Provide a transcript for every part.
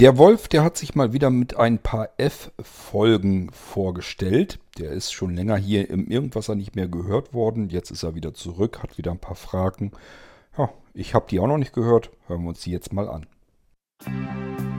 Der Wolf, der hat sich mal wieder mit ein paar F-Folgen vorgestellt. Der ist schon länger hier im Irgendwasser nicht mehr gehört worden. Jetzt ist er wieder zurück, hat wieder ein paar Fragen. Ja, ich habe die auch noch nicht gehört. Hören wir uns die jetzt mal an. Irgendwasser.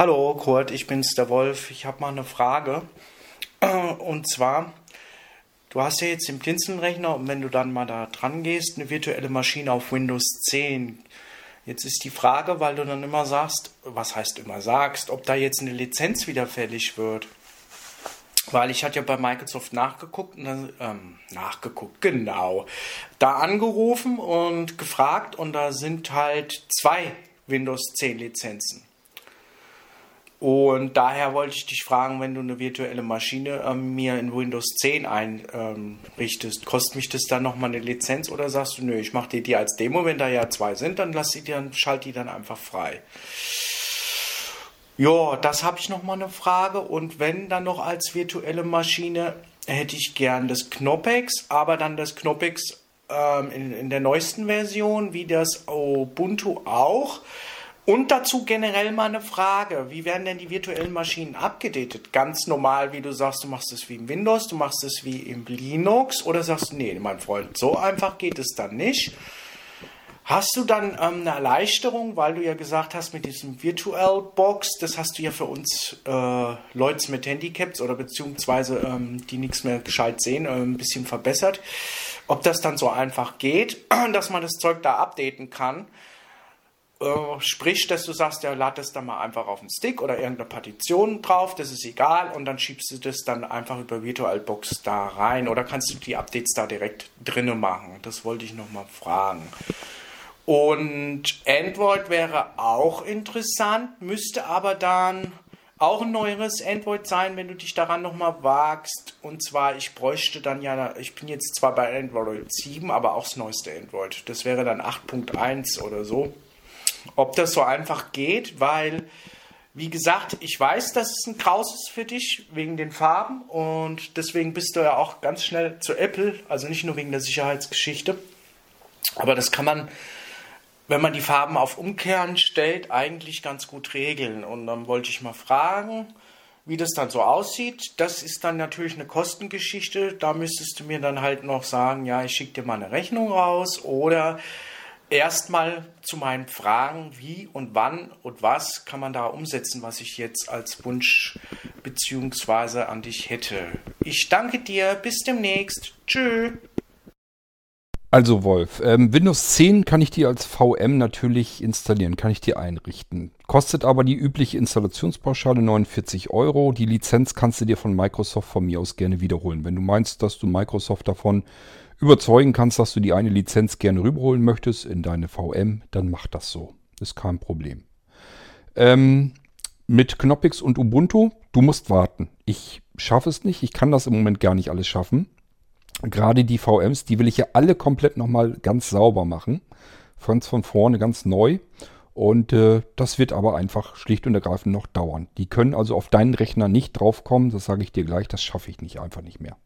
Hallo Kurt, ich bin's der Wolf. Ich habe mal eine Frage. Und zwar, du hast ja jetzt den Blinzelnrechner und wenn du dann mal da dran gehst, eine virtuelle Maschine auf Windows 10. Jetzt ist die Frage, weil du dann immer sagst, was heißt immer sagst, ob da jetzt eine Lizenz wieder fällig wird. Weil ich hatte ja bei Microsoft nachgeguckt, dann, ähm, nachgeguckt, genau, da angerufen und gefragt und da sind halt zwei Windows 10 Lizenzen. Und daher wollte ich dich fragen, wenn du eine virtuelle Maschine ähm, mir in Windows 10 einrichtest, kostet mich das dann nochmal eine Lizenz oder sagst du, nö, ich mache dir die als Demo, wenn da ja zwei sind, dann lass die dann, schalt die dann einfach frei. Ja, das habe ich nochmal eine Frage. Und wenn dann noch als virtuelle Maschine, hätte ich gern das Knopex, aber dann das Knopex ähm, in, in der neuesten Version, wie das Ubuntu auch. Und dazu generell mal eine Frage. Wie werden denn die virtuellen Maschinen abgedatet? Ganz normal, wie du sagst, du machst es wie im Windows, du machst es wie im Linux oder sagst du, nee, mein Freund, so einfach geht es dann nicht. Hast du dann ähm, eine Erleichterung, weil du ja gesagt hast, mit diesem Virtual Box, das hast du ja für uns äh, Leute mit Handicaps oder beziehungsweise ähm, die nichts mehr gescheit sehen, äh, ein bisschen verbessert. Ob das dann so einfach geht, dass man das Zeug da updaten kann. Äh, sprich, dass du sagst, ja, lad das dann mal einfach auf den Stick oder irgendeine Partition drauf, das ist egal, und dann schiebst du das dann einfach über VirtualBox da rein oder kannst du die Updates da direkt drinnen machen? Das wollte ich nochmal fragen. Und Android wäre auch interessant, müsste aber dann auch ein neueres Android sein, wenn du dich daran nochmal wagst. Und zwar, ich bräuchte dann ja, ich bin jetzt zwar bei Android 7, aber auch das neueste Android. Das wäre dann 8.1 oder so ob das so einfach geht, weil, wie gesagt, ich weiß, dass es ein Kraus ist für dich wegen den Farben und deswegen bist du ja auch ganz schnell zu Apple, also nicht nur wegen der Sicherheitsgeschichte, aber das kann man, wenn man die Farben auf Umkehren stellt, eigentlich ganz gut regeln. Und dann wollte ich mal fragen, wie das dann so aussieht. Das ist dann natürlich eine Kostengeschichte. Da müsstest du mir dann halt noch sagen, ja, ich schicke dir mal eine Rechnung raus oder erstmal zu meinen Fragen, wie und wann und was kann man da umsetzen, was ich jetzt als Wunsch beziehungsweise an dich hätte. Ich danke dir, bis demnächst. Tschö. Also Wolf, ähm, Windows 10 kann ich dir als VM natürlich installieren, kann ich dir einrichten. Kostet aber die übliche Installationspauschale 49 Euro. Die Lizenz kannst du dir von Microsoft von mir aus gerne wiederholen. Wenn du meinst, dass du Microsoft davon überzeugen kannst, dass du die eine Lizenz gerne rüberholen möchtest in deine VM, dann mach das so. Ist kein Problem. Ähm, mit Knoppix und Ubuntu, du musst warten. Ich schaffe es nicht. Ich kann das im Moment gar nicht alles schaffen. Gerade die VMs, die will ich ja alle komplett nochmal ganz sauber machen. Ganz von vorne, ganz neu. Und äh, das wird aber einfach schlicht und ergreifend noch dauern. Die können also auf deinen Rechner nicht draufkommen. Das sage ich dir gleich. Das schaffe ich nicht einfach nicht mehr.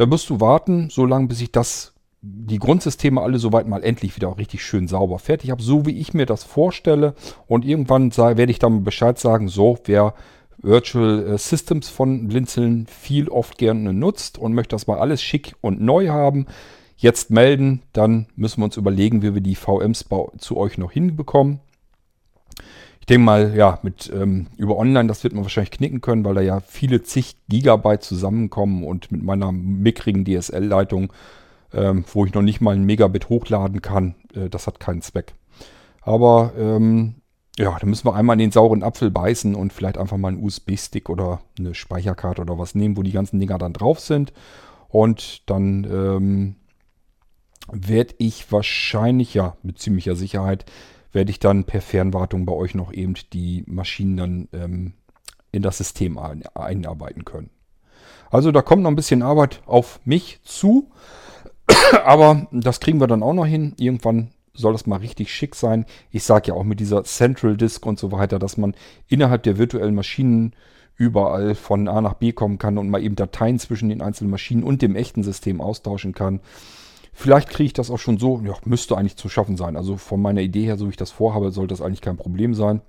Da musst du warten, so lange, bis ich das, die Grundsysteme alle soweit mal endlich wieder auch richtig schön sauber fertig habe, so wie ich mir das vorstelle. Und irgendwann sei, werde ich dann Bescheid sagen, so, wer Virtual äh, Systems von Blinzeln viel oft gerne nutzt und möchte das mal alles schick und neu haben, jetzt melden, dann müssen wir uns überlegen, wie wir die VMs zu euch noch hinbekommen denke mal, ja, mit ähm, über Online, das wird man wahrscheinlich knicken können, weil da ja viele zig Gigabyte zusammenkommen und mit meiner mickrigen DSL-Leitung, ähm, wo ich noch nicht mal ein Megabit hochladen kann, äh, das hat keinen Zweck. Aber ähm, ja, da müssen wir einmal in den sauren Apfel beißen und vielleicht einfach mal einen USB-Stick oder eine Speicherkarte oder was nehmen, wo die ganzen Dinger dann drauf sind. Und dann ähm, werde ich wahrscheinlich, ja, mit ziemlicher Sicherheit, werde ich dann per Fernwartung bei euch noch eben die Maschinen dann ähm, in das System ein, einarbeiten können. Also da kommt noch ein bisschen Arbeit auf mich zu, aber das kriegen wir dann auch noch hin. Irgendwann soll das mal richtig schick sein. Ich sage ja auch mit dieser Central Disk und so weiter, dass man innerhalb der virtuellen Maschinen überall von A nach B kommen kann und mal eben Dateien zwischen den einzelnen Maschinen und dem echten System austauschen kann. Vielleicht kriege ich das auch schon so, ja, müsste eigentlich zu schaffen sein. Also von meiner Idee her, so wie ich das vorhabe, sollte das eigentlich kein Problem sein.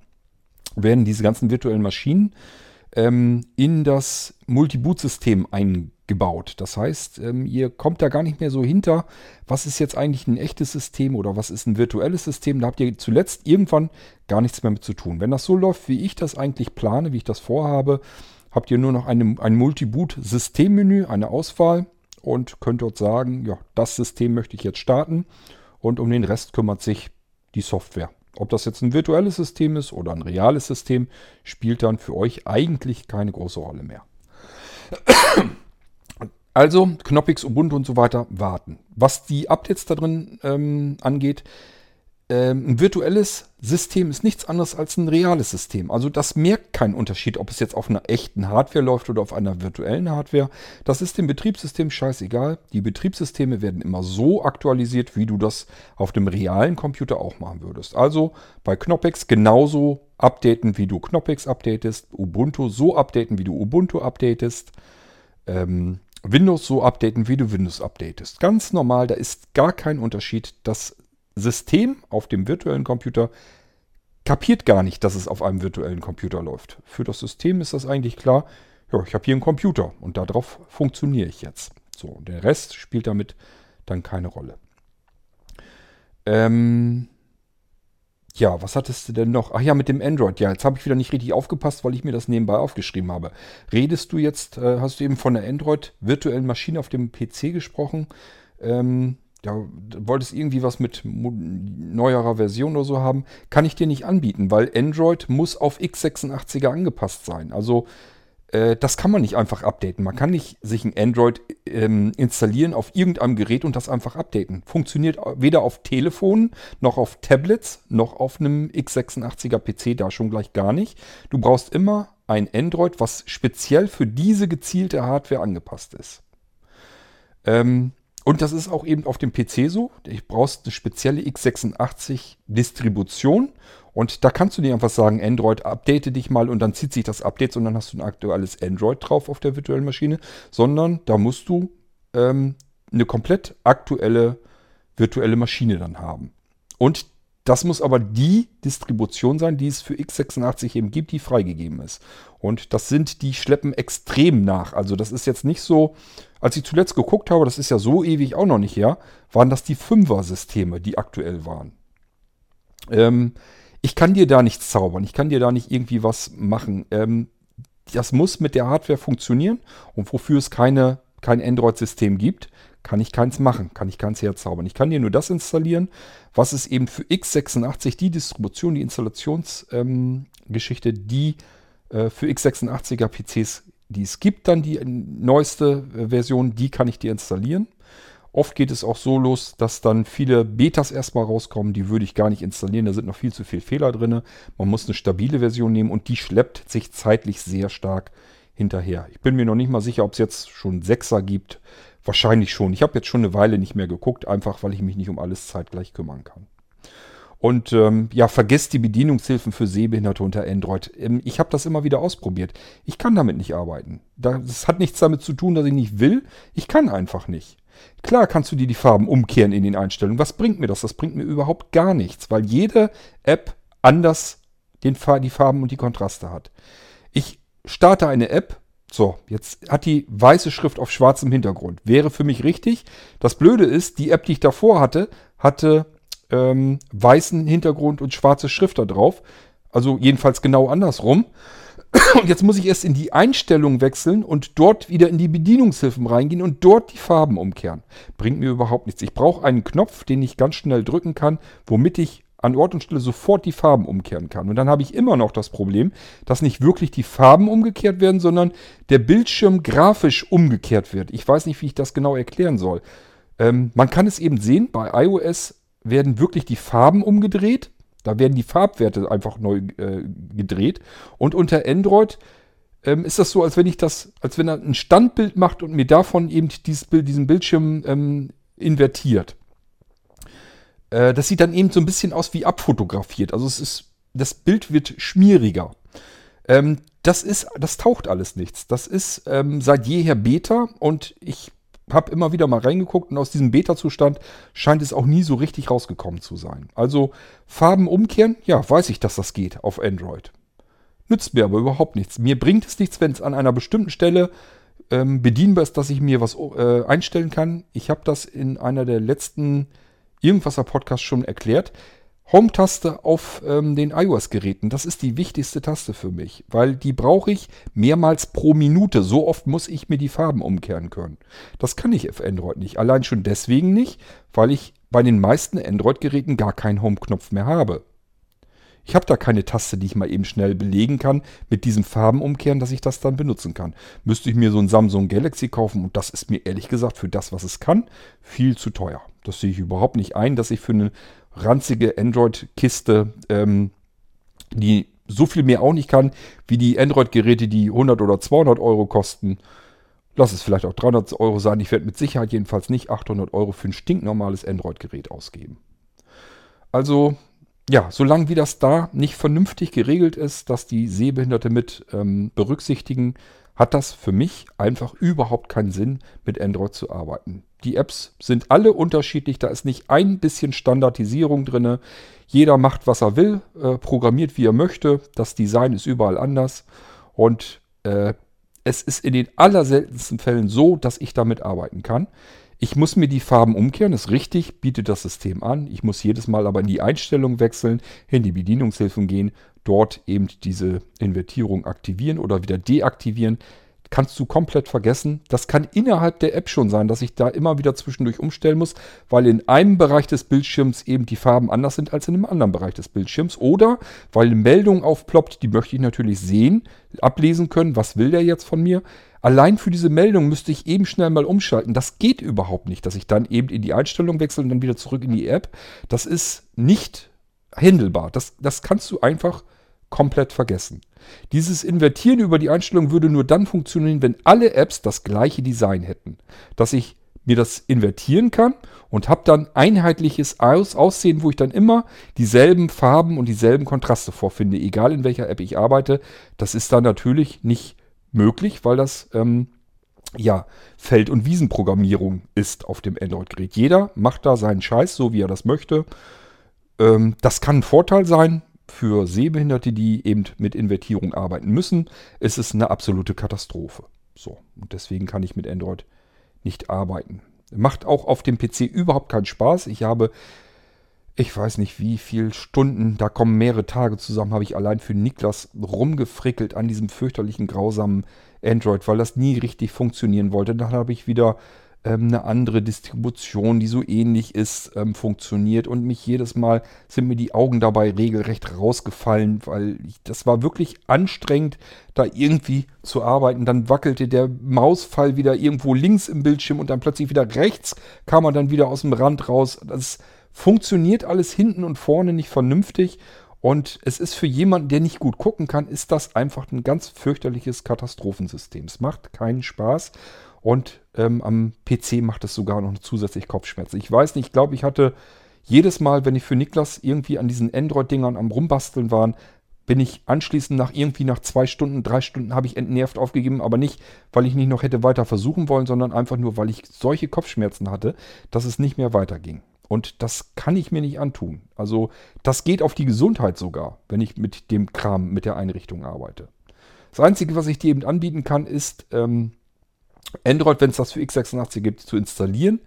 Werden diese ganzen virtuellen Maschinen ähm, in das Multi-Boot-System eingebaut. Das heißt, ähm, ihr kommt da gar nicht mehr so hinter, was ist jetzt eigentlich ein echtes System oder was ist ein virtuelles System. Da habt ihr zuletzt irgendwann gar nichts mehr mit zu tun. Wenn das so läuft, wie ich das eigentlich plane, wie ich das vorhabe, habt ihr nur noch eine, ein Multi-Boot-Systemmenü, eine Auswahl und könnt dort sagen, ja, das System möchte ich jetzt starten und um den Rest kümmert sich die Software. Ob das jetzt ein virtuelles System ist oder ein reales System, spielt dann für euch eigentlich keine große Rolle mehr. Also Knoppix, Ubuntu und so weiter warten. Was die Updates da drin ähm, angeht, ein virtuelles System ist nichts anderes als ein reales System. Also das merkt keinen Unterschied, ob es jetzt auf einer echten Hardware läuft oder auf einer virtuellen Hardware. Das ist dem Betriebssystem scheißegal. Die Betriebssysteme werden immer so aktualisiert, wie du das auf dem realen Computer auch machen würdest. Also bei Knoppix genauso updaten, wie du Knoppix updatest. Ubuntu so updaten, wie du Ubuntu updatest. Ähm, Windows so updaten, wie du Windows updatest. Ganz normal, da ist gar kein Unterschied. Das System auf dem virtuellen Computer kapiert gar nicht, dass es auf einem virtuellen Computer läuft. Für das System ist das eigentlich klar, ja, ich habe hier einen Computer und darauf funktioniere ich jetzt. So, der Rest spielt damit dann keine Rolle. Ähm, ja, was hattest du denn noch? Ach ja, mit dem Android. Ja, jetzt habe ich wieder nicht richtig aufgepasst, weil ich mir das nebenbei aufgeschrieben habe. Redest du jetzt, äh, hast du eben von der Android-virtuellen Maschine auf dem PC gesprochen? Ähm, ja, wolltest irgendwie was mit neuerer Version oder so haben, kann ich dir nicht anbieten, weil Android muss auf x86er angepasst sein. Also äh, das kann man nicht einfach updaten. Man kann nicht sich ein Android ähm, installieren auf irgendeinem Gerät und das einfach updaten. Funktioniert weder auf Telefonen noch auf Tablets noch auf einem x86er PC da schon gleich gar nicht. Du brauchst immer ein Android, was speziell für diese gezielte Hardware angepasst ist. Ähm, und das ist auch eben auf dem PC so. Ich brauchst eine spezielle x86-Distribution. Und da kannst du nicht einfach sagen, Android, update dich mal und dann zieht sich das Update und dann hast du ein aktuelles Android drauf auf der virtuellen Maschine. Sondern da musst du ähm, eine komplett aktuelle virtuelle Maschine dann haben. Und das muss aber die Distribution sein, die es für x86 eben gibt, die freigegeben ist. Und das sind, die schleppen extrem nach. Also das ist jetzt nicht so, als ich zuletzt geguckt habe, das ist ja so ewig auch noch nicht her, waren das die 5er-Systeme, die aktuell waren. Ähm, ich kann dir da nichts zaubern, ich kann dir da nicht irgendwie was machen. Ähm, das muss mit der Hardware funktionieren und wofür es keine, kein Android-System gibt, kann ich keins machen, kann ich keins herzaubern. Ich kann dir nur das installieren, was es eben für x86, die Distribution, die Installationsgeschichte, ähm, die äh, für x86er PCs, die es gibt, dann die neueste äh, Version, die kann ich dir installieren. Oft geht es auch so los, dass dann viele Betas erstmal rauskommen, die würde ich gar nicht installieren, da sind noch viel zu viele Fehler drin. Man muss eine stabile Version nehmen und die schleppt sich zeitlich sehr stark hinterher. Ich bin mir noch nicht mal sicher, ob es jetzt schon 6er gibt. Wahrscheinlich schon. Ich habe jetzt schon eine Weile nicht mehr geguckt, einfach weil ich mich nicht um alles zeitgleich kümmern kann. Und ähm, ja, vergesst die Bedienungshilfen für Sehbehinderte unter Android. Ähm, ich habe das immer wieder ausprobiert. Ich kann damit nicht arbeiten. Das hat nichts damit zu tun, dass ich nicht will. Ich kann einfach nicht. Klar kannst du dir die Farben umkehren in den Einstellungen. Was bringt mir das? Das bringt mir überhaupt gar nichts, weil jede App anders den, die Farben und die Kontraste hat. Ich starte eine App, so, jetzt hat die weiße Schrift auf schwarzem Hintergrund. Wäre für mich richtig. Das Blöde ist, die App, die ich davor hatte, hatte ähm, weißen Hintergrund und schwarze Schrift da drauf. Also jedenfalls genau andersrum. Und jetzt muss ich erst in die Einstellung wechseln und dort wieder in die Bedienungshilfen reingehen und dort die Farben umkehren. Bringt mir überhaupt nichts. Ich brauche einen Knopf, den ich ganz schnell drücken kann, womit ich an Ort und Stelle sofort die Farben umkehren kann. Und dann habe ich immer noch das Problem, dass nicht wirklich die Farben umgekehrt werden, sondern der Bildschirm grafisch umgekehrt wird. Ich weiß nicht, wie ich das genau erklären soll. Ähm, man kann es eben sehen, bei iOS werden wirklich die Farben umgedreht. Da werden die Farbwerte einfach neu äh, gedreht. Und unter Android ähm, ist das so, als wenn ich das, als wenn er ein Standbild macht und mir davon eben dieses Bild, diesen Bildschirm ähm, invertiert. Äh, das sieht dann eben so ein bisschen aus wie abfotografiert. Also es ist, das Bild wird schmieriger. Ähm, das ist, das taucht alles nichts. Das ist ähm, seit jeher Beta und ich habe immer wieder mal reingeguckt und aus diesem Beta-Zustand scheint es auch nie so richtig rausgekommen zu sein. Also Farben umkehren, ja, weiß ich, dass das geht auf Android. Nützt mir aber überhaupt nichts. Mir bringt es nichts, wenn es an einer bestimmten Stelle ähm, bedienbar ist, dass ich mir was äh, einstellen kann. Ich habe das in einer der letzten Irgendwasser-Podcasts schon erklärt. Home-Taste auf ähm, den iOS-Geräten, das ist die wichtigste Taste für mich, weil die brauche ich mehrmals pro Minute. So oft muss ich mir die Farben umkehren können. Das kann ich auf Android nicht. Allein schon deswegen nicht, weil ich bei den meisten Android-Geräten gar keinen Home-Knopf mehr habe. Ich habe da keine Taste, die ich mal eben schnell belegen kann, mit diesen Farben umkehren, dass ich das dann benutzen kann. Müsste ich mir so ein Samsung Galaxy kaufen und das ist mir ehrlich gesagt für das, was es kann, viel zu teuer. Das sehe ich überhaupt nicht ein, dass ich für eine ranzige Android-Kiste, ähm, die so viel mehr auch nicht kann, wie die Android-Geräte, die 100 oder 200 Euro kosten. Lass es vielleicht auch 300 Euro sein. Ich werde mit Sicherheit jedenfalls nicht 800 Euro für ein stinknormales Android-Gerät ausgeben. Also, ja, solange wie das da nicht vernünftig geregelt ist, dass die Sehbehinderte mit ähm, berücksichtigen, hat das für mich einfach überhaupt keinen Sinn, mit Android zu arbeiten. Die Apps sind alle unterschiedlich, da ist nicht ein bisschen Standardisierung drin. Jeder macht, was er will, äh, programmiert, wie er möchte. Das Design ist überall anders. Und äh, es ist in den allerseltensten Fällen so, dass ich damit arbeiten kann. Ich muss mir die Farben umkehren, ist richtig, bietet das System an. Ich muss jedes Mal aber in die Einstellung wechseln, in die Bedienungshilfen gehen, dort eben diese Invertierung aktivieren oder wieder deaktivieren kannst du komplett vergessen. Das kann innerhalb der App schon sein, dass ich da immer wieder zwischendurch umstellen muss, weil in einem Bereich des Bildschirms eben die Farben anders sind als in einem anderen Bereich des Bildschirms. Oder weil eine Meldung aufploppt, die möchte ich natürlich sehen, ablesen können, was will der jetzt von mir. Allein für diese Meldung müsste ich eben schnell mal umschalten. Das geht überhaupt nicht, dass ich dann eben in die Einstellung wechsle und dann wieder zurück in die App. Das ist nicht handelbar. Das, das kannst du einfach komplett vergessen. Dieses Invertieren über die Einstellung würde nur dann funktionieren, wenn alle Apps das gleiche Design hätten. Dass ich mir das invertieren kann und habe dann einheitliches Aussehen, wo ich dann immer dieselben Farben und dieselben Kontraste vorfinde, egal in welcher App ich arbeite. Das ist dann natürlich nicht möglich, weil das ähm, ja Feld- und Wiesenprogrammierung ist auf dem Android-Gerät. Jeder macht da seinen Scheiß, so wie er das möchte. Ähm, das kann ein Vorteil sein, für Sehbehinderte, die eben mit Invertierung arbeiten müssen, ist es eine absolute Katastrophe. So, und deswegen kann ich mit Android nicht arbeiten. Macht auch auf dem PC überhaupt keinen Spaß. Ich habe, ich weiß nicht wie viele Stunden, da kommen mehrere Tage zusammen, habe ich allein für Niklas rumgefrickelt an diesem fürchterlichen, grausamen Android, weil das nie richtig funktionieren wollte. Dann habe ich wieder ähm, eine andere Distribution, die so ähnlich ist, ähm, funktioniert. Und mich jedes Mal sind mir die Augen dabei regelrecht rausgefallen, weil ich, das war wirklich anstrengend, da irgendwie zu arbeiten. Dann wackelte der Mausfall wieder irgendwo links im Bildschirm und dann plötzlich wieder rechts kam er dann wieder aus dem Rand raus. Das funktioniert alles hinten und vorne nicht vernünftig. Und es ist für jemanden, der nicht gut gucken kann, ist das einfach ein ganz fürchterliches Katastrophensystem. Es macht keinen Spaß. Und ähm, am PC macht es sogar noch zusätzlich Kopfschmerzen. Ich weiß nicht, ich glaube, ich hatte jedes Mal, wenn ich für Niklas irgendwie an diesen Android-Dingern am Rumbasteln war, bin ich anschließend nach irgendwie nach zwei Stunden, drei Stunden habe ich entnervt aufgegeben, aber nicht, weil ich nicht noch hätte weiter versuchen wollen, sondern einfach nur, weil ich solche Kopfschmerzen hatte, dass es nicht mehr weiterging. Und das kann ich mir nicht antun. Also das geht auf die Gesundheit sogar, wenn ich mit dem Kram, mit der Einrichtung arbeite. Das Einzige, was ich dir eben anbieten kann, ist ähm, Android, wenn es das für x86 gibt, zu installieren.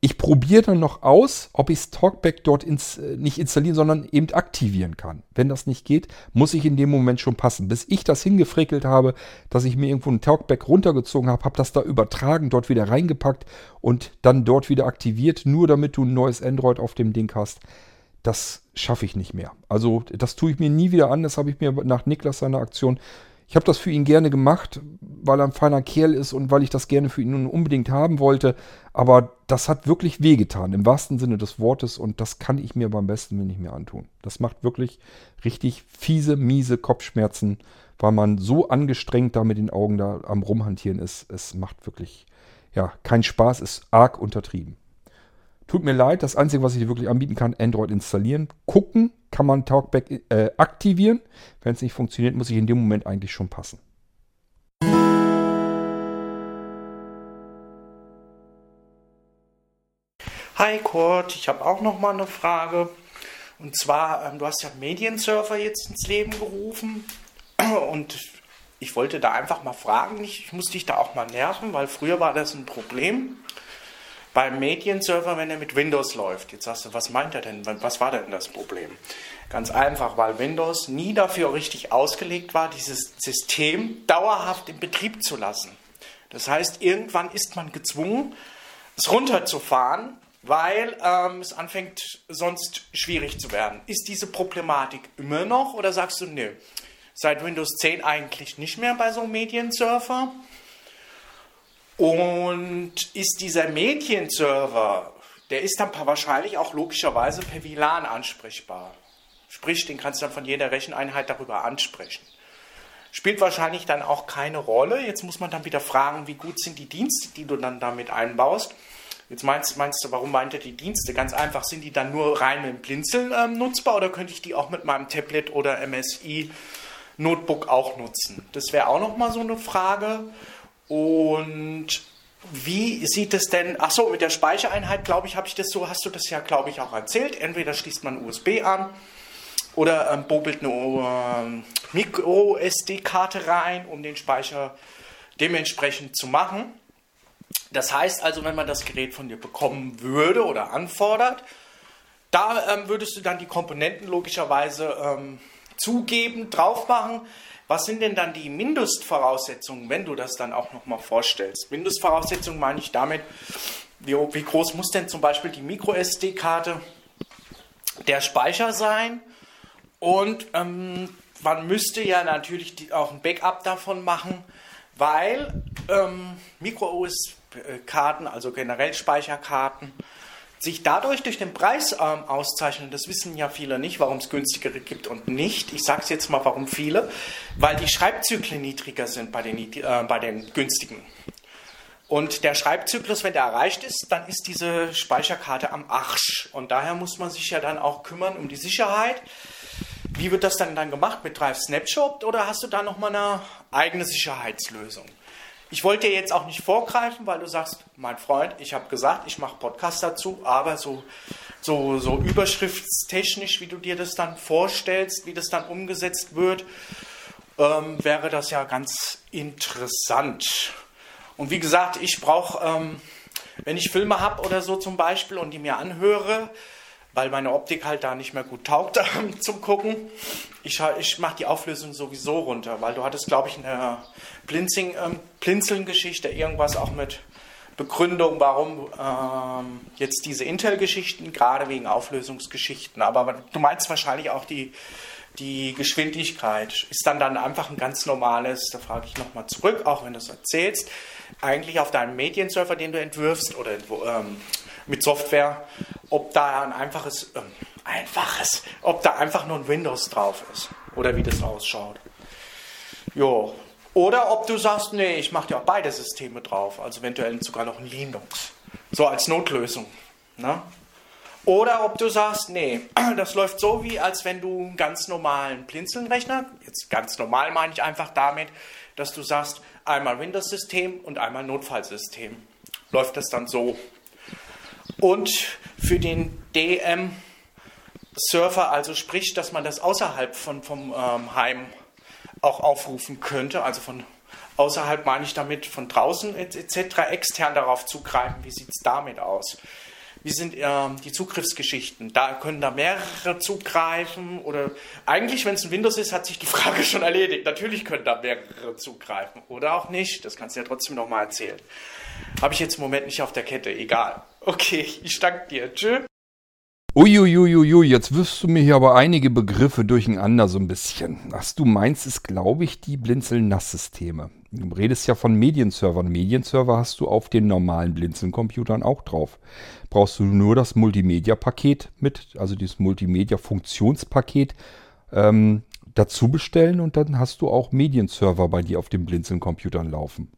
Ich probiere dann noch aus, ob ich Talkback dort ins, äh, nicht installieren, sondern eben aktivieren kann. Wenn das nicht geht, muss ich in dem Moment schon passen. Bis ich das hingefrickelt habe, dass ich mir irgendwo ein Talkback runtergezogen habe, habe das da übertragen, dort wieder reingepackt und dann dort wieder aktiviert, nur damit du ein neues Android auf dem Ding hast. Das schaffe ich nicht mehr. Also das tue ich mir nie wieder an. Das habe ich mir nach Niklas seiner Aktion Ich habe das für ihn gerne gemacht, weil er ein feiner Kerl ist und weil ich das gerne für ihn unbedingt haben wollte. Aber das hat wirklich wehgetan, im wahrsten Sinne des Wortes. Und das kann ich mir beim besten nicht mehr antun. Das macht wirklich richtig fiese, miese Kopfschmerzen, weil man so angestrengt da mit den Augen da am Rumhantieren ist. Es macht wirklich, ja, keinen Spaß, ist arg untertrieben. Tut mir leid, das Einzige, was ich dir wirklich anbieten kann, Android installieren. Gucken kann man Talkback äh, aktivieren. Wenn es nicht funktioniert, muss ich in dem Moment eigentlich schon passen. Hi Kurt, ich habe auch noch mal eine Frage. Und zwar, ähm, du hast ja Mediensurfer jetzt ins Leben gerufen und ich wollte da einfach mal fragen, ich muss dich da auch mal nerven, weil früher war das ein Problem beim Medienserver, wenn er mit Windows läuft. Jetzt sagst du, was meint er denn? Was war denn das Problem? Ganz einfach, weil Windows nie dafür richtig ausgelegt war, dieses System dauerhaft in Betrieb zu lassen. Das heißt, irgendwann ist man gezwungen, es runterzufahren, weil ähm, es anfängt sonst schwierig zu werden. Ist diese Problematik immer noch oder sagst du, nö, seit Windows 10 eigentlich nicht mehr bei so einem Mediensurfer? Und ist dieser Medienserver, der ist dann wahrscheinlich auch logischerweise per WLAN ansprechbar. Sprich, den kannst du dann von jeder Recheneinheit darüber ansprechen. Spielt wahrscheinlich dann auch keine Rolle. Jetzt muss man dann wieder fragen, wie gut sind die Dienste, die du dann damit einbaust. Jetzt meinst, meinst du, warum meint er die Dienste? Ganz einfach, sind die dann nur rein mit Blinzeln ähm, nutzbar oder könnte ich die auch mit meinem Tablet oder MSI Notebook auch nutzen? Das wäre auch nochmal so eine Frage. Und wie sieht es denn, ach so, mit der Speichereinheit, glaube ich, habe ich das so, hast du das ja, glaube ich, auch erzählt. Entweder schließt man USB an oder ähm, bobelt eine äh, Micro-SD-Karte rein, um den Speicher dementsprechend zu machen. Das heißt also, wenn man das Gerät von dir bekommen würde oder anfordert, da ähm, würdest du dann die Komponenten logischerweise ähm, zugeben, drauf machen. Was sind denn dann die Mindestvoraussetzungen, wenn du das dann auch nochmal vorstellst? Mindestvoraussetzungen meine ich damit, wie, wie groß muss denn zum Beispiel die MicroSD-Karte der Speicher sein? Und ähm, man müsste ja natürlich die, auch ein Backup davon machen, weil ähm, Micro-OS-Karten, also generell Speicherkarten, sich dadurch durch den Preis ähm, auszeichnen, das wissen ja viele nicht, warum es günstigere gibt und nicht. Ich sage es jetzt mal, warum viele, weil die Schreibzyklen niedriger sind bei den, äh, bei den günstigen. Und der Schreibzyklus, wenn der erreicht ist, dann ist diese Speicherkarte am Arsch. Und daher muss man sich ja dann auch kümmern um die Sicherheit. Wie wird das dann, dann gemacht? Mit Drive Snapshot oder hast du da nochmal eine eigene Sicherheitslösung? Ich wollte dir jetzt auch nicht vorgreifen, weil du sagst, mein Freund, ich habe gesagt, ich mache Podcast dazu, aber so, so, so überschriftstechnisch, wie du dir das dann vorstellst, wie das dann umgesetzt wird, ähm, wäre das ja ganz interessant. Und wie gesagt, ich brauche, ähm, wenn ich Filme habe oder so zum Beispiel und die mir anhöre, weil meine Optik halt da nicht mehr gut taugt zum Gucken. Ich, ich mache die Auflösung sowieso runter, weil du hattest, glaube ich, eine Blinzing, ähm, Blinzeln-Geschichte, irgendwas auch mit Begründung, warum ähm, jetzt diese Intel-Geschichten, gerade wegen Auflösungsgeschichten. Aber du meinst wahrscheinlich auch die, die Geschwindigkeit. Ist dann dann einfach ein ganz normales, da frage ich nochmal zurück, auch wenn du es erzählst, eigentlich auf deinem Medienserver, den du entwirfst oder ähm, mit Software, ob da ein einfaches, ähm, einfaches, ob da einfach nur ein Windows drauf ist oder wie das ausschaut. Jo. Oder ob du sagst, nee, ich mache ja auch beide Systeme drauf, also eventuell sogar noch ein Linux. So als Notlösung. Ne? Oder ob du sagst, nee, das läuft so wie, als wenn du einen ganz normalen Blinzelnrechner, jetzt ganz normal meine ich einfach damit, dass du sagst, einmal Windows-System und einmal Notfallsystem. Läuft das dann so. Und für den DM-Surfer, also sprich, dass man das außerhalb von, vom ähm, Heim auch aufrufen könnte, also von außerhalb meine ich damit von draußen etc., extern darauf zugreifen. Wie sieht es damit aus? Wie sind äh, die Zugriffsgeschichten? Da können da mehrere zugreifen oder eigentlich, wenn es ein Windows ist, hat sich die Frage schon erledigt. Natürlich können da mehrere zugreifen oder auch nicht. Das kannst du ja trotzdem nochmal erzählen. Habe ich jetzt im Moment nicht auf der Kette, egal. Okay, ich danke dir. Tschüss. Uiuiuiui, jetzt wirfst du mir hier aber einige Begriffe durcheinander so ein bisschen. Was du meinst, ist, glaube ich, die Blinzeln-Nass-Systeme. Du redest ja von Medienservern. Medienserver hast du auf den normalen Blinzeln-Computern auch drauf. Brauchst du nur das Multimedia-Paket mit, also dieses Multimedia-Funktionspaket ähm, dazu bestellen und dann hast du auch Medienserver bei dir auf den Blinzeln-Computern laufen.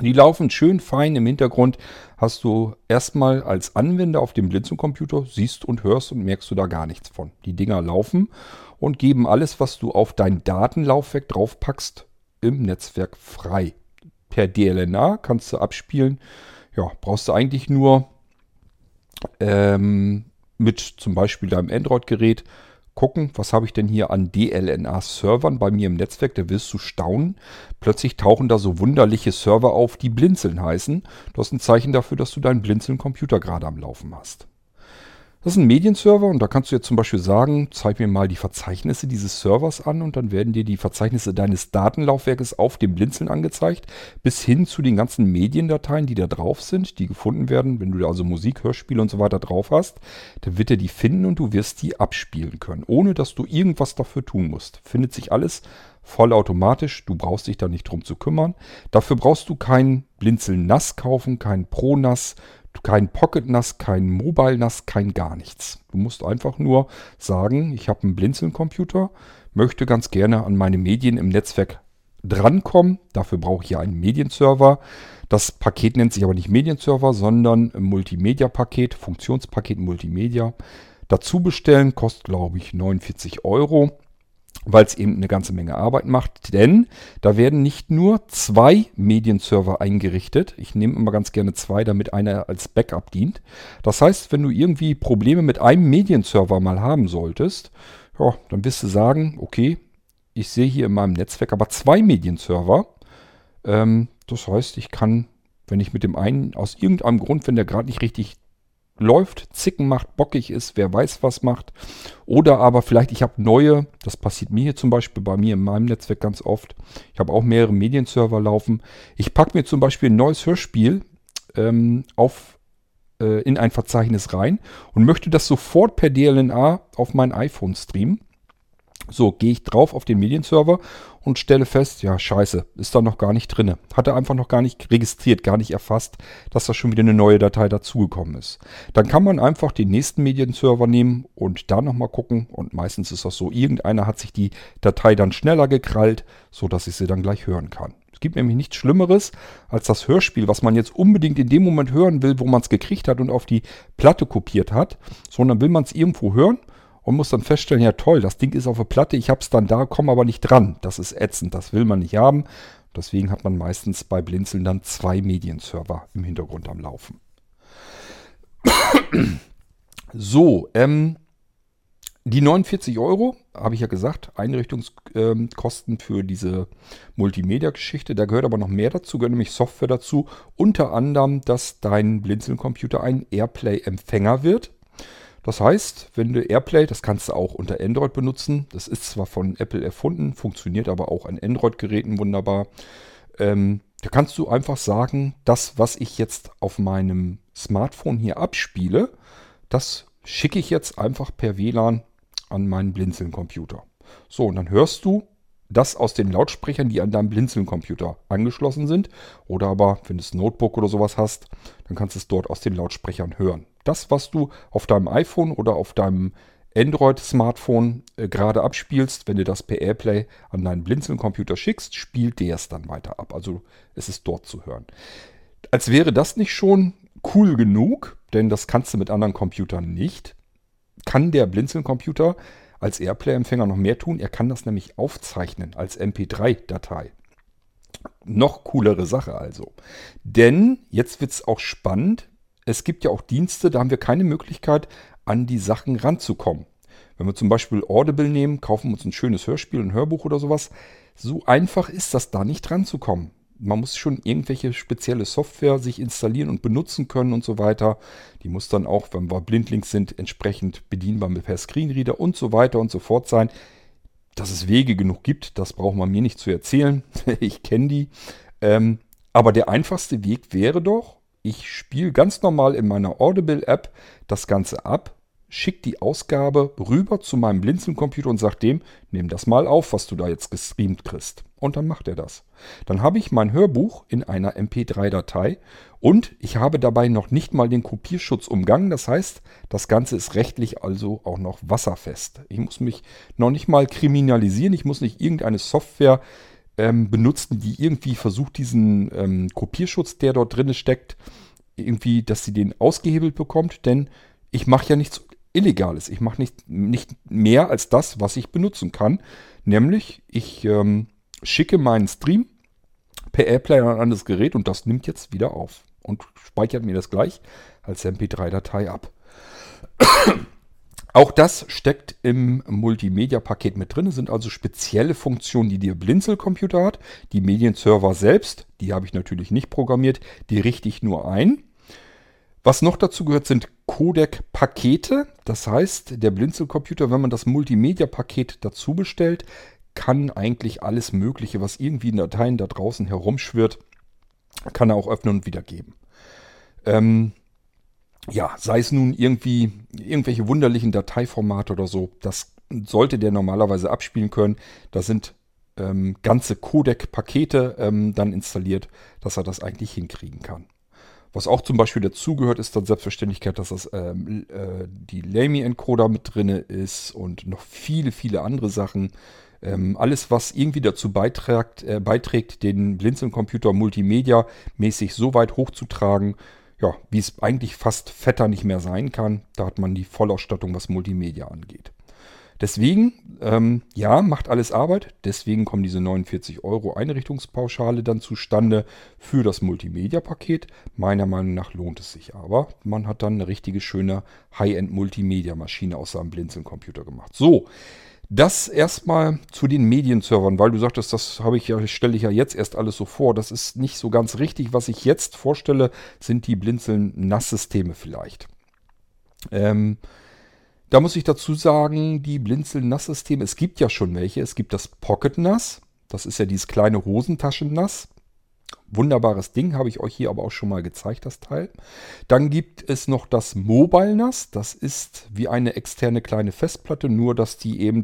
Die laufen schön fein im Hintergrund. Hast du erstmal als Anwender auf dem Blinzeln-Computer, siehst und hörst und merkst du da gar nichts von. Die Dinger laufen und geben alles, was du auf dein Datenlaufwerk draufpackst, im Netzwerk frei. Per DLNA kannst du abspielen. Ja, brauchst du eigentlich nur ähm, mit zum Beispiel deinem Android-Gerät gucken, was habe ich denn hier an DLNA-Servern bei mir im Netzwerk, da wirst du staunen. Plötzlich tauchen da so wunderliche Server auf, die Blinzeln heißen. Das ist ein Zeichen dafür, dass du deinen Blinzeln-Computer gerade am Laufen hast. Das ist ein Medienserver und da kannst du jetzt zum Beispiel sagen, zeig mir mal die Verzeichnisse dieses Servers an und dann werden dir die Verzeichnisse deines Datenlaufwerkes auf dem Blinzeln angezeigt, bis hin zu den ganzen Mediendateien, die da drauf sind, die gefunden werden. Wenn du da also Musik, Hörspiele und so weiter drauf hast, dann wird er die finden und du wirst die abspielen können, ohne dass du irgendwas dafür tun musst. Findet sich alles vollautomatisch, du brauchst dich da nicht drum zu kümmern. Dafür brauchst du kein Blinzeln Nass kaufen, kein Pro Nass, kein Pocket NAS, kein Mobile NAS, kein gar nichts. Du musst einfach nur sagen, ich habe einen Blinzeln-Computer, möchte ganz gerne an meine Medien im Netzwerk drankommen. Dafür brauche ich ja einen Medienserver. Das Paket nennt sich aber nicht Medienserver, sondern Multimedia-Paket, Funktionspaket Multimedia. Dazu bestellen kostet, glaube ich, 49 Euro weil es eben eine ganze Menge Arbeit macht. Denn da werden nicht nur zwei Medienserver eingerichtet. Ich nehme immer ganz gerne zwei, damit einer als Backup dient. Das heißt, wenn du irgendwie Probleme mit einem Medienserver mal haben solltest, ja, dann wirst du sagen, okay, ich sehe hier in meinem Netzwerk aber zwei Medienserver. Ähm, das heißt, ich kann, wenn ich mit dem einen aus irgendeinem Grund, wenn der gerade nicht richtig läuft, Zicken macht, bockig ist, wer weiß was macht. Oder aber vielleicht, ich habe neue, das passiert mir hier zum Beispiel bei mir in meinem Netzwerk ganz oft. Ich habe auch mehrere Medienserver laufen. Ich packe mir zum Beispiel ein neues Hörspiel ähm, auf, äh, in ein Verzeichnis rein und möchte das sofort per DLNA auf mein iPhone streamen. So, gehe ich drauf auf den Medienserver und stelle fest, ja, scheiße, ist da noch gar nicht drin. Hat er einfach noch gar nicht registriert, gar nicht erfasst, dass da schon wieder eine neue Datei dazugekommen ist. Dann kann man einfach den nächsten Medienserver nehmen und da nochmal gucken. Und meistens ist das so, irgendeiner hat sich die Datei dann schneller gekrallt, sodass ich sie dann gleich hören kann. Es gibt nämlich nichts Schlimmeres als das Hörspiel, was man jetzt unbedingt in dem Moment hören will, wo man es gekriegt hat und auf die Platte kopiert hat, sondern will man es irgendwo hören und muss dann feststellen, ja toll, das Ding ist auf der Platte, ich habe es dann da, komme aber nicht dran. Das ist ätzend, das will man nicht haben. Deswegen hat man meistens bei Blinzeln dann zwei Medienserver im Hintergrund am Laufen. so, ähm, die 49 Euro, habe ich ja gesagt, Einrichtungskosten ähm, für diese Multimedia-Geschichte. Da gehört aber noch mehr dazu, gehört nämlich Software dazu. Unter anderem, dass dein Blinzeln-Computer ein Airplay-Empfänger wird. Das heißt, wenn du Airplay, das kannst du auch unter Android benutzen. Das ist zwar von Apple erfunden, funktioniert aber auch an Android-Geräten wunderbar. Ähm, da kannst du einfach sagen, das, was ich jetzt auf meinem Smartphone hier abspiele, das schicke ich jetzt einfach per WLAN an meinen Blinzeln-Computer. So, und dann hörst du das aus den Lautsprechern, die an deinem Blinzeln-Computer angeschlossen sind. Oder aber, wenn du das Notebook oder sowas hast, dann kannst du es dort aus den Lautsprechern hören. Das, was du auf deinem iPhone oder auf deinem Android-Smartphone äh, gerade abspielst, wenn du das per Airplay an deinen Blinzeln-Computer schickst, spielt der es dann weiter ab. Also es ist dort zu hören. Als wäre das nicht schon cool genug, denn das kannst du mit anderen Computern nicht, kann der Blinzeln-Computer als Airplay-Empfänger noch mehr tun. Er kann das nämlich aufzeichnen als MP3-Datei. Noch coolere Sache also. Denn jetzt wird es auch spannend. Es gibt ja auch Dienste, da haben wir keine Möglichkeit, an die Sachen ranzukommen. Wenn wir zum Beispiel Audible nehmen, kaufen wir uns ein schönes Hörspiel, ein Hörbuch oder sowas. So einfach ist das da nicht ranzukommen man muss schon irgendwelche spezielle Software sich installieren und benutzen können und so weiter. Die muss dann auch, wenn wir blindlings sind, entsprechend bedienbar mit per Screenreader und so weiter und so fort sein. Dass es Wege genug gibt, das braucht man mir nicht zu erzählen. ich kenne die. Ähm, aber der einfachste Weg wäre doch, ich spiele ganz normal in meiner Audible-App das Ganze ab, schickt die Ausgabe rüber zu meinem Blinzeln-Computer und sagt dem, nimm das mal auf, was du da jetzt gestreamt kriegst. Und dann macht er das. Dann habe ich mein Hörbuch in einer MP3-Datei und ich habe dabei noch nicht mal den Kopierschutz umgangen. Das heißt, das Ganze ist rechtlich also auch noch wasserfest. Ich muss mich noch nicht mal kriminalisieren. Ich muss nicht irgendeine Software ähm, benutzen, die irgendwie versucht, diesen ähm, Kopierschutz, der dort drin steckt, irgendwie, dass sie den ausgehebelt bekommt. Denn ich mache ja nichts Illegales. Ich mache nicht, nicht mehr als das, was ich benutzen kann. Nämlich, ich ähm, schicke meinen Stream per Airplay an ein anderes Gerät und das nimmt jetzt wieder auf und speichert mir das gleich als MP3-Datei ab. Auch das steckt im Multimedia-Paket mit drin. Es sind also spezielle Funktionen, die der Blinzel-Computer hat. Die Medienserver selbst, die habe ich natürlich nicht programmiert, die richte ich nur ein. Was noch dazu gehört, sind Codec-Pakete. Das heißt, der Blinzel-Computer, wenn man das Multimedia-Paket dazu bestellt, kann eigentlich alles Mögliche, was irgendwie in Dateien da draußen herumschwirrt, kann er auch öffnen und wiedergeben. Ähm, ja, sei es nun irgendwie irgendwelche wunderlichen Dateiformate oder so, das sollte der normalerweise abspielen können. Da sind ähm, ganze Codec-Pakete ähm, dann installiert, dass er das eigentlich hinkriegen kann. Was auch zum Beispiel dazugehört, ist dann Selbstverständlichkeit, dass das ähm, äh, die Lamy-Encoder mit drin ist und noch viele, viele andere Sachen. Ähm, alles, was irgendwie dazu beiträgt, äh, beiträgt den Blinzeln-Computer multimedia-mäßig so weit hochzutragen, ja, wie es eigentlich fast fetter nicht mehr sein kann. Da hat man die Vollausstattung, was Multimedia angeht. Deswegen, ähm, ja, macht alles Arbeit. Deswegen kommen diese 49 Euro Einrichtungspauschale dann zustande für das Multimedia-Paket. Meiner Meinung nach lohnt es sich aber. Man hat dann eine richtige schöne High-End-Multimedia-Maschine aus seinem Blinzeln-Computer gemacht. So, das erstmal zu den Medienservern, weil du sagtest, das habe ich ja, stelle ich ja jetzt erst alles so vor. Das ist nicht so ganz richtig. Was ich jetzt vorstelle, sind die Blinzeln-Nass-Systeme vielleicht. Ähm, da muss ich dazu sagen, die Blinzeln-Nass-Systeme, es gibt ja schon welche. Es gibt das Pocket Nass. Das ist ja dieses kleine Hosentaschen-Nass. Wunderbares Ding, habe ich euch hier aber auch schon mal gezeigt, das Teil. Dann gibt es noch das Mobile NAS. Das ist wie eine externe kleine Festplatte, nur dass die eben,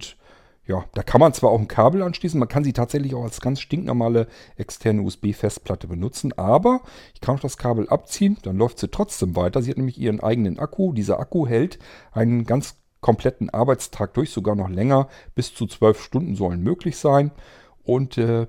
ja, da kann man zwar auch ein Kabel anschließen, man kann sie tatsächlich auch als ganz stinknormale externe USB-Festplatte benutzen, aber ich kann auch das Kabel abziehen, dann läuft sie trotzdem weiter. Sie hat nämlich ihren eigenen Akku. Dieser Akku hält einen ganz kompletten Arbeitstag durch, sogar noch länger. Bis zu zwölf Stunden sollen möglich sein. Und äh,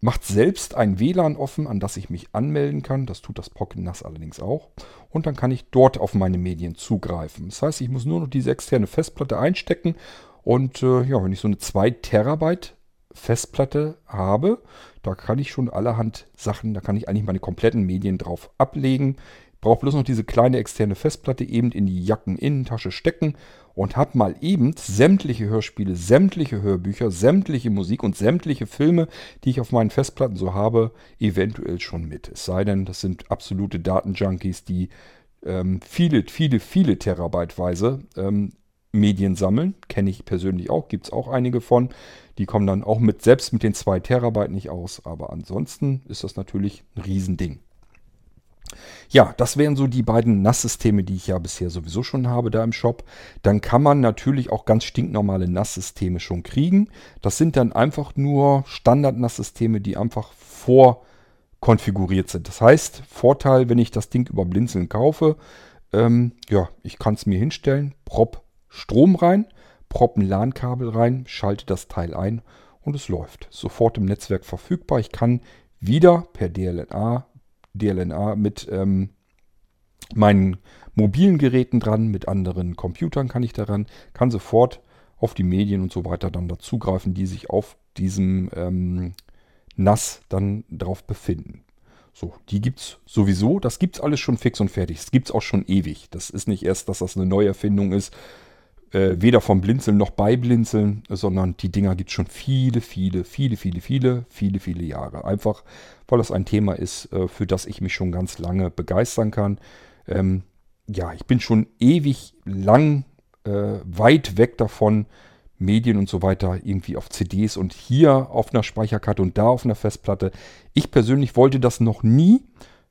macht selbst ein WLAN offen, an das ich mich anmelden kann. Das tut das Pocket NAS allerdings auch. Und dann kann ich dort auf meine Medien zugreifen. Das heißt, ich muss nur noch diese externe Festplatte einstecken. Und äh, ja, wenn ich so eine 2 Terabyte Festplatte habe, da kann ich schon allerhand Sachen, da kann ich eigentlich meine kompletten Medien drauf ablegen. Brauche bloß noch diese kleine externe Festplatte eben in die Jackeninnentasche stecken und habe mal eben sämtliche Hörspiele, sämtliche Hörbücher, sämtliche Musik und sämtliche Filme, die ich auf meinen Festplatten so habe, eventuell schon mit. Es sei denn, das sind absolute Datenjunkies, die ähm, viele, viele, viele Terabyteweise ähm, Medien sammeln. Kenne ich persönlich auch, gibt es auch einige von. Die kommen dann auch mit, selbst mit den 2 Terabyte nicht aus. Aber ansonsten ist das natürlich ein Riesending. Ja, das wären so die beiden NAS-Systeme, die ich ja bisher sowieso schon habe da im Shop. Dann kann man natürlich auch ganz stinknormale NAS-Systeme schon kriegen. Das sind dann einfach nur Standard-NAS-Systeme, die einfach vorkonfiguriert sind. Das heißt, Vorteil, wenn ich das Ding über Blinzeln kaufe, ähm, ja, ich kann es mir hinstellen, prop Strom rein, prop ein LAN-Kabel rein, schalte das Teil ein und es läuft. Sofort im Netzwerk verfügbar. Ich kann wieder per DLNA DLNA mit ähm, meinen mobilen Geräten dran, mit anderen Computern kann ich daran, kann sofort auf die Medien und so weiter dann dazugreifen, die sich auf diesem ähm, NAS dann drauf befinden. So, die gibt es sowieso, das gibt es alles schon fix und fertig. Das gibt es auch schon ewig. Das ist nicht erst, dass das eine Neuerfindung ist, äh, weder vom Blinzeln noch bei Blinzeln, sondern die Dinger gibt es schon viele, viele, viele, viele, viele, viele, viele Jahre. Einfach, weil das ein Thema ist, äh, für das ich mich schon ganz lange begeistern kann. Ähm, ja, ich bin schon ewig lang äh, weit weg davon, Medien und so weiter irgendwie auf CDs und hier auf einer Speicherkarte und da auf einer Festplatte. Ich persönlich wollte das noch nie.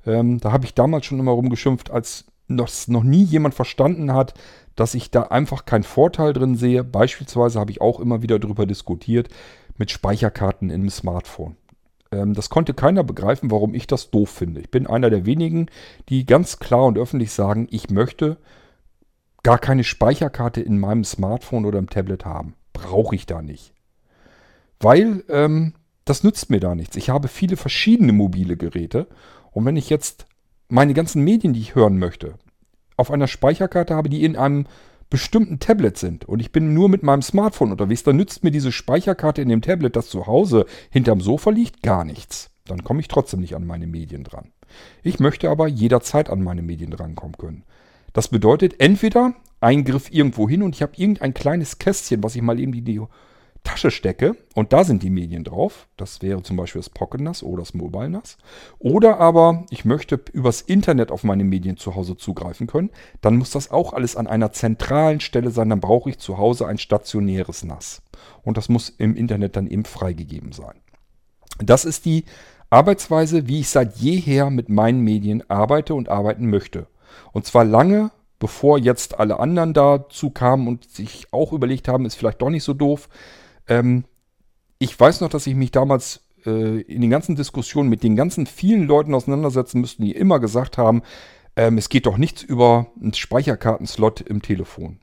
Ähm, da habe ich damals schon immer rumgeschimpft, als dass noch nie jemand verstanden hat, dass ich da einfach keinen Vorteil drin sehe. Beispielsweise habe ich auch immer wieder darüber diskutiert mit Speicherkarten im Smartphone. Ähm, das konnte keiner begreifen, warum ich das doof finde. Ich bin einer der wenigen, die ganz klar und öffentlich sagen, ich möchte gar keine Speicherkarte in meinem Smartphone oder im Tablet haben. Brauche ich da nicht. Weil ähm, das nützt mir da nichts. Ich habe viele verschiedene mobile Geräte und wenn ich jetzt meine ganzen Medien, die ich hören möchte, auf einer Speicherkarte habe, die in einem bestimmten Tablet sind und ich bin nur mit meinem Smartphone unterwegs, dann nützt mir diese Speicherkarte in dem Tablet, das zu Hause hinterm Sofa liegt, gar nichts. Dann komme ich trotzdem nicht an meine Medien dran. Ich möchte aber jederzeit an meine Medien drankommen können. Das bedeutet entweder Eingriff irgendwo hin und ich habe irgendein kleines Kästchen, was ich mal eben die Tasche stecke und da sind die Medien drauf. Das wäre zum Beispiel das Pocket NAS oder das Mobile NAS. Oder aber ich möchte übers Internet auf meine Medien zu Hause zugreifen können. Dann muss das auch alles an einer zentralen Stelle sein. Dann brauche ich zu Hause ein stationäres NAS. Und das muss im Internet dann eben freigegeben sein. Das ist die Arbeitsweise, wie ich seit jeher mit meinen Medien arbeite und arbeiten möchte. Und zwar lange bevor jetzt alle anderen dazu kamen und sich auch überlegt haben, ist vielleicht doch nicht so doof. Ähm, ich weiß noch, dass ich mich damals äh, in den ganzen Diskussionen mit den ganzen vielen Leuten auseinandersetzen müssten, die immer gesagt haben, ähm, es geht doch nichts über einen Speicherkartenslot im Telefon.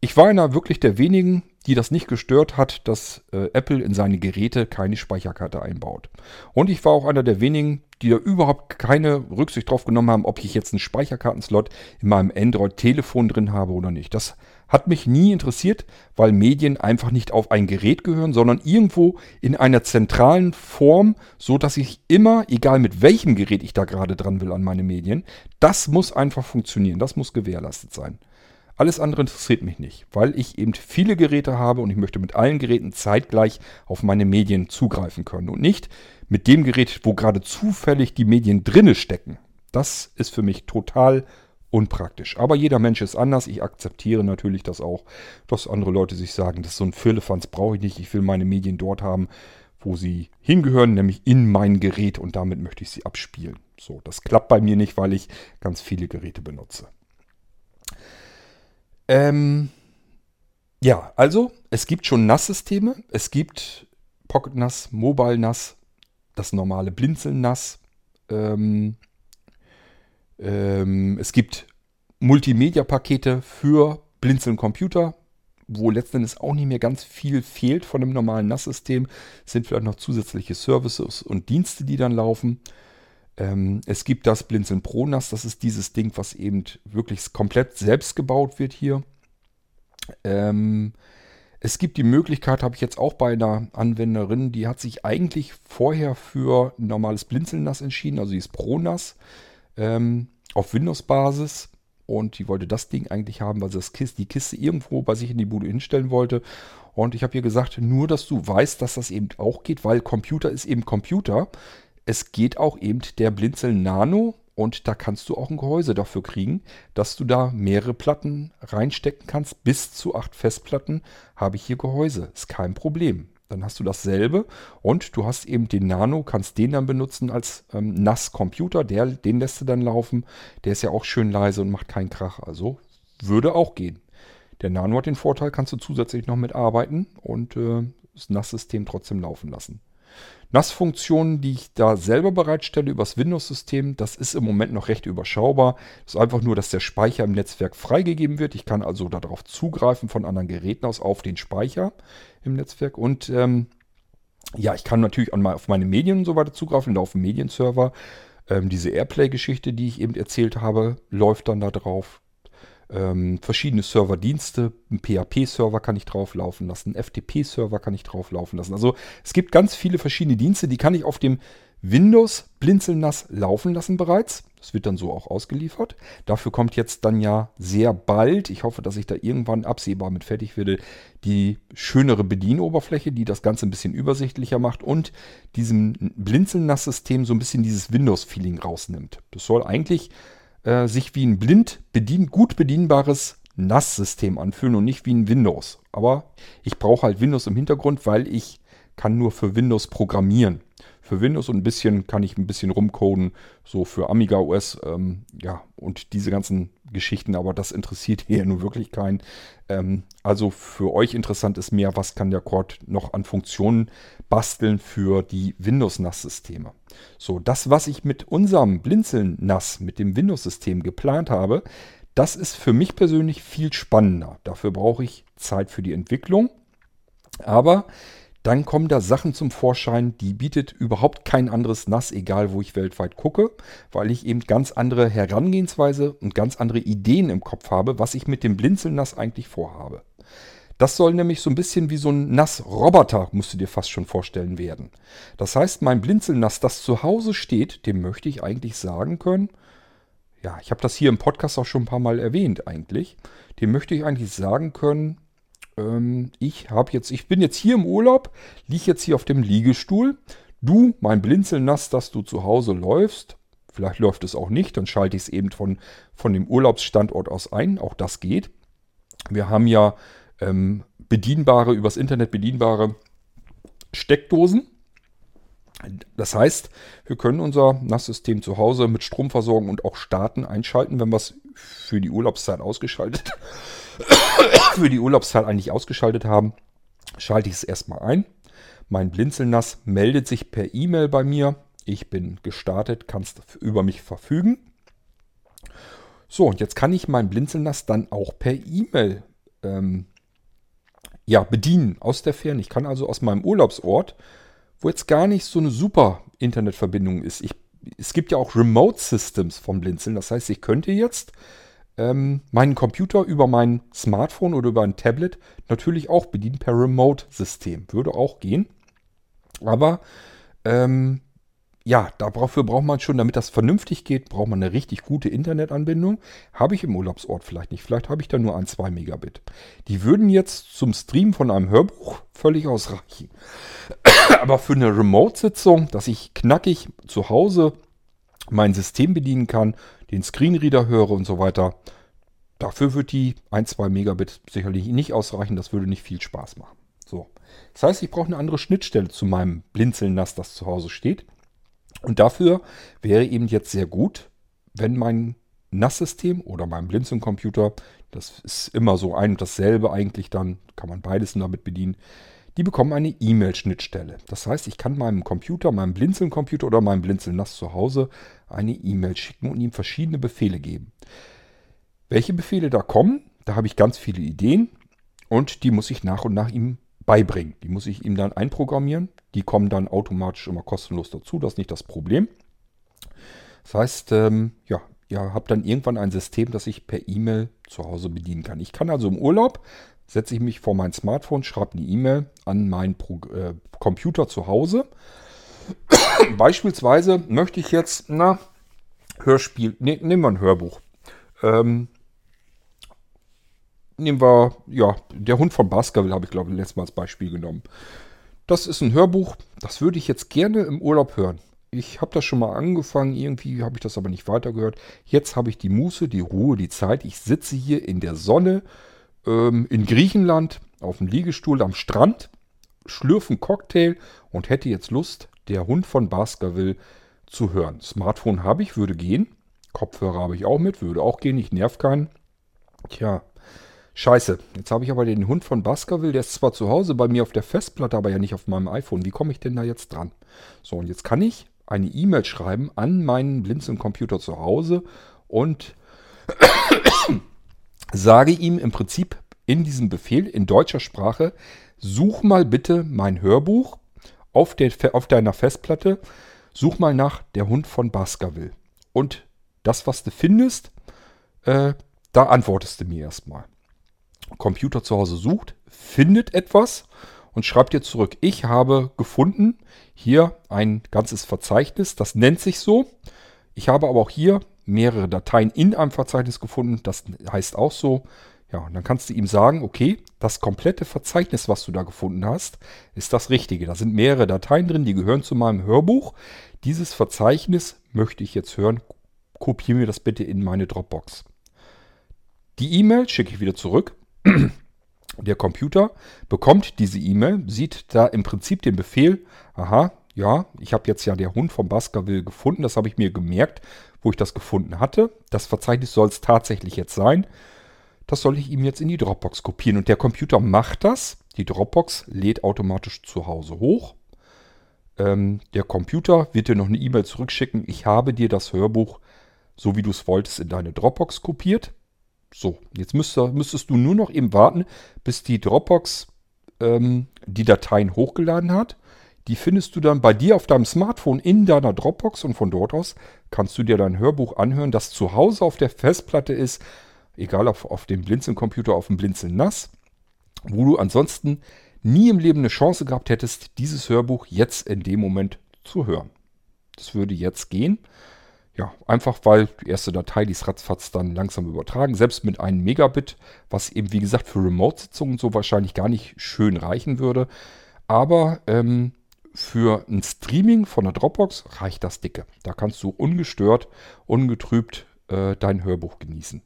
Ich war einer wirklich der wenigen, die das nicht gestört hat, dass äh, Apple in seine Geräte keine Speicherkarte einbaut. Und ich war auch einer der wenigen, die da überhaupt keine Rücksicht drauf genommen haben, ob ich jetzt einen Speicherkartenslot in meinem Android-Telefon drin habe oder nicht. Das hat mich nie interessiert, weil Medien einfach nicht auf ein Gerät gehören, sondern irgendwo in einer zentralen Form, so dass ich immer, egal mit welchem Gerät ich da gerade dran will an meine Medien, das muss einfach funktionieren, das muss gewährleistet sein. Alles andere interessiert mich nicht, weil ich eben viele Geräte habe und ich möchte mit allen Geräten zeitgleich auf meine Medien zugreifen können und nicht mit dem Gerät, wo gerade zufällig die Medien drinne stecken. Das ist für mich total unpraktisch. Aber jeder Mensch ist anders. Ich akzeptiere natürlich das auch, dass andere Leute sich sagen, das ist so ein Firlefanz brauche ich nicht. Ich will meine Medien dort haben, wo sie hingehören, nämlich in mein Gerät und damit möchte ich sie abspielen. So, das klappt bei mir nicht, weil ich ganz viele Geräte benutze. Ähm, ja, also es gibt schon NAS-Systeme. Es gibt Pocket NAS, Mobile NAS, das normale Blinzeln NAS. Ähm, ähm, es gibt Multimedia-Pakete für Blinzeln Computer, wo letztendlich auch nicht mehr ganz viel fehlt von dem normalen NAS-System. Es sind vielleicht noch zusätzliche Services und Dienste, die dann laufen. Ähm, es gibt das Blinzeln Pro NAS, das ist dieses Ding, was eben wirklich komplett selbst gebaut wird hier. Ähm, es gibt die Möglichkeit, habe ich jetzt auch bei einer Anwenderin, die hat sich eigentlich vorher für ein normales Blinzeln NAS entschieden, also dieses Pro NAS ähm, auf Windows-Basis. Und die wollte das Ding eigentlich haben, weil sie das Kiste, die Kiste irgendwo bei sich in die Bude hinstellen wollte. Und ich habe ihr gesagt, nur dass du weißt, dass das eben auch geht, weil Computer ist eben Computer es geht auch eben der Blinzeln Nano und da kannst du auch ein Gehäuse dafür kriegen, dass du da mehrere Platten reinstecken kannst. Bis zu acht Festplatten habe ich hier Gehäuse. Ist kein Problem. Dann hast du dasselbe und du hast eben den Nano, kannst den dann benutzen als ähm, NAS-Computer. Den lässt du dann laufen. Der ist ja auch schön leise und macht keinen Krach. Also würde auch gehen. Der Nano hat den Vorteil, kannst du zusätzlich noch mitarbeiten und äh, das NAS-System trotzdem laufen lassen. NAS-Funktionen, die ich da selber bereitstelle übers Windows-System, das ist im Moment noch recht überschaubar. Das ist einfach nur, dass der Speicher im Netzwerk freigegeben wird. Ich kann also darauf zugreifen von anderen Geräten aus auf den Speicher im Netzwerk. Und ähm, ja, ich kann natürlich auf meine Medien und so weiter zugreifen, auf dem Medienserver. Ähm, diese Airplay-Geschichte, die ich eben erzählt habe, läuft dann da drauf ähm, verschiedene Serverdienste. Ein PHP-Server kann ich drauflaufen lassen, ein FTP-Server kann ich drauflaufen lassen. Also es gibt ganz viele verschiedene Dienste, die kann ich auf dem Windows blinzelnass laufen lassen bereits. Das wird dann so auch ausgeliefert. Dafür kommt jetzt dann ja sehr bald, ich hoffe, dass ich da irgendwann absehbar mit fertig werde, die schönere Bedienoberfläche, die das Ganze ein bisschen übersichtlicher macht und diesem Blinzelnass-System so ein bisschen dieses Windows-Feeling rausnimmt. Das soll eigentlich äh, sich wie ein blind bedien gut bedienbares NAS-System anfühlen und nicht wie ein Windows. Aber ich brauche halt Windows im Hintergrund, weil ich kann nur für Windows programmieren. Für Windows und ein bisschen kann ich ein bisschen rumcoden, so für Amiga OS, ähm, ja, und diese ganzen Geschichten, aber das interessiert hier nun wirklich keinen. Ähm, also für euch interessant ist mehr, was kann der Cord noch an Funktionen basteln für die Windows-NAS-Systeme. So, das, was ich mit unserem Blinzeln-NAS, mit dem Windows-System geplant habe, das ist für mich persönlich viel spannender. Dafür brauche ich Zeit für die Entwicklung. Aber dann kommen da Sachen zum Vorschein, die bietet überhaupt kein anderes NAS, egal wo ich weltweit gucke, weil ich eben ganz andere Herangehensweise und ganz andere Ideen im Kopf habe, was ich mit dem Blinzeln-NAS eigentlich vorhabe. Das soll nämlich so ein bisschen wie so ein NAS-Roboter, musst du dir fast schon vorstellen, werden. Das heißt, mein Blinzeln-NAS, das zu Hause steht, dem möchte ich eigentlich sagen können, ja, ich habe das hier im Podcast auch schon ein paar Mal erwähnt eigentlich, dem möchte ich eigentlich sagen können, ähm, ich habe jetzt, ich bin jetzt hier im Urlaub, liege jetzt hier auf dem Liegestuhl. Du, mein Blinzelnass, dass du zu Hause läufst. Vielleicht läuft es auch nicht, dann schalte ich es eben von, von dem Urlaubsstandort aus ein. Auch das geht. Wir haben ja ähm, bedienbare, übers Internet bedienbare Steckdosen. Das heißt, wir können unser NAS-System zu Hause mit Stromversorgung und auch starten einschalten, wenn wir es für die Urlaubszeit ausgeschaltet für die Urlaubszeit eigentlich ausgeschaltet haben, schalte ich es erstmal ein. Mein Blinzelnass meldet sich per E-Mail bei mir. Ich bin gestartet, kannst über mich verfügen. So, und jetzt kann ich mein Blinzelnass dann auch per E-Mail ähm, ja, bedienen aus der Ferne. Ich kann also aus meinem Urlaubsort, wo jetzt gar nicht so eine super Internetverbindung ist. Ich, es gibt ja auch Remote Systems vom Blinzeln. Das heißt, ich könnte jetzt ähm, meinen Computer über mein Smartphone oder über ein Tablet natürlich auch bedienen per Remote-System. Würde auch gehen. Aber ähm, ja, dafür braucht man schon, damit das vernünftig geht, braucht man eine richtig gute Internetanbindung. Habe ich im Urlaubsort vielleicht nicht. Vielleicht habe ich da nur ein 2 Megabit. Die würden jetzt zum Stream von einem Hörbuch völlig ausreichen. Aber für eine Remote-Sitzung, dass ich knackig zu Hause mein System bedienen kann, den Screenreader höre und so weiter. Dafür wird die 1, 2 Megabit sicherlich nicht ausreichen. Das würde nicht viel Spaß machen. So. Das heißt, ich brauche eine andere Schnittstelle zu meinem Blinzeln-NAS, das zu Hause steht. Und dafür wäre eben jetzt sehr gut, wenn mein NAS-System oder mein Blinzeln-Computer, das ist immer so ein und dasselbe eigentlich dann, kann man beides damit bedienen, die bekommen eine E-Mail-Schnittstelle. Das heißt, ich kann meinem Computer, meinem Blinzeln-Computer oder meinem Blinzeln-NAS zu Hause eine E-Mail schicken und ihm verschiedene Befehle geben. Welche Befehle da kommen, da habe ich ganz viele Ideen und die muss ich nach und nach ihm beibringen. Die muss ich ihm dann einprogrammieren. Die kommen dann automatisch immer kostenlos dazu. Das ist nicht das Problem. Das heißt, ähm, ja, ihr habt dann irgendwann ein System, das ich per E-Mail zu Hause bedienen kann. Ich kann also im Urlaub setze ich mich vor mein Smartphone, schreibe eine E-Mail an meinen Pro äh, Computer zu Hause. Beispielsweise möchte ich jetzt, na, Hörspiel, ne, nehmen wir ein Hörbuch. Ähm, nehmen wir, ja, der Hund von Baskerville habe ich glaube ich letztes Mal als Beispiel genommen. Das ist ein Hörbuch, das würde ich jetzt gerne im Urlaub hören. Ich habe das schon mal angefangen, irgendwie habe ich das aber nicht weitergehört. Jetzt habe ich die Muße, die Ruhe, die Zeit. Ich sitze hier in der Sonne, ähm, in Griechenland auf dem Liegestuhl am Strand, schlürfen Cocktail und hätte jetzt Lust, der Hund von Baskerville zu hören. Smartphone habe ich, würde gehen. Kopfhörer habe ich auch mit, würde auch gehen. Ich nerv keinen. Tja, scheiße. Jetzt habe ich aber den Hund von Baskerville, der ist zwar zu Hause bei mir auf der Festplatte, aber ja nicht auf meinem iPhone. Wie komme ich denn da jetzt dran? So, und jetzt kann ich eine E-Mail schreiben an meinen Blinzeln-Computer zu Hause und sage ihm im Prinzip in diesem Befehl in deutscher Sprache, such mal bitte mein Hörbuch auf, der, auf deiner Festplatte, such mal nach Der Hund von Baskerville. Und das, was du findest, äh, da antwortest du mir erstmal. Computer zu Hause sucht, findet etwas und schreibt dir zurück, ich habe gefunden hier ein ganzes Verzeichnis, das nennt sich so. Ich habe aber auch hier mehrere Dateien in einem Verzeichnis gefunden. Das heißt auch so. Ja, und dann kannst du ihm sagen, okay, das komplette Verzeichnis, was du da gefunden hast, ist das Richtige. Da sind mehrere Dateien drin, die gehören zu meinem Hörbuch. Dieses Verzeichnis möchte ich jetzt hören. Kopiere mir das bitte in meine Dropbox. Die E-Mail schicke ich wieder zurück. Der Computer bekommt diese E-Mail, sieht da im Prinzip den Befehl, aha, ja, ich habe jetzt ja der Hund vom Baskerville gefunden, das habe ich mir gemerkt, wo ich das gefunden hatte. Das Verzeichnis soll es tatsächlich jetzt sein. Das soll ich ihm jetzt in die Dropbox kopieren und der Computer macht das. Die Dropbox lädt automatisch zu Hause hoch. Ähm, der Computer wird dir noch eine E-Mail zurückschicken. Ich habe dir das Hörbuch, so wie du es wolltest, in deine Dropbox kopiert. So, jetzt müsste, müsstest du nur noch eben warten, bis die Dropbox ähm, die Dateien hochgeladen hat. Die findest du dann bei dir auf deinem Smartphone in deiner Dropbox und von dort aus kannst du dir dein Hörbuch anhören, das zu Hause auf der Festplatte ist, egal ob auf dem Blinzeln-Computer, auf dem Blinzeln nass, wo du ansonsten nie im Leben eine Chance gehabt hättest, dieses Hörbuch jetzt in dem Moment zu hören. Das würde jetzt gehen. Ja, einfach weil die erste Datei, die ist ratzfatz dann langsam übertragen, selbst mit einem Megabit, was eben wie gesagt für Remote-Sitzungen so wahrscheinlich gar nicht schön reichen würde. Aber ähm, für ein Streaming von der Dropbox reicht das dicke. Da kannst du ungestört, ungetrübt äh, dein Hörbuch genießen.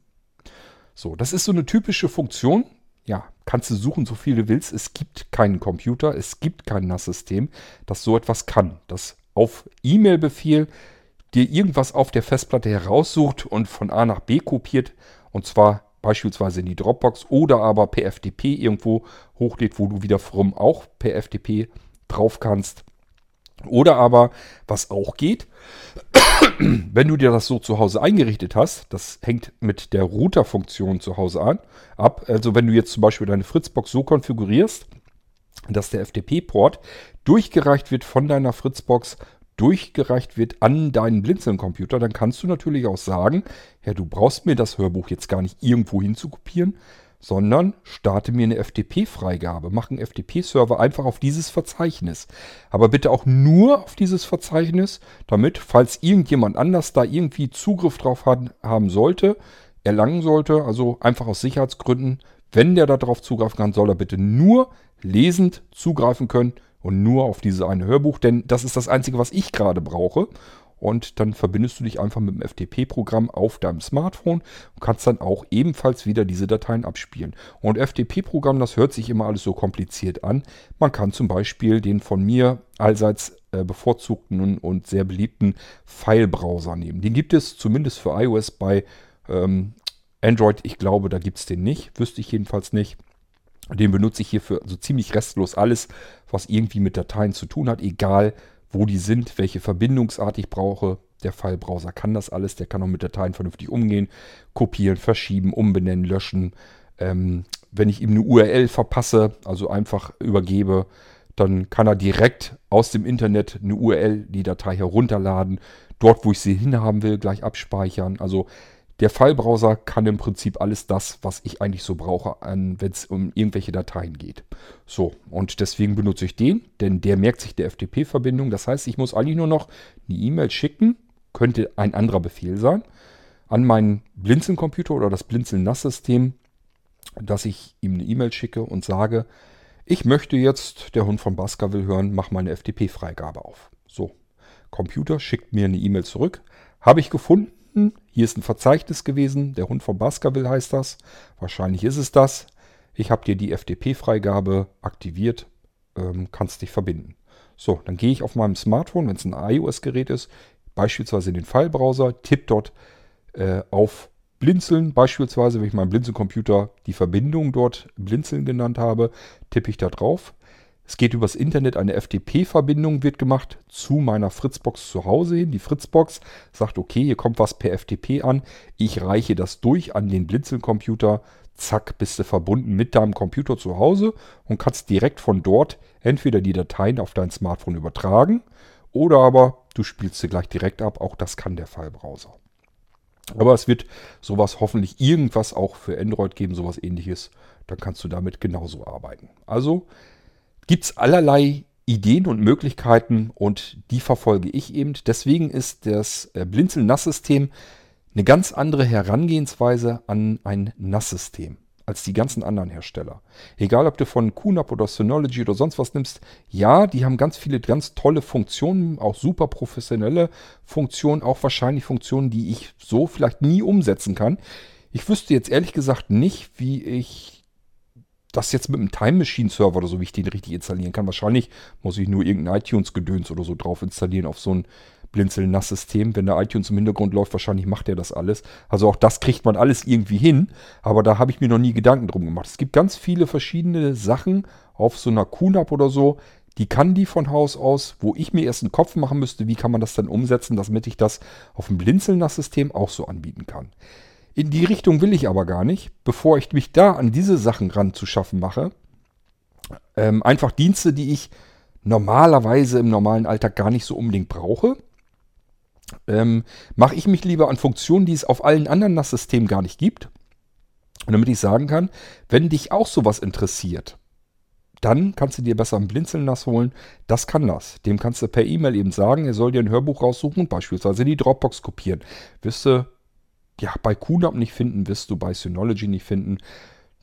So, das ist so eine typische Funktion. Ja, kannst du suchen, so viel du willst. Es gibt keinen Computer, es gibt kein NAS-System, das so etwas kann. Das auf E-Mail-Befehl dir irgendwas auf der Festplatte heraussucht und von A nach B kopiert. Und zwar beispielsweise in die Dropbox oder aber per FTP irgendwo hochlädt, wo du wiederum auch per FTP drauf kannst. Oder aber, was auch geht, wenn du dir das so zu Hause eingerichtet hast, das hängt mit der Router-Funktion zu Hause an, ab. Also wenn du jetzt zum Beispiel deine Fritzbox so konfigurierst, dass der FTP-Port durchgereicht wird von deiner Fritzbox, durchgereicht wird an deinen Blinzeln-Computer, dann kannst du natürlich auch sagen, ja, du brauchst mir das Hörbuch jetzt gar nicht irgendwo hinzukopieren, sondern starte mir eine FTP-Freigabe. Mach einen FTP-Server einfach auf dieses Verzeichnis. Aber bitte auch nur auf dieses Verzeichnis, damit, falls irgendjemand anders da irgendwie Zugriff drauf hat, haben sollte, erlangen sollte, also einfach aus Sicherheitsgründen, wenn der da drauf zugreifen kann, soll er bitte nur lesend zugreifen können und nur auf dieses eine Hörbuch, denn das ist das Einzige, was ich gerade brauche und dann verbindest du dich einfach mit dem FTP-Programm auf deinem Smartphone und kannst dann auch ebenfalls wieder diese Dateien abspielen. Und FTP-Programm, das hört sich immer alles so kompliziert an. Man kann zum Beispiel den von mir allseits äh, bevorzugten und sehr beliebten File-Browser nehmen. Den gibt es zumindest für iOS bei ähm, Android. Ich glaube, da gibt es den nicht. Wüsste ich jedenfalls nicht. Den benutze ich hier für so ziemlich restlos alles, was irgendwie mit Dateien zu tun hat, egal wo die sind, welche Verbindungsart ich brauche. Der File-Browser kann das alles, der kann auch mit Dateien vernünftig umgehen, kopieren, verschieben, umbenennen, löschen. Ähm, wenn ich ihm eine URL verpasse, also einfach übergebe, dann kann er direkt aus dem Internet eine URL, die Datei herunterladen, dort, wo ich sie hinhaben will, gleich abspeichern. Also der File-Browser kann im Prinzip alles das, was ich eigentlich so brauche, wenn es um irgendwelche Dateien geht. So, und deswegen benutze ich den, denn der merkt sich der FTP-Verbindung. Das heißt, ich muss eigentlich nur noch eine E-Mail schicken, könnte ein anderer Befehl sein, an meinen Blinzeln-Computer oder das Blinzeln-NAS-System, dass ich ihm eine E-Mail schicke und sage, ich möchte jetzt, der Hund von Baskerville hören, mach mal eine FTP-Freigabe auf. So, Computer schickt mir eine E-Mail zurück. Habe ich gefunden. Hier ist ein Verzeichnis gewesen. Der Hund von Baskerville heißt das. Wahrscheinlich ist es das. Ich habe dir die FTP-Freigabe aktiviert. Ähm, kannst dich verbinden. So, dann gehe ich auf meinem Smartphone, wenn es ein iOS-Gerät ist, beispielsweise in den File-Browser, tippe dort äh, auf Blinzeln, beispielsweise, wenn ich meinem Blinzeln-Computer die Verbindung dort Blinzeln genannt habe, tippe ich da drauf. Es geht übers Internet, eine FTP-Verbindung wird gemacht zu meiner Fritzbox zu Hause hin. Die Fritzbox sagt, okay, hier kommt was per FTP an. Ich reiche das durch an den Blinzeln-Computer. Zack, bist du verbunden mit deinem Computer zu Hause und kannst direkt von dort entweder die Dateien auf dein Smartphone übertragen oder aber du spielst sie gleich direkt ab. Auch das kann der File-Browser. Aber es wird sowas hoffentlich irgendwas auch für Android geben, sowas ähnliches. Dann kannst du damit genauso arbeiten. Also gibt es allerlei Ideen und Möglichkeiten und die verfolge ich eben. Deswegen ist das äh, Blinzeln-Nass-System eine ganz andere Herangehensweise an ein Nass-System als die ganzen anderen Hersteller. Egal, ob du von QNAP oder Synology oder sonst was nimmst, ja, die haben ganz viele ganz tolle Funktionen, auch super professionelle Funktionen, auch wahrscheinlich Funktionen, die ich so vielleicht nie umsetzen kann. Ich wüsste jetzt ehrlich gesagt nicht, wie ich das jetzt mit einem Time Machine Server oder so, wie ich den richtig installieren kann. Wahrscheinlich muss ich nur irgendein iTunes-Gedöns oder so drauf installieren auf so ein Blinzeln-Nass-System. Wenn der iTunes im Hintergrund läuft, wahrscheinlich macht er das alles. Also auch das kriegt man alles irgendwie hin. Aber da habe ich mir noch nie Gedanken drum gemacht. Es gibt ganz viele verschiedene Sachen auf so einer QNAP oder so. Die kann die von Haus aus, wo ich mir erst einen Kopf machen müsste, wie kann man das dann umsetzen, damit ich das auf dem Blinzeln-Nass-System auch so anbieten kann. In die Richtung will ich aber gar nicht, bevor ich mich da an diese Sachen ran zu schaffen mache. Ähm, einfach Dienste, die ich normalerweise im normalen Alltag gar nicht so unbedingt brauche ähm, mache ich mich lieber an Funktionen, die es auf allen anderen NAS-Systemen gar nicht gibt. Und damit ich sagen kann, wenn dich auch sowas interessiert, dann kannst du dir besser ein Blinzeln-NAS holen. Das kann das. Dem kannst du per E-Mail eben sagen, er soll dir ein Hörbuch raussuchen und beispielsweise die Dropbox kopieren. Wirst du ja bei QNAP nicht finden, wirst du bei Synology nicht finden.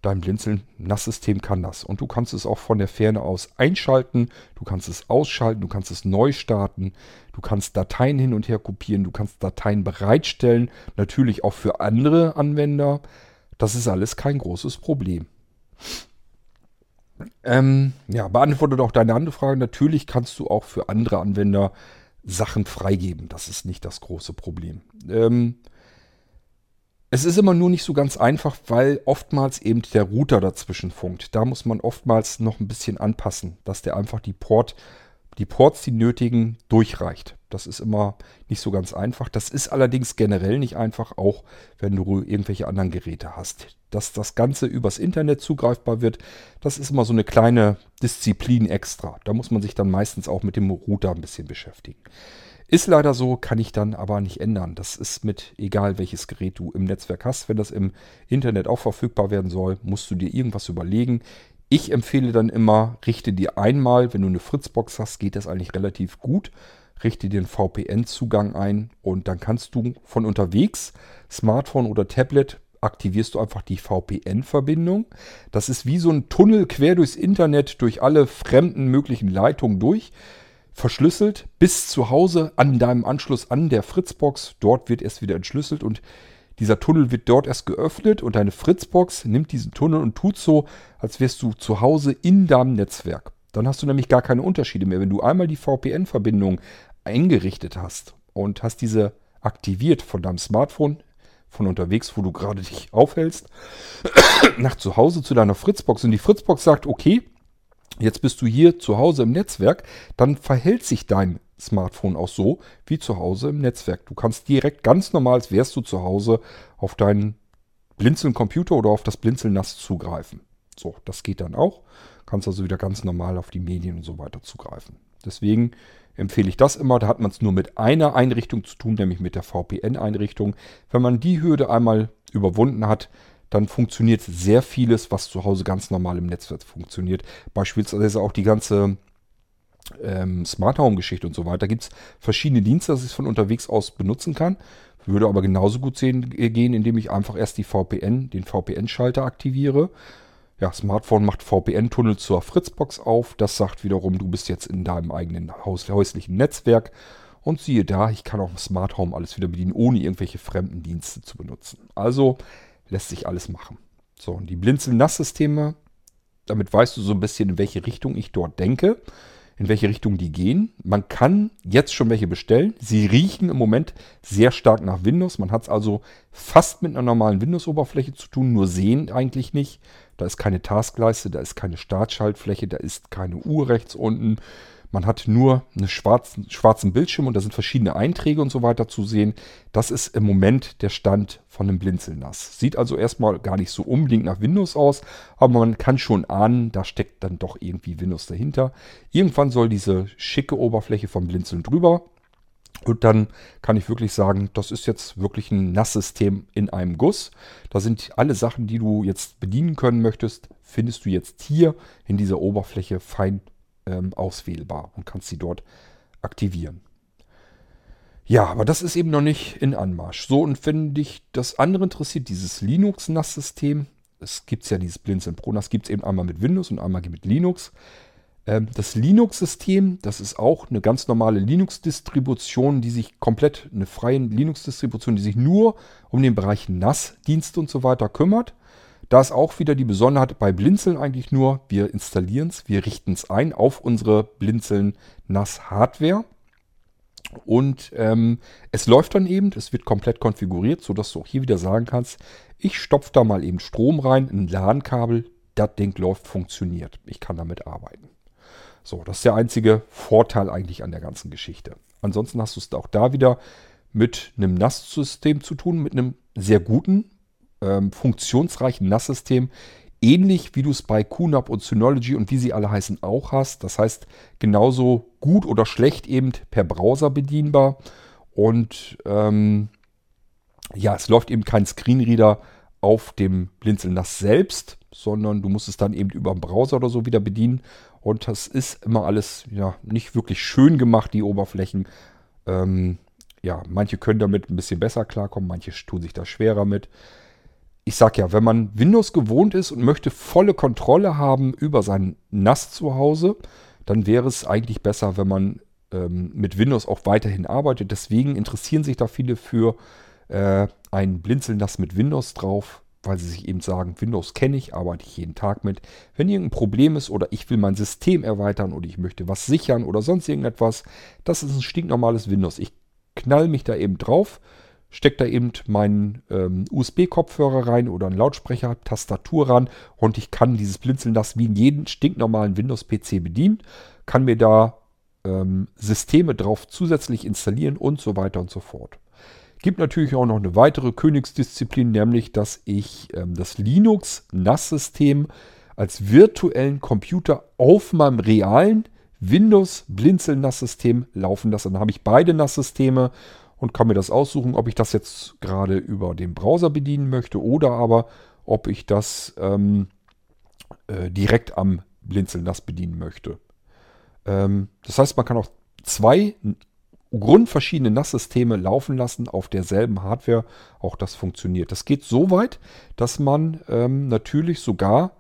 Dein Blinzeln-NAS-System kann das. Und du kannst es auch von der Ferne aus einschalten, du kannst es ausschalten, du kannst es neu starten, du kannst Dateien hin und her kopieren, du kannst Dateien bereitstellen, natürlich auch für andere Anwender. Das ist alles kein großes Problem. Ähm, ja, beantwortet auch deine andere Frage. Natürlich kannst du auch für andere Anwender Sachen freigeben. Das ist nicht das große Problem. Ähm, es ist immer nur nicht so ganz einfach, weil oftmals eben der Router dazwischen funkt. Da muss man oftmals noch ein bisschen anpassen, dass der einfach die Port, die Ports, die nötigen, durchreicht. Das ist immer nicht so ganz einfach. Das ist allerdings generell nicht einfach, auch wenn du irgendwelche anderen Geräte hast. Dass das Ganze übers Internet zugreifbar wird, das ist immer so eine kleine Disziplin extra. Da muss man sich dann meistens auch mit dem Router ein bisschen beschäftigen. Ist leider so, kann ich dann aber nicht ändern. Das ist mit egal welches Gerät du im Netzwerk hast. Wenn das im Internet auch verfügbar werden soll, musst du dir irgendwas überlegen. Ich empfehle dann immer, richte dir einmal, wenn du eine Fritzbox hast, geht das eigentlich relativ gut. Richte dir einen VPN-Zugang ein und dann kannst du von unterwegs, Smartphone oder Tablet, aktivierst du einfach die VPN-Verbindung. Das ist wie so ein Tunnel quer durchs Internet, durch alle fremden möglichen Leitungen durch verschlüsselt bis zu Hause an deinem Anschluss an der Fritzbox. Dort wird erst wieder entschlüsselt und dieser Tunnel wird dort erst geöffnet und deine Fritzbox nimmt diesen Tunnel und tut so, als wärst du zu Hause in deinem Netzwerk. Dann hast du nämlich gar keine Unterschiede mehr. Wenn du einmal die VPN-Verbindung eingerichtet hast und hast diese aktiviert von deinem Smartphone, von unterwegs, wo du gerade dich aufhältst, nach zu Hause zu deiner Fritzbox und die Fritzbox sagt, okay, Jetzt bist du hier zu Hause im Netzwerk, dann verhält sich dein Smartphone auch so wie zu Hause im Netzwerk. Du kannst direkt ganz normal, als wärst du zu Hause, auf deinen Blinzeln-Computer oder auf das Blinzeln-NAS zugreifen. So, das geht dann auch. Kannst also wieder ganz normal auf die Medien und so weiter zugreifen. Deswegen empfehle ich das immer. Da hat man es nur mit einer Einrichtung zu tun, nämlich mit der VPN-Einrichtung. Wenn man die Hürde einmal überwunden hat, dann funktioniert sehr vieles, was zu Hause ganz normal im Netzwerk funktioniert. Beispielsweise auch die ganze ähm, Smart Home Geschichte und so weiter. Da gibt es verschiedene Dienste, dass ich es von unterwegs aus benutzen kann. Würde aber genauso gut sehen, äh, gehen, indem ich einfach erst die VPN, den VPN-Schalter aktiviere. Ja, Smartphone macht VPN-Tunnel zur Fritzbox auf. Das sagt wiederum, du bist jetzt in deinem eigenen Haus, häuslichen Netzwerk. Und siehe da, ich kann auch Smart Home alles wieder bedienen, ohne irgendwelche fremden Dienste zu benutzen. Also lässt sich alles machen. So, und die Blinzeln-Nass-Systeme, damit weißt du so ein bisschen, in welche Richtung ich dort denke, in welche Richtung die gehen. Man kann jetzt schon welche bestellen. Sie riechen im Moment sehr stark nach Windows. Man hat es also fast mit einer normalen Windows-Oberfläche zu tun, nur sehen eigentlich nicht. Da ist keine Taskleiste, da ist keine Startschaltfläche, da ist keine Uhr rechts unten. Man hat nur einen schwarzen, schwarzen Bildschirm und da sind verschiedene Einträge und so weiter zu sehen. Das ist im Moment der Stand von einem Blinzelnass. Sieht also erstmal gar nicht so unbedingt nach Windows aus, aber man kann schon ahnen, da steckt dann doch irgendwie Windows dahinter. Irgendwann soll diese schicke Oberfläche vom Blinzeln drüber. Und dann kann ich wirklich sagen, das ist jetzt wirklich ein Nasssystem in einem Guss. Da sind alle Sachen, die du jetzt bedienen können möchtest, findest du jetzt hier in dieser Oberfläche fein ähm, auswählbar und kannst sie dort aktivieren. Ja, aber das ist eben noch nicht in Anmarsch. So, und wenn dich das andere interessiert, dieses Linux-NAS-System, es gibt ja dieses Blinzeln Pro NAS, gibt es eben einmal mit Windows und einmal mit Linux. Ähm, das Linux-System, das ist auch eine ganz normale Linux-Distribution, die sich komplett, eine freie Linux-Distribution, die sich nur um den Bereich NAS, Dienste und so weiter kümmert. Da ist auch wieder die Besonderheit bei Blinzeln eigentlich nur, wir installieren es, wir richten es ein auf unsere Blinzeln NAS Hardware. Und ähm, es läuft dann eben, es wird komplett konfiguriert, sodass du auch hier wieder sagen kannst, ich stopfe da mal eben Strom rein, ein LAN-Kabel, das Ding läuft, funktioniert. Ich kann damit arbeiten. So, das ist der einzige Vorteil eigentlich an der ganzen Geschichte. Ansonsten hast du es auch da wieder mit einem NAS-System zu tun, mit einem sehr guten, ähm, funktionsreichen NAS-System, ähnlich wie du es bei QNAP und Synology und wie sie alle heißen auch hast. Das heißt, genauso gut oder schlecht eben per Browser bedienbar. Und ähm, ja, es läuft eben kein Screenreader auf dem Blinzeln NAS selbst, sondern du musst es dann eben über den Browser oder so wieder bedienen. Und das ist immer alles ja nicht wirklich schön gemacht, die Oberflächen. Ähm, ja, manche können damit ein bisschen besser klarkommen, manche tun sich da schwerer mit ich sag ja, wenn man Windows gewohnt ist und möchte volle Kontrolle haben über sein NAS zu Hause, dann wäre es eigentlich besser, wenn man ähm, mit Windows auch weiterhin arbeitet. Deswegen interessieren sich da viele für äh, ein Blinzeln-NAS mit Windows drauf, weil sie sich eben sagen, Windows kenne ich, arbeite ich jeden Tag mit. Wenn irgendein Problem ist oder ich will mein System erweitern oder ich möchte was sichern oder sonst irgendetwas, das ist ein stinknormales Windows. Ich knall mich da eben drauf stecke da eben meinen ähm, USB-Kopfhörer rein oder einen Lautsprecher, Tastatur ran und ich kann dieses Blinzeln das wie in jedem stinknormalen Windows-PC bedienen, kann mir da ähm, Systeme drauf zusätzlich installieren und so weiter und so fort. Gibt natürlich auch noch eine weitere Königsdisziplin, nämlich dass ich ähm, das Linux NAS-System als virtuellen Computer auf meinem realen Windows Blinzeln NAS-System laufen lasse. Dann habe ich beide NAS-Systeme und kann mir das aussuchen, ob ich das jetzt gerade über den Browser bedienen möchte oder aber ob ich das ähm, äh, direkt am Blinzeln NAS bedienen möchte. Ähm, das heißt, man kann auch zwei grundverschiedene NAS-Systeme laufen lassen auf derselben Hardware. Auch das funktioniert. Das geht so weit, dass man ähm, natürlich sogar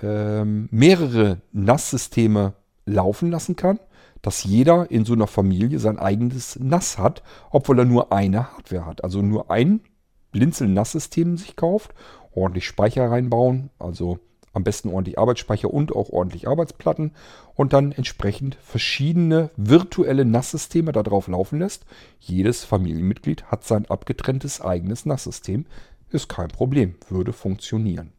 ähm, mehrere NAS-Systeme laufen lassen kann dass jeder in so einer Familie sein eigenes NAS hat, obwohl er nur eine Hardware hat. Also nur ein Blinzeln-NAS-System sich kauft, ordentlich Speicher reinbauen, also am besten ordentlich Arbeitsspeicher und auch ordentlich Arbeitsplatten und dann entsprechend verschiedene virtuelle NAS-Systeme darauf laufen lässt. Jedes Familienmitglied hat sein abgetrenntes eigenes NAS-System. Ist kein Problem, würde funktionieren.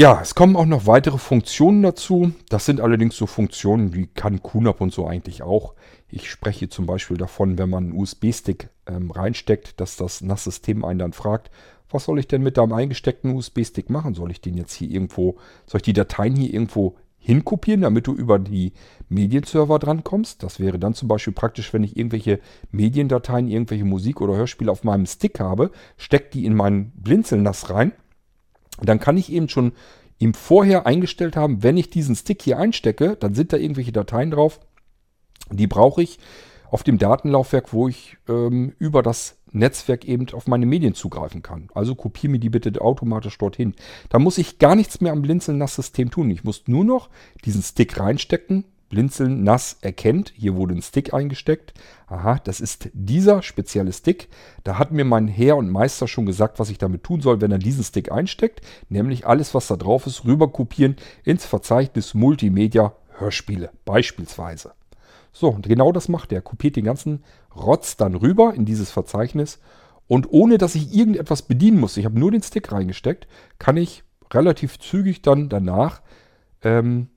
Ja, es kommen auch noch weitere Funktionen dazu. Das sind allerdings so Funktionen, wie kann QNAP und so eigentlich auch. Ich spreche zum Beispiel davon, wenn man einen USB-Stick ähm, reinsteckt, dass das NAS-System einen dann fragt, was soll ich denn mit deinem eingesteckten USB-Stick machen? Soll ich den jetzt hier irgendwo, soll ich die Dateien hier irgendwo hinkopieren, damit du über die Medienserver drankommst? Das wäre dann zum Beispiel praktisch, wenn ich irgendwelche Mediendateien, irgendwelche Musik oder Hörspiele auf meinem Stick habe, steck die in meinen Blinzelnass rein dann kann ich eben schon ihm vorher eingestellt haben, wenn ich diesen Stick hier einstecke, dann sind da irgendwelche Dateien drauf, die brauche ich auf dem Datenlaufwerk, wo ich ähm, über das Netzwerk eben auf meine Medien zugreifen kann. Also kopiere mir die bitte automatisch dorthin. Da muss ich gar nichts mehr am Blinzeln-Nass-System tun. Ich muss nur noch diesen Stick reinstecken, Blinzeln nass erkennt, hier wurde ein Stick eingesteckt. Aha, das ist dieser spezielle Stick. Da hat mir mein Herr und Meister schon gesagt, was ich damit tun soll, wenn er diesen Stick einsteckt. Nämlich alles, was da drauf ist, rüber kopieren ins Verzeichnis Multimedia Hörspiele beispielsweise. So, und genau das macht er. Kopiert den ganzen Rotz dann rüber in dieses Verzeichnis. Und ohne dass ich irgendetwas bedienen muss, ich habe nur den Stick reingesteckt, kann ich relativ zügig dann danach ähm,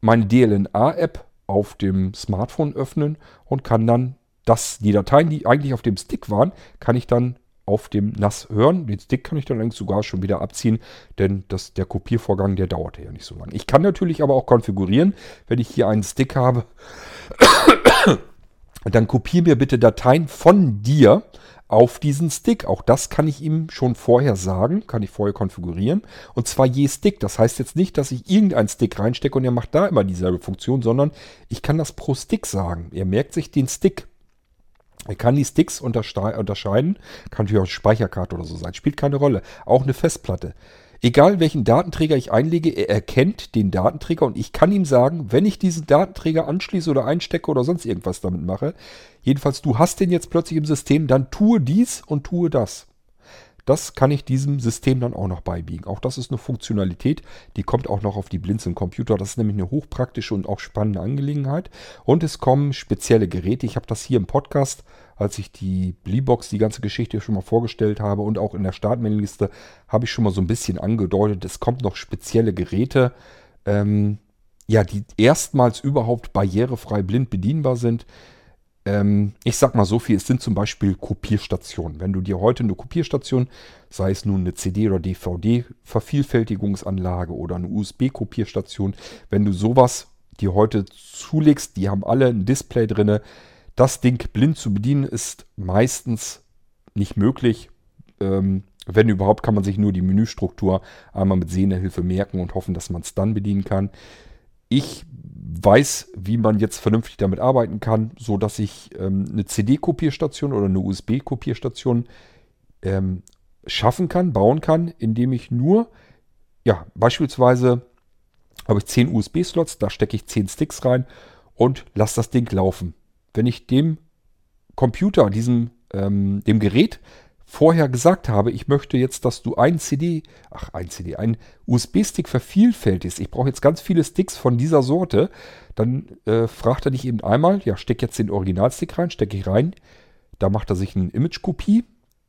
meine DLNA-App auf dem Smartphone öffnen und kann dann das, die Dateien, die eigentlich auf dem Stick waren, kann ich dann auf dem NAS hören. Den Stick kann ich dann eigentlich sogar schon wieder abziehen, denn das, der Kopiervorgang, der dauerte ja nicht so lange. Ich kann natürlich aber auch konfigurieren, wenn ich hier einen Stick habe, dann kopiere mir bitte Dateien von dir auf diesen Stick. Auch das kann ich ihm schon vorher sagen, kann ich vorher konfigurieren. Und zwar je Stick. Das heißt jetzt nicht, dass ich irgendeinen Stick reinstecke und er macht da immer dieselbe Funktion, sondern ich kann das pro Stick sagen. Er merkt sich den Stick. Er kann die Sticks unterscheiden. Kann natürlich auch eine Speicherkarte oder so sein. Spielt keine Rolle. Auch eine Festplatte. Egal welchen Datenträger ich einlege, er erkennt den Datenträger und ich kann ihm sagen, wenn ich diesen Datenträger anschließe oder einstecke oder sonst irgendwas damit mache, jedenfalls du hast den jetzt plötzlich im System, dann tue dies und tue das. Das kann ich diesem System dann auch noch beibiegen. Auch das ist eine Funktionalität, die kommt auch noch auf die Blinzeln-Computer. Das ist nämlich eine hochpraktische und auch spannende Angelegenheit. Und es kommen spezielle Geräte. Ich habe das hier im Podcast, als ich die Bleebox, die ganze Geschichte schon mal vorgestellt habe und auch in der Startmenüliste, habe ich schon mal so ein bisschen angedeutet. Es kommt noch spezielle Geräte. Ähm, ja, die erstmals überhaupt barrierefrei blind bedienbar sind. Ähm, ich sag mal so viel, es sind zum Beispiel Kopierstationen. Wenn du dir heute eine Kopierstation, sei es nun eine CD- oder DVD-Vervielfältigungsanlage oder eine USB-Kopierstation, wenn du sowas dir heute zulegst, die haben alle ein Display drin. Das Ding blind zu bedienen ist meistens nicht möglich. Ähm, wenn überhaupt, kann man sich nur die Menüstruktur einmal mit Sehnerhilfe merken und hoffen, dass man es dann bedienen kann. Ich weiß, wie man jetzt vernünftig damit arbeiten kann, so dass ich ähm, eine CD-Kopierstation oder eine USB-Kopierstation ähm, schaffen kann, bauen kann, indem ich nur, ja, beispielsweise habe ich 10 USB-Slots, da stecke ich 10 Sticks rein und lasse das Ding laufen. Wenn ich dem Computer, diesem, ähm, dem Gerät vorher gesagt habe, ich möchte jetzt, dass du ein CD, ach ein CD, ein USB-Stick vervielfältigst. Ich brauche jetzt ganz viele Sticks von dieser Sorte. Dann äh, fragt er dich eben einmal, ja, steck jetzt den Originalstick rein, stecke ich rein. Da macht er sich eine Image-Kopie.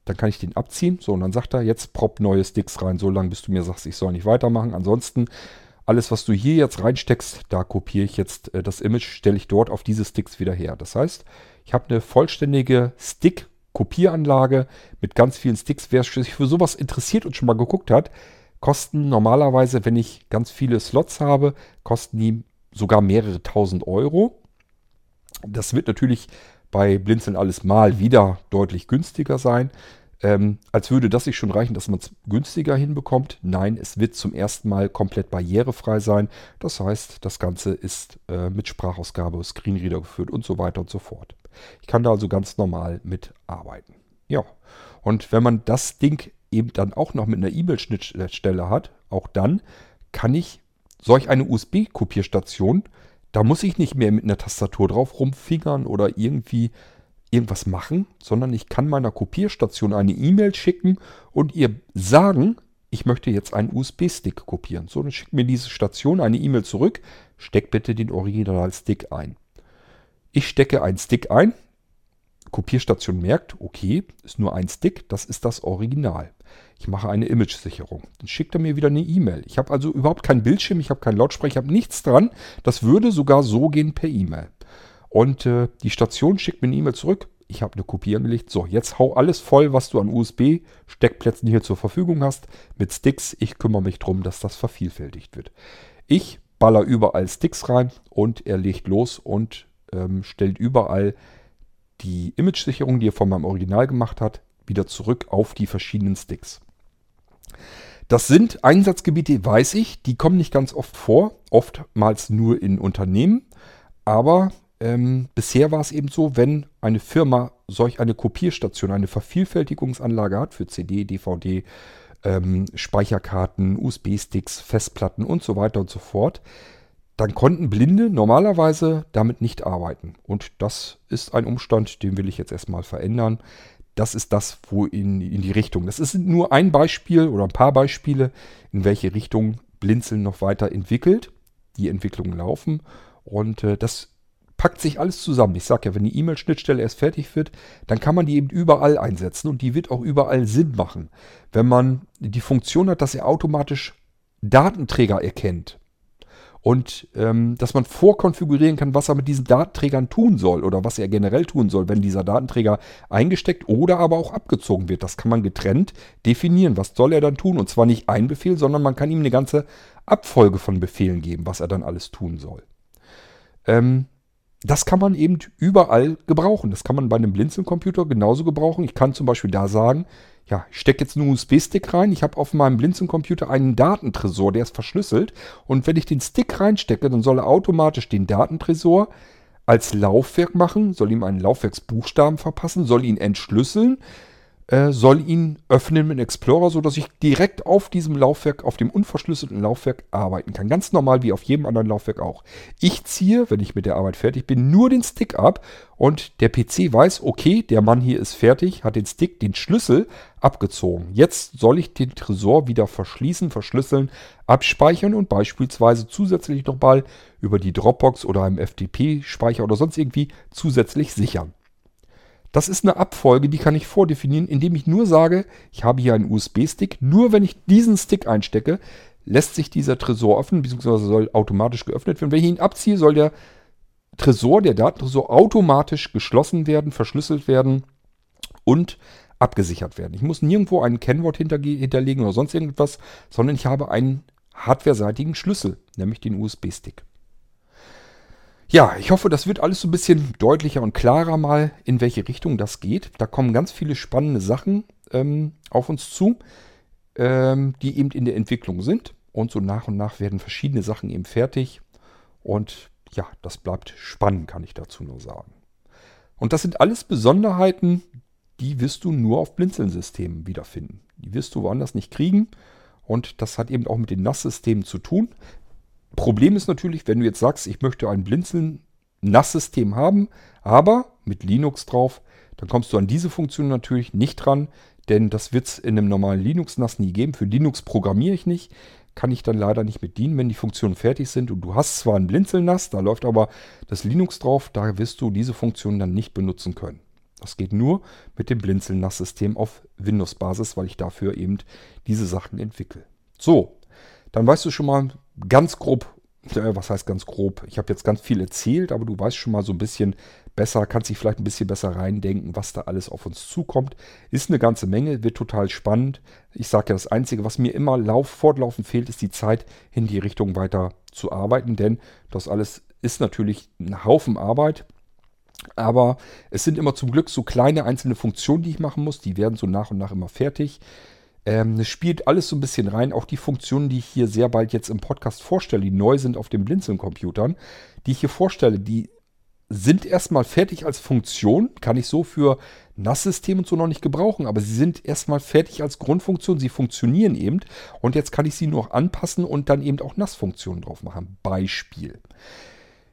Dann kann ich den abziehen. So, und dann sagt er, jetzt prop neue Sticks rein, so lange bis du mir sagst, ich soll nicht weitermachen. Ansonsten, alles, was du hier jetzt reinsteckst, da kopiere ich jetzt äh, das Image, stelle ich dort auf diese Sticks wieder her. Das heißt, ich habe eine vollständige Stick- Kopieranlage mit ganz vielen Sticks. Wer sich für sowas interessiert und schon mal geguckt hat, kosten normalerweise, wenn ich ganz viele Slots habe, kosten die sogar mehrere tausend Euro. Das wird natürlich bei Blinzeln alles mal wieder deutlich günstiger sein. Ähm, als würde das sich schon reichen, dass man es günstiger hinbekommt. Nein, es wird zum ersten Mal komplett barrierefrei sein. Das heißt, das Ganze ist äh, mit Sprachausgabe, Screenreader geführt und so weiter und so fort. Ich kann da also ganz normal mit arbeiten. Ja, und wenn man das Ding eben dann auch noch mit einer E-Mail-Schnittstelle hat, auch dann kann ich solch eine USB-Kopierstation, da muss ich nicht mehr mit einer Tastatur drauf rumfingern oder irgendwie irgendwas machen, sondern ich kann meiner Kopierstation eine E-Mail schicken und ihr sagen, ich möchte jetzt einen USB-Stick kopieren. So, dann schickt mir diese Station eine E-Mail zurück, steck bitte den Original-Stick ein. Ich stecke einen Stick ein. Kopierstation merkt, okay, ist nur ein Stick, das ist das Original. Ich mache eine Image-Sicherung. Dann schickt er mir wieder eine E-Mail. Ich habe also überhaupt keinen Bildschirm, ich habe keinen Lautsprecher, ich habe nichts dran. Das würde sogar so gehen per E-Mail. Und äh, die Station schickt mir eine E-Mail zurück. Ich habe eine Kopie angelegt. So, jetzt hau alles voll, was du an USB-Steckplätzen hier zur Verfügung hast, mit Sticks. Ich kümmere mich darum, dass das vervielfältigt wird. Ich baller überall Sticks rein und er legt los und ähm, stellt überall die Image-Sicherung, die er von meinem Original gemacht hat, wieder zurück auf die verschiedenen Sticks. Das sind Einsatzgebiete, weiß ich, die kommen nicht ganz oft vor, oftmals nur in Unternehmen, aber ähm, bisher war es eben so, wenn eine Firma solch eine Kopierstation, eine Vervielfältigungsanlage hat für CD, DVD, ähm, Speicherkarten, USB-Sticks, Festplatten und so weiter und so fort, dann konnten Blinde normalerweise damit nicht arbeiten. Und das ist ein Umstand, den will ich jetzt erstmal verändern. Das ist das, wo in, in die Richtung. Das ist nur ein Beispiel oder ein paar Beispiele, in welche Richtung Blinzeln noch weiter entwickelt. Die Entwicklungen laufen. Und äh, das packt sich alles zusammen. Ich sage ja, wenn die E-Mail-Schnittstelle erst fertig wird, dann kann man die eben überall einsetzen und die wird auch überall Sinn machen. Wenn man die Funktion hat, dass er automatisch Datenträger erkennt, und ähm, dass man vorkonfigurieren kann, was er mit diesen Datenträgern tun soll oder was er generell tun soll, wenn dieser Datenträger eingesteckt oder aber auch abgezogen wird. Das kann man getrennt definieren. Was soll er dann tun? Und zwar nicht ein Befehl, sondern man kann ihm eine ganze Abfolge von Befehlen geben, was er dann alles tun soll. Ähm, das kann man eben überall gebrauchen. Das kann man bei einem Blinzeln-Computer genauso gebrauchen. Ich kann zum Beispiel da sagen, ja, ich stecke jetzt einen USB-Stick rein. Ich habe auf meinem Blinzeln-Computer einen Datentresor, der ist verschlüsselt. Und wenn ich den Stick reinstecke, dann soll er automatisch den Datentresor als Laufwerk machen, soll ihm einen Laufwerksbuchstaben verpassen, soll ihn entschlüsseln, äh, soll ihn öffnen mit Explorer, sodass ich direkt auf diesem Laufwerk, auf dem unverschlüsselten Laufwerk arbeiten kann. Ganz normal wie auf jedem anderen Laufwerk auch. Ich ziehe, wenn ich mit der Arbeit fertig bin, nur den Stick ab und der PC weiß, okay, der Mann hier ist fertig, hat den Stick, den Schlüssel abgezogen. Jetzt soll ich den Tresor wieder verschließen, verschlüsseln, abspeichern und beispielsweise zusätzlich nochmal über die Dropbox oder einem FTP-Speicher oder sonst irgendwie zusätzlich sichern. Das ist eine Abfolge, die kann ich vordefinieren, indem ich nur sage, ich habe hier einen USB-Stick. Nur wenn ich diesen Stick einstecke, lässt sich dieser Tresor öffnen, beziehungsweise soll automatisch geöffnet werden. Wenn ich ihn abziehe, soll der Tresor, der Datentresor, automatisch geschlossen werden, verschlüsselt werden und abgesichert werden. Ich muss nirgendwo ein Kennwort hinterlegen oder sonst irgendetwas, sondern ich habe einen hardwareseitigen Schlüssel, nämlich den USB-Stick. Ja, ich hoffe, das wird alles so ein bisschen deutlicher und klarer mal, in welche Richtung das geht. Da kommen ganz viele spannende Sachen ähm, auf uns zu, ähm, die eben in der Entwicklung sind. Und so nach und nach werden verschiedene Sachen eben fertig. Und ja, das bleibt spannend, kann ich dazu nur sagen. Und das sind alles Besonderheiten, die wirst du nur auf Blinzeln-Systemen wiederfinden. Die wirst du woanders nicht kriegen. Und das hat eben auch mit den NAS-Systemen zu tun. Problem ist natürlich, wenn du jetzt sagst, ich möchte ein Blinzeln-NAS-System haben, aber mit Linux drauf, dann kommst du an diese Funktion natürlich nicht dran, denn das wird es in einem normalen Linux-NAS nie geben. Für Linux programmiere ich nicht, kann ich dann leider nicht mit dienen, wenn die Funktionen fertig sind und du hast zwar ein Blinzeln-NAS, da läuft aber das Linux drauf, da wirst du diese Funktion dann nicht benutzen können. Das geht nur mit dem Blinzeln-NAS-System auf Windows-Basis, weil ich dafür eben diese Sachen entwickle. So, dann weißt du schon mal ganz grob, äh, was heißt ganz grob? Ich habe jetzt ganz viel erzählt, aber du weißt schon mal so ein bisschen besser, kannst dich vielleicht ein bisschen besser reindenken, was da alles auf uns zukommt. Ist eine ganze Menge, wird total spannend. Ich sage ja, das Einzige, was mir immer lauf, fortlaufend fehlt, ist die Zeit, in die Richtung weiter zu arbeiten, denn das alles ist natürlich ein Haufen Arbeit. Aber es sind immer zum Glück so kleine einzelne Funktionen, die ich machen muss. Die werden so nach und nach immer fertig. Ähm, es spielt alles so ein bisschen rein. Auch die Funktionen, die ich hier sehr bald jetzt im Podcast vorstelle, die neu sind auf den Blinzeln-Computern, die ich hier vorstelle, die sind erstmal fertig als Funktion. Kann ich so für NAS-System und so noch nicht gebrauchen, aber sie sind erstmal fertig als Grundfunktion. Sie funktionieren eben. Und jetzt kann ich sie noch anpassen und dann eben auch NAS-Funktionen drauf machen. Beispiel.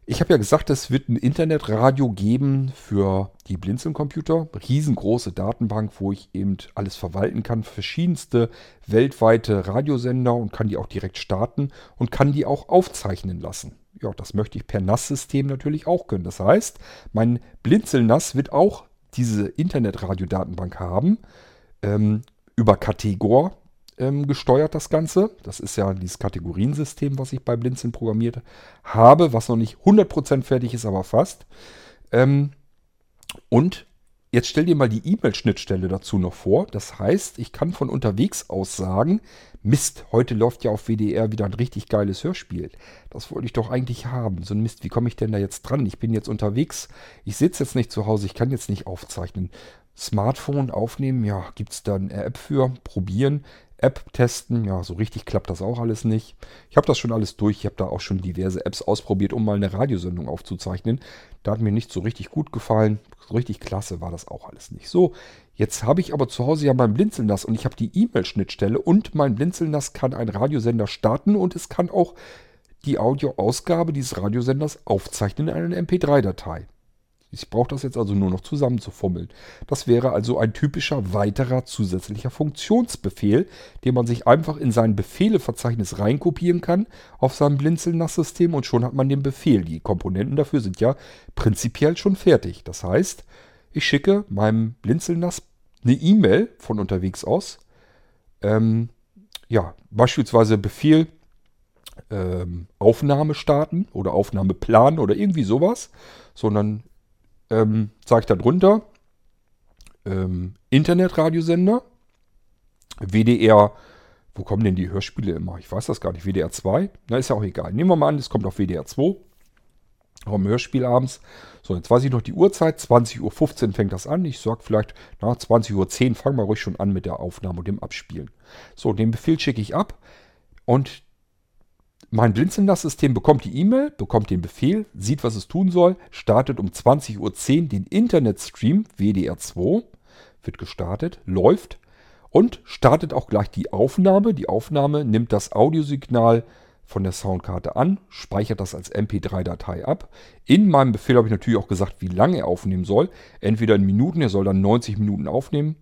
Ich habe ja gesagt, es wird ein Internetradio geben für die Blinzeln-Computer. Riesengroße Datenbank, wo ich eben alles verwalten kann. Verschiedenste weltweite Radiosender und kann die auch direkt starten und kann die auch aufzeichnen lassen. Ja, das möchte ich per NAS-System natürlich auch können. Das heißt, mein Blinzeln-NAS wird auch diese Internetradio-Datenbank haben. Ähm, über Kategor ähm, gesteuert, das Ganze. Das ist ja dieses Kategoriensystem, was ich bei Blinzeln programmiert habe, was noch nicht 100% fertig ist, aber fast. Ähm, und jetzt stell dir mal die E-Mail-Schnittstelle dazu noch vor. Das heißt, ich kann von unterwegs aus sagen, Mist, heute läuft ja auf WDR wieder ein richtig geiles Hörspiel. Das wollte ich doch eigentlich haben. So ein Mist, wie komme ich denn da jetzt dran? Ich bin jetzt unterwegs, ich sitze jetzt nicht zu Hause, ich kann jetzt nicht aufzeichnen. Smartphone aufnehmen, ja, gibt es da eine App für? Probieren. App testen. Ja, so richtig klappt das auch alles nicht. Ich habe das schon alles durch. Ich habe da auch schon diverse Apps ausprobiert, um mal eine Radiosendung aufzuzeichnen. Da hat mir nicht so richtig gut gefallen. So richtig klasse war das auch alles nicht. So, jetzt habe ich aber zu Hause ja mein Blinzelnass und ich habe die E-Mail-Schnittstelle und mein Blinzelnass kann einen Radiosender starten und es kann auch die Audioausgabe dieses Radiosenders aufzeichnen in einer MP3-Datei. Ich brauche das jetzt also nur noch zusammenzufummeln. Das wäre also ein typischer weiterer zusätzlicher Funktionsbefehl, den man sich einfach in sein Befehleverzeichnis reinkopieren kann auf seinem Blinzeln-NAS-System und schon hat man den Befehl. Die Komponenten dafür sind ja prinzipiell schon fertig. Das heißt, ich schicke meinem Blinzeln-NAS eine E-Mail von unterwegs aus. Ähm, ja, beispielsweise Befehl ähm, Aufnahme starten oder Aufnahme planen oder irgendwie sowas, sondern ähm, sage ich da drunter, ähm, Internetradiosender, WDR, wo kommen denn die Hörspiele immer? Ich weiß das gar nicht, WDR 2? Na, ist ja auch egal. Nehmen wir mal an, es kommt auf WDR 2. Auch im Hörspiel abends. So, jetzt weiß ich noch die Uhrzeit. 20.15 Uhr fängt das an. Ich sage vielleicht, na, 20.10 Uhr fangen wir ruhig schon an mit der Aufnahme und dem Abspielen. So, den Befehl schicke ich ab. Und mein Blinzeln-NAS-System bekommt die E-Mail, bekommt den Befehl, sieht, was es tun soll, startet um 20.10 Uhr den Internetstream WDR2. wird gestartet, läuft und startet auch gleich die Aufnahme. Die Aufnahme nimmt das Audiosignal von der Soundkarte an, speichert das als MP3-Datei ab. In meinem Befehl habe ich natürlich auch gesagt, wie lange er aufnehmen soll. Entweder in Minuten, er soll dann 90 Minuten aufnehmen,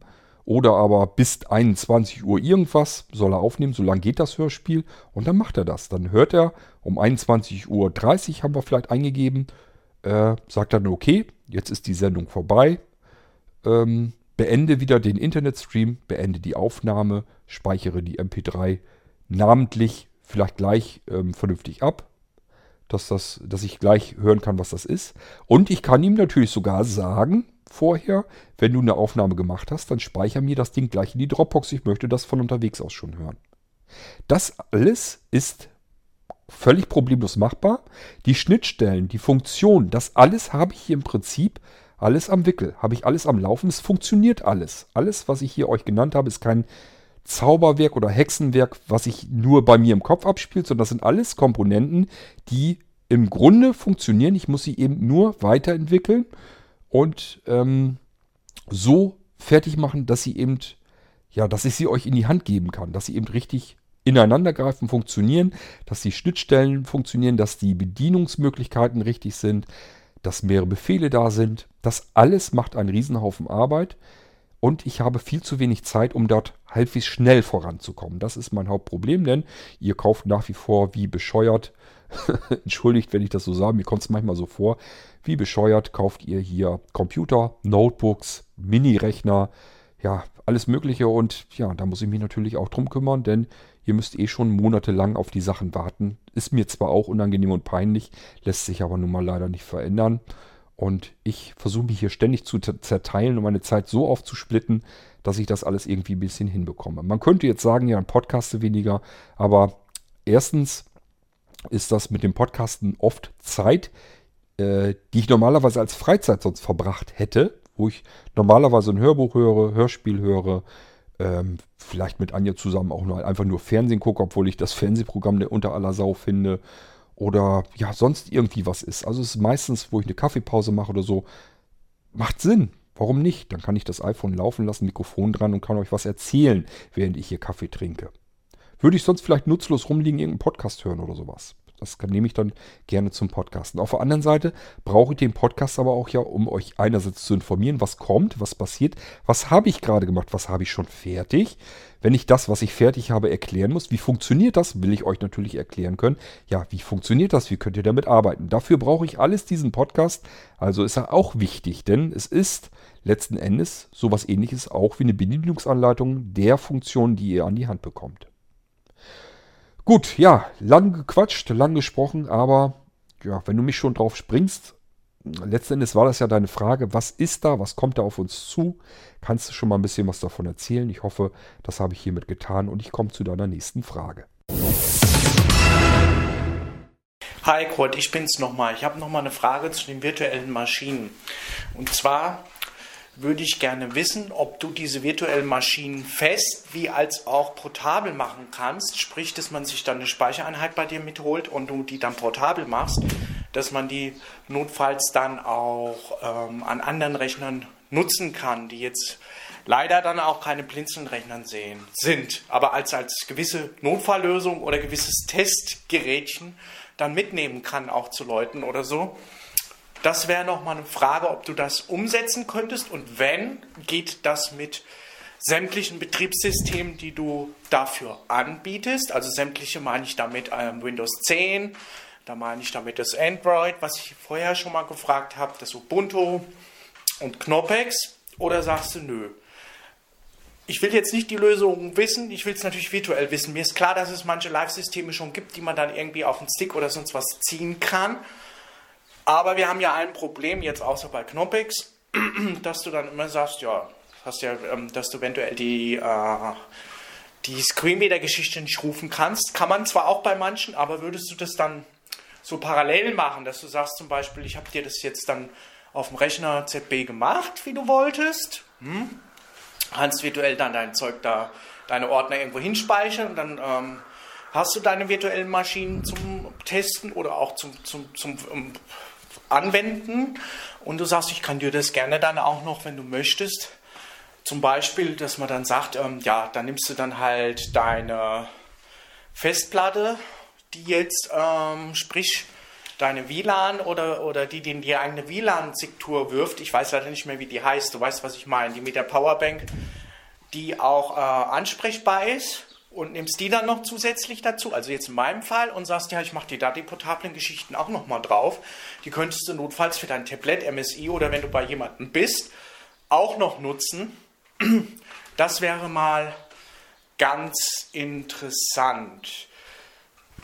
oder aber bis 21 Uhr irgendwas soll er aufnehmen, so lange geht das Hörspiel und dann macht er das. Dann hört er um 21.30 Uhr haben wir vielleicht eingegeben, äh, sagt dann okay, jetzt ist die Sendung vorbei, ähm, beende wieder den Internetstream, beende die Aufnahme, speichere die MP3 namentlich vielleicht gleich ähm, vernünftig ab, dass, das, dass ich gleich hören kann, was das ist. Und ich kann ihm natürlich sogar sagen, vorher, wenn du eine Aufnahme gemacht hast, dann speicher mir das Ding gleich in die Dropbox. Ich möchte das von unterwegs aus schon hören. Das alles ist völlig problemlos machbar. Die Schnittstellen, die Funktionen, das alles habe ich hier im Prinzip alles am Wickel, habe ich alles am Laufen. Es funktioniert alles. Alles, was ich hier euch genannt habe, ist kein Zauberwerk oder Hexenwerk, was sich nur bei mir im Kopf abspielt, sondern das sind alles Komponenten, die im Grunde funktionieren. Ich muss sie eben nur weiterentwickeln und ähm, so fertig machen, dass sie eben, ja, dass ich sie euch in die Hand geben kann, dass sie eben richtig ineinandergreifen, funktionieren, dass die Schnittstellen funktionieren, dass die Bedienungsmöglichkeiten richtig sind, dass mehrere Befehle da sind. Das alles macht einen Riesenhaufen Arbeit und ich habe viel zu wenig Zeit, um dort halbwegs schnell voranzukommen. Das ist mein Hauptproblem, denn ihr kauft nach wie vor wie bescheuert. Entschuldigt, wenn ich das so sage, mir kommt es manchmal so vor. Wie bescheuert kauft ihr hier Computer, Notebooks, Mini-Rechner, ja, alles Mögliche. Und ja, da muss ich mich natürlich auch drum kümmern, denn ihr müsst eh schon monatelang auf die Sachen warten. Ist mir zwar auch unangenehm und peinlich, lässt sich aber nun mal leider nicht verändern. Und ich versuche mich hier ständig zu zerteilen und meine Zeit so aufzusplitten, dass ich das alles irgendwie ein bisschen hinbekomme. Man könnte jetzt sagen, ja, ein Podcaste weniger, aber erstens ist das mit dem Podcasten oft Zeit, äh, die ich normalerweise als Freizeit sonst verbracht hätte, wo ich normalerweise ein Hörbuch höre, Hörspiel höre, ähm, vielleicht mit Anja zusammen auch nur einfach nur Fernsehen gucke, obwohl ich das Fernsehprogramm unter aller Sau finde oder ja, sonst irgendwie was ist. Also es ist meistens, wo ich eine Kaffeepause mache oder so, macht Sinn. Warum nicht? Dann kann ich das iPhone laufen lassen, Mikrofon dran und kann euch was erzählen, während ich hier Kaffee trinke. Würde ich sonst vielleicht nutzlos rumliegen, irgendeinen Podcast hören oder sowas. Das nehme ich dann gerne zum Podcasten. Auf der anderen Seite brauche ich den Podcast aber auch ja, um euch einerseits zu informieren, was kommt, was passiert, was habe ich gerade gemacht, was habe ich schon fertig. Wenn ich das, was ich fertig habe, erklären muss, wie funktioniert das, will ich euch natürlich erklären können. Ja, wie funktioniert das, wie könnt ihr damit arbeiten? Dafür brauche ich alles diesen Podcast. Also ist er auch wichtig, denn es ist letzten Endes sowas ähnliches auch wie eine Bedienungsanleitung der Funktion, die ihr an die Hand bekommt. Gut, ja, lang gequatscht, lang gesprochen, aber ja, wenn du mich schon drauf springst, letzten Endes war das ja deine Frage, was ist da, was kommt da auf uns zu? Kannst du schon mal ein bisschen was davon erzählen? Ich hoffe, das habe ich hiermit getan und ich komme zu deiner nächsten Frage. Hi Kurt, ich bin's nochmal. Ich habe nochmal eine Frage zu den virtuellen Maschinen. Und zwar würde ich gerne wissen, ob du diese virtuellen Maschinen fest wie als auch portabel machen kannst. Sprich, dass man sich dann eine Speichereinheit bei dir mitholt und du die dann portabel machst, dass man die notfalls dann auch ähm, an anderen Rechnern nutzen kann, die jetzt leider dann auch keine Blinzelnrechnern sehen, sind, aber als, als gewisse Notfalllösung oder gewisses Testgerätchen dann mitnehmen kann, auch zu Leuten oder so. Das wäre nochmal eine Frage, ob du das umsetzen könntest und wenn, geht das mit sämtlichen Betriebssystemen, die du dafür anbietest. Also sämtliche meine ich damit ähm, Windows 10, da meine ich damit das Android, was ich vorher schon mal gefragt habe, das Ubuntu und Knopex. Oder sagst du, nö, ich will jetzt nicht die Lösung wissen, ich will es natürlich virtuell wissen. Mir ist klar, dass es manche Live-Systeme schon gibt, die man dann irgendwie auf den Stick oder sonst was ziehen kann. Aber wir haben ja ein Problem, jetzt außer bei Knoppix, dass du dann immer sagst, ja, hast ja, ähm, dass du eventuell die, äh, die Screenreader-Geschichte nicht rufen kannst. Kann man zwar auch bei manchen, aber würdest du das dann so parallel machen, dass du sagst zum Beispiel, ich habe dir das jetzt dann auf dem Rechner ZB gemacht, wie du wolltest. Hm? Kannst virtuell dann dein Zeug da, deine Ordner irgendwo hinspeichern und dann ähm, hast du deine virtuellen Maschinen zum Testen oder auch zum, zum, zum, um, anwenden und du sagst, ich kann dir das gerne dann auch noch, wenn du möchtest, zum Beispiel, dass man dann sagt, ähm, ja, dann nimmst du dann halt deine Festplatte, die jetzt, ähm, sprich, deine WLAN oder, oder die, die die eigene WLAN-Sektor wirft. Ich weiß leider nicht mehr, wie die heißt. Du weißt, was ich meine. Die mit der Powerbank, die auch äh, ansprechbar ist und nimmst die dann noch zusätzlich dazu, also jetzt in meinem Fall, und sagst, ja, ich mache die datenportablen Geschichten auch nochmal drauf. Die könntest du notfalls für dein Tablet, MSI oder wenn du bei jemandem bist, auch noch nutzen. Das wäre mal ganz interessant.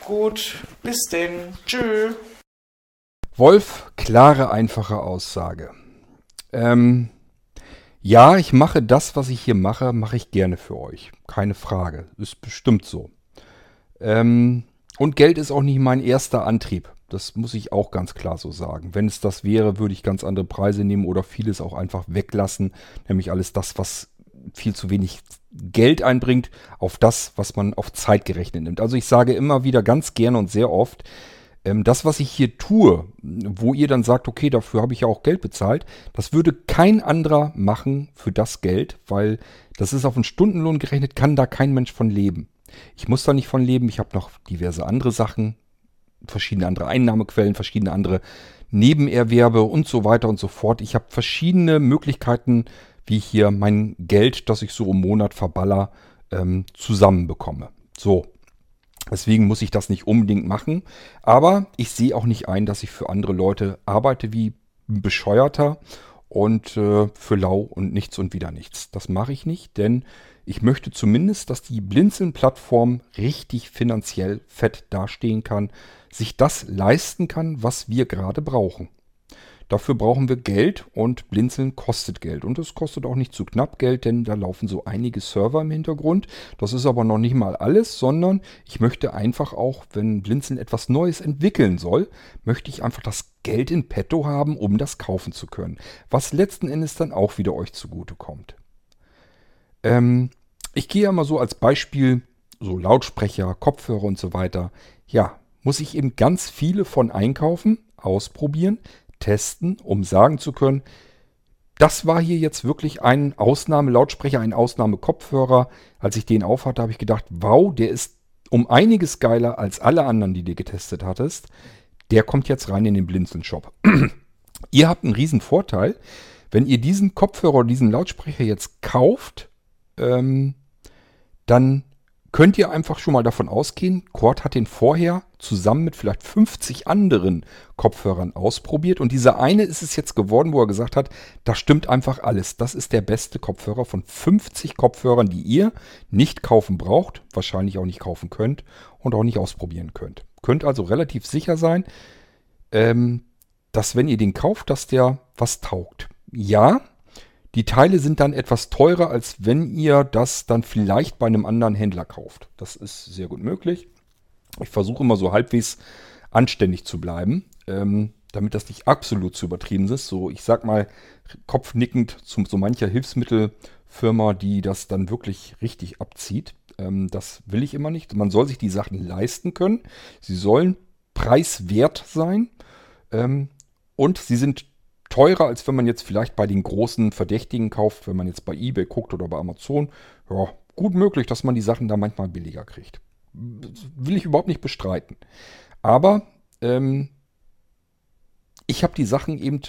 Gut, bis denn. Tschüss. Wolf, klare, einfache Aussage. Ähm, ja, ich mache das, was ich hier mache, mache ich gerne für euch. Keine Frage. Ist bestimmt so. Ähm, und Geld ist auch nicht mein erster Antrieb. Das muss ich auch ganz klar so sagen. Wenn es das wäre, würde ich ganz andere Preise nehmen oder vieles auch einfach weglassen. Nämlich alles das, was viel zu wenig Geld einbringt, auf das, was man auf Zeit gerechnet nimmt. Also ich sage immer wieder ganz gerne und sehr oft, ähm, das, was ich hier tue, wo ihr dann sagt, okay, dafür habe ich ja auch Geld bezahlt, das würde kein anderer machen für das Geld, weil das ist auf einen Stundenlohn gerechnet, kann da kein Mensch von leben. Ich muss da nicht von leben, ich habe noch diverse andere Sachen, verschiedene andere Einnahmequellen, verschiedene andere Nebenerwerbe und so weiter und so fort. Ich habe verschiedene Möglichkeiten, wie ich hier mein Geld, das ich so im Monat verballer, ähm, zusammenbekomme. So, Deswegen muss ich das nicht unbedingt machen. Aber ich sehe auch nicht ein, dass ich für andere Leute arbeite wie ein Bescheuerter und äh, für lau und nichts und wieder nichts. Das mache ich nicht, denn ich möchte zumindest, dass die Blinzeln-Plattform richtig finanziell fett dastehen kann, sich das leisten kann, was wir gerade brauchen. Dafür brauchen wir Geld und Blinzeln kostet Geld. Und es kostet auch nicht zu knapp Geld, denn da laufen so einige Server im Hintergrund. Das ist aber noch nicht mal alles, sondern ich möchte einfach auch, wenn Blinzeln etwas Neues entwickeln soll, möchte ich einfach das Geld in petto haben, um das kaufen zu können. Was letzten Endes dann auch wieder euch zugute kommt. Ähm, ich gehe ja mal so als Beispiel, so Lautsprecher, Kopfhörer und so weiter. Ja, muss ich eben ganz viele von einkaufen, ausprobieren, testen, um sagen zu können, das war hier jetzt wirklich ein Ausnahmelautsprecher, ein Ausnahmekopfhörer. Als ich den aufhatte, habe ich gedacht, wow, der ist um einiges geiler als alle anderen, die du getestet hattest. Der kommt jetzt rein in den Blinzeln-Shop. ihr habt einen riesen Vorteil, wenn ihr diesen Kopfhörer diesen Lautsprecher jetzt kauft, ähm, dann könnt ihr einfach schon mal davon ausgehen, Cord hat den vorher zusammen mit vielleicht 50 anderen Kopfhörern ausprobiert und dieser eine ist es jetzt geworden, wo er gesagt hat, da stimmt einfach alles. Das ist der beste Kopfhörer von 50 Kopfhörern, die ihr nicht kaufen braucht, wahrscheinlich auch nicht kaufen könnt und auch nicht ausprobieren könnt. Könnt also relativ sicher sein, ähm, dass wenn ihr den kauft, dass der was taugt. Ja, die Teile sind dann etwas teurer, als wenn ihr das dann vielleicht bei einem anderen Händler kauft. Das ist sehr gut möglich. Ich versuche immer so halbwegs anständig zu bleiben, ähm, damit das nicht absolut zu übertrieben ist. So, ich sag mal, kopfnickend zu so mancher Hilfsmittelfirma, die das dann wirklich richtig abzieht. Ähm, das will ich immer nicht. Man soll sich die Sachen leisten können. Sie sollen preiswert sein. Ähm, und sie sind teurer, als wenn man jetzt vielleicht bei den großen Verdächtigen kauft, wenn man jetzt bei eBay guckt oder bei Amazon. Ja, gut möglich, dass man die Sachen da manchmal billiger kriegt. Will ich überhaupt nicht bestreiten. Aber ähm, ich habe die Sachen eben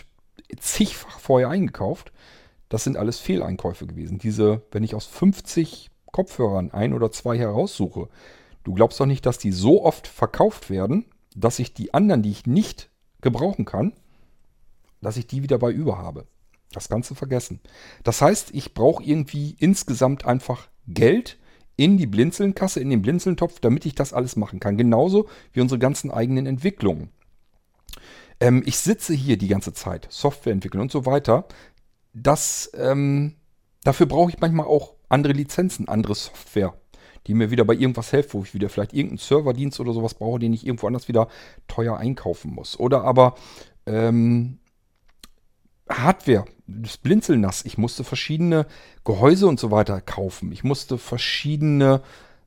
zigfach vorher eingekauft. Das sind alles Fehleinkäufe gewesen. Diese, wenn ich aus 50 Kopfhörern ein oder zwei heraussuche, du glaubst doch nicht, dass die so oft verkauft werden, dass ich die anderen, die ich nicht gebrauchen kann, dass ich die wieder bei über habe. Das Ganze vergessen. Das heißt, ich brauche irgendwie insgesamt einfach Geld in die Blinzelnkasse, in den Blinzelntopf, damit ich das alles machen kann. Genauso wie unsere ganzen eigenen Entwicklungen. Ähm, ich sitze hier die ganze Zeit, Software entwickeln und so weiter. Das, ähm, dafür brauche ich manchmal auch andere Lizenzen, andere Software, die mir wieder bei irgendwas helfen, wo ich wieder vielleicht irgendeinen Serverdienst oder sowas brauche, den ich irgendwo anders wieder teuer einkaufen muss. Oder aber ähm, Hardware, das Blinzelnass. Ich musste verschiedene Gehäuse und so weiter kaufen. Ich musste verschiedene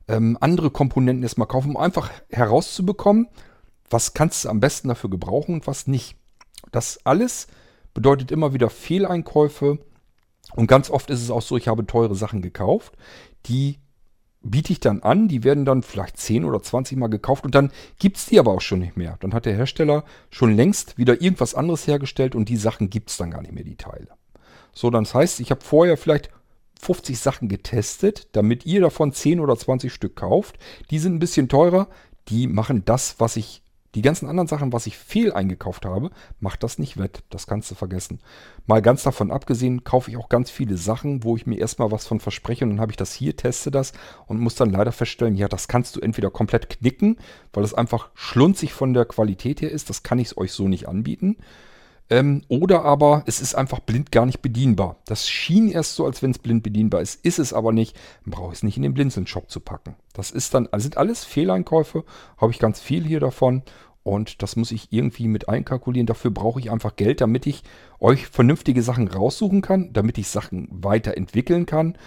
ähm, andere Komponenten erstmal kaufen, um einfach herauszubekommen, was kannst du am besten dafür gebrauchen und was nicht. Das alles bedeutet immer wieder Fehleinkäufe Und ganz oft ist es auch so, ich habe teure Sachen gekauft, die biete ich dann an, die werden dann vielleicht 10 oder 20 Mal gekauft und dann gibt es die aber auch schon nicht mehr. Dann hat der Hersteller schon längst wieder irgendwas anderes hergestellt und die Sachen gibt es dann gar nicht mehr, die Teile. So, das heißt, ich habe vorher vielleicht 50 Sachen getestet, damit ihr davon 10 oder 20 Stück kauft. Die sind ein bisschen teurer, die machen das, was ich die ganzen anderen Sachen, was ich fehl eingekauft habe, macht das nicht wett. Das kannst du vergessen. Mal ganz davon abgesehen, kaufe ich auch ganz viele Sachen, wo ich mir erstmal was von verspreche und dann habe ich das hier, teste das und muss dann leider feststellen, ja, das kannst du entweder komplett knicken, weil es einfach schlunzig von der Qualität her ist. Das kann ich euch so nicht anbieten. Ähm, oder aber es ist einfach blind gar nicht bedienbar. Das schien erst so, als wenn es blind bedienbar ist. Ist es aber nicht. Brauche ich es nicht in den Blinzeln-Shop zu packen. Das ist dann, also sind alles Fehleinkäufe. Habe ich ganz viel hier davon. Und das muss ich irgendwie mit einkalkulieren. Dafür brauche ich einfach Geld, damit ich euch vernünftige Sachen raussuchen kann, damit ich Sachen weiterentwickeln kann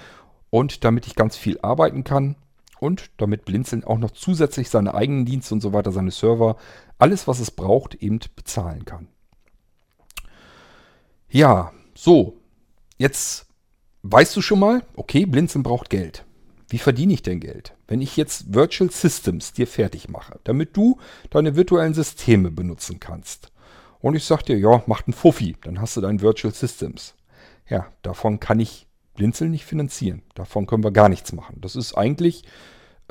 und damit ich ganz viel arbeiten kann und damit Blinzeln auch noch zusätzlich seine eigenen Dienste und so weiter, seine Server, alles, was es braucht, eben bezahlen kann. Ja, so. Jetzt weißt du schon mal, okay, Blinzeln braucht Geld. Wie verdiene ich denn Geld? Wenn ich jetzt Virtual Systems dir fertig mache, damit du deine virtuellen Systeme benutzen kannst. Und ich sag dir, ja, mach einen Fuffi, dann hast du dein Virtual Systems. Ja, davon kann ich Blinzeln nicht finanzieren. Davon können wir gar nichts machen. Das ist eigentlich,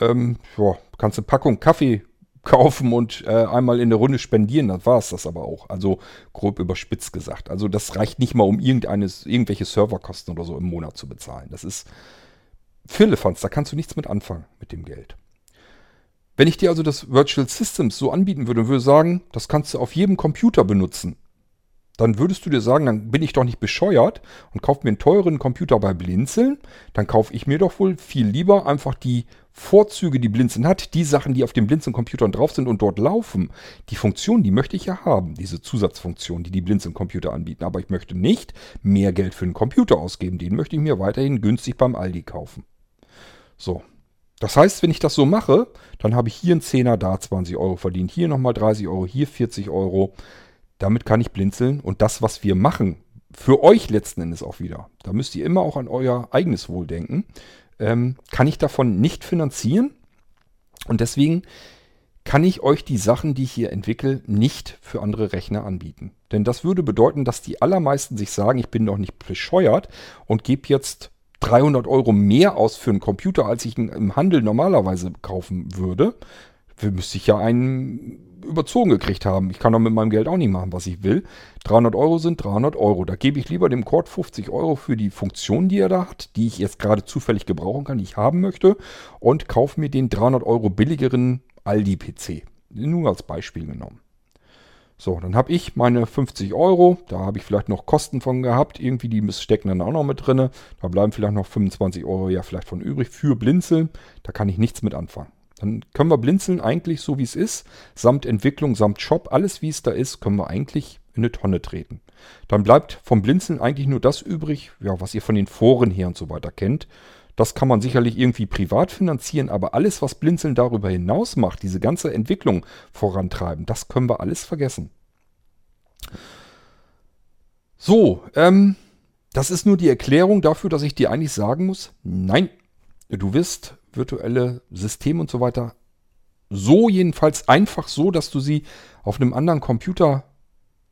ähm, ja, kannst eine Packung Kaffee kaufen und äh, einmal in der Runde spendieren, das war es das aber auch. Also grob überspitzt gesagt. Also das reicht nicht mal, um irgendeines, irgendwelche Serverkosten oder so im Monat zu bezahlen. Das ist Firlefanz, da kannst du nichts mit anfangen mit dem Geld. Wenn ich dir also das Virtual Systems so anbieten würde und würde sagen, das kannst du auf jedem Computer benutzen, dann würdest du dir sagen, dann bin ich doch nicht bescheuert und kaufe mir einen teuren Computer bei Blinzeln. Dann kaufe ich mir doch wohl viel lieber einfach die Vorzüge, die Blinzeln hat, die Sachen, die auf den Blinzeln-Computern drauf sind und dort laufen. Die Funktion, die möchte ich ja haben, diese Zusatzfunktion, die die Blinzeln-Computer anbieten. Aber ich möchte nicht mehr Geld für einen Computer ausgeben. Den möchte ich mir weiterhin günstig beim Aldi kaufen. So. Das heißt, wenn ich das so mache, dann habe ich hier einen Zehner, da 20 Euro verdient, hier nochmal 30 Euro, hier 40 Euro. Damit kann ich blinzeln und das, was wir machen, für euch letzten Endes auch wieder, da müsst ihr immer auch an euer eigenes Wohl denken, ähm, kann ich davon nicht finanzieren und deswegen kann ich euch die Sachen, die ich hier entwickle, nicht für andere Rechner anbieten. Denn das würde bedeuten, dass die allermeisten sich sagen, ich bin doch nicht bescheuert und gebe jetzt 300 Euro mehr aus für einen Computer, als ich ihn im Handel normalerweise kaufen würde. Müsste ich ja einen überzogen gekriegt haben. Ich kann doch mit meinem Geld auch nicht machen, was ich will. 300 Euro sind 300 Euro. Da gebe ich lieber dem Cord 50 Euro für die Funktion, die er da hat, die ich jetzt gerade zufällig gebrauchen kann, die ich haben möchte, und kaufe mir den 300 Euro billigeren Aldi-PC. Nur als Beispiel genommen. So, dann habe ich meine 50 Euro. Da habe ich vielleicht noch Kosten von gehabt. Irgendwie, die stecken dann auch noch mit drin. Da bleiben vielleicht noch 25 Euro ja vielleicht von übrig für Blinzeln. Da kann ich nichts mit anfangen. Dann können wir blinzeln eigentlich so wie es ist, samt Entwicklung, samt Shop, alles wie es da ist, können wir eigentlich in eine Tonne treten. Dann bleibt vom Blinzeln eigentlich nur das übrig, ja, was ihr von den Foren her und so weiter kennt. Das kann man sicherlich irgendwie privat finanzieren, aber alles, was Blinzeln darüber hinaus macht, diese ganze Entwicklung vorantreiben, das können wir alles vergessen. So, ähm, das ist nur die Erklärung dafür, dass ich dir eigentlich sagen muss, nein, du wirst virtuelle Systeme und so weiter so jedenfalls einfach so, dass du sie auf einem anderen Computer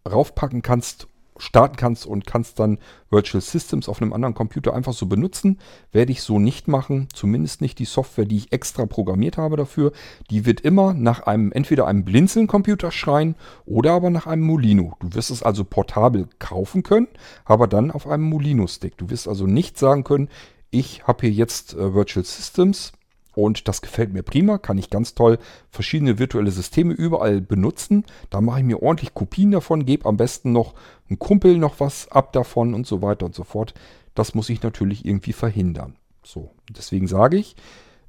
raufpacken kannst, starten kannst und kannst dann Virtual Systems auf einem anderen Computer einfach so benutzen. Werde ich so nicht machen, zumindest nicht die Software, die ich extra programmiert habe dafür. Die wird immer nach einem, entweder einem Blinzeln-Computer schreien oder aber nach einem Molino. Du wirst es also portabel kaufen können, aber dann auf einem Molino-Stick. Du wirst also nicht sagen können, ich habe hier jetzt äh, Virtual Systems und das gefällt mir prima, kann ich ganz toll verschiedene virtuelle Systeme überall benutzen. Da mache ich mir ordentlich Kopien davon, gebe am besten noch einem Kumpel noch was ab davon und so weiter und so fort. Das muss ich natürlich irgendwie verhindern. So, deswegen sage ich,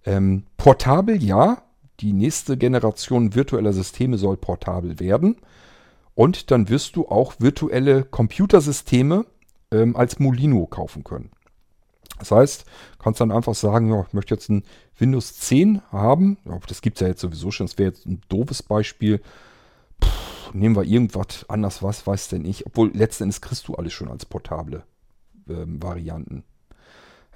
ähm, portabel ja, die nächste Generation virtueller Systeme soll portabel werden. Und dann wirst du auch virtuelle Computersysteme ähm, als Molino kaufen können. Das heißt, kannst dann einfach sagen, ja, ich möchte jetzt ein Windows 10 haben. Das gibt es ja jetzt sowieso schon. Das wäre jetzt ein doofes Beispiel. Puh, nehmen wir irgendwas anders, was weiß denn ich. Obwohl letzten Endes kriegst du alles schon als portable ähm, Varianten.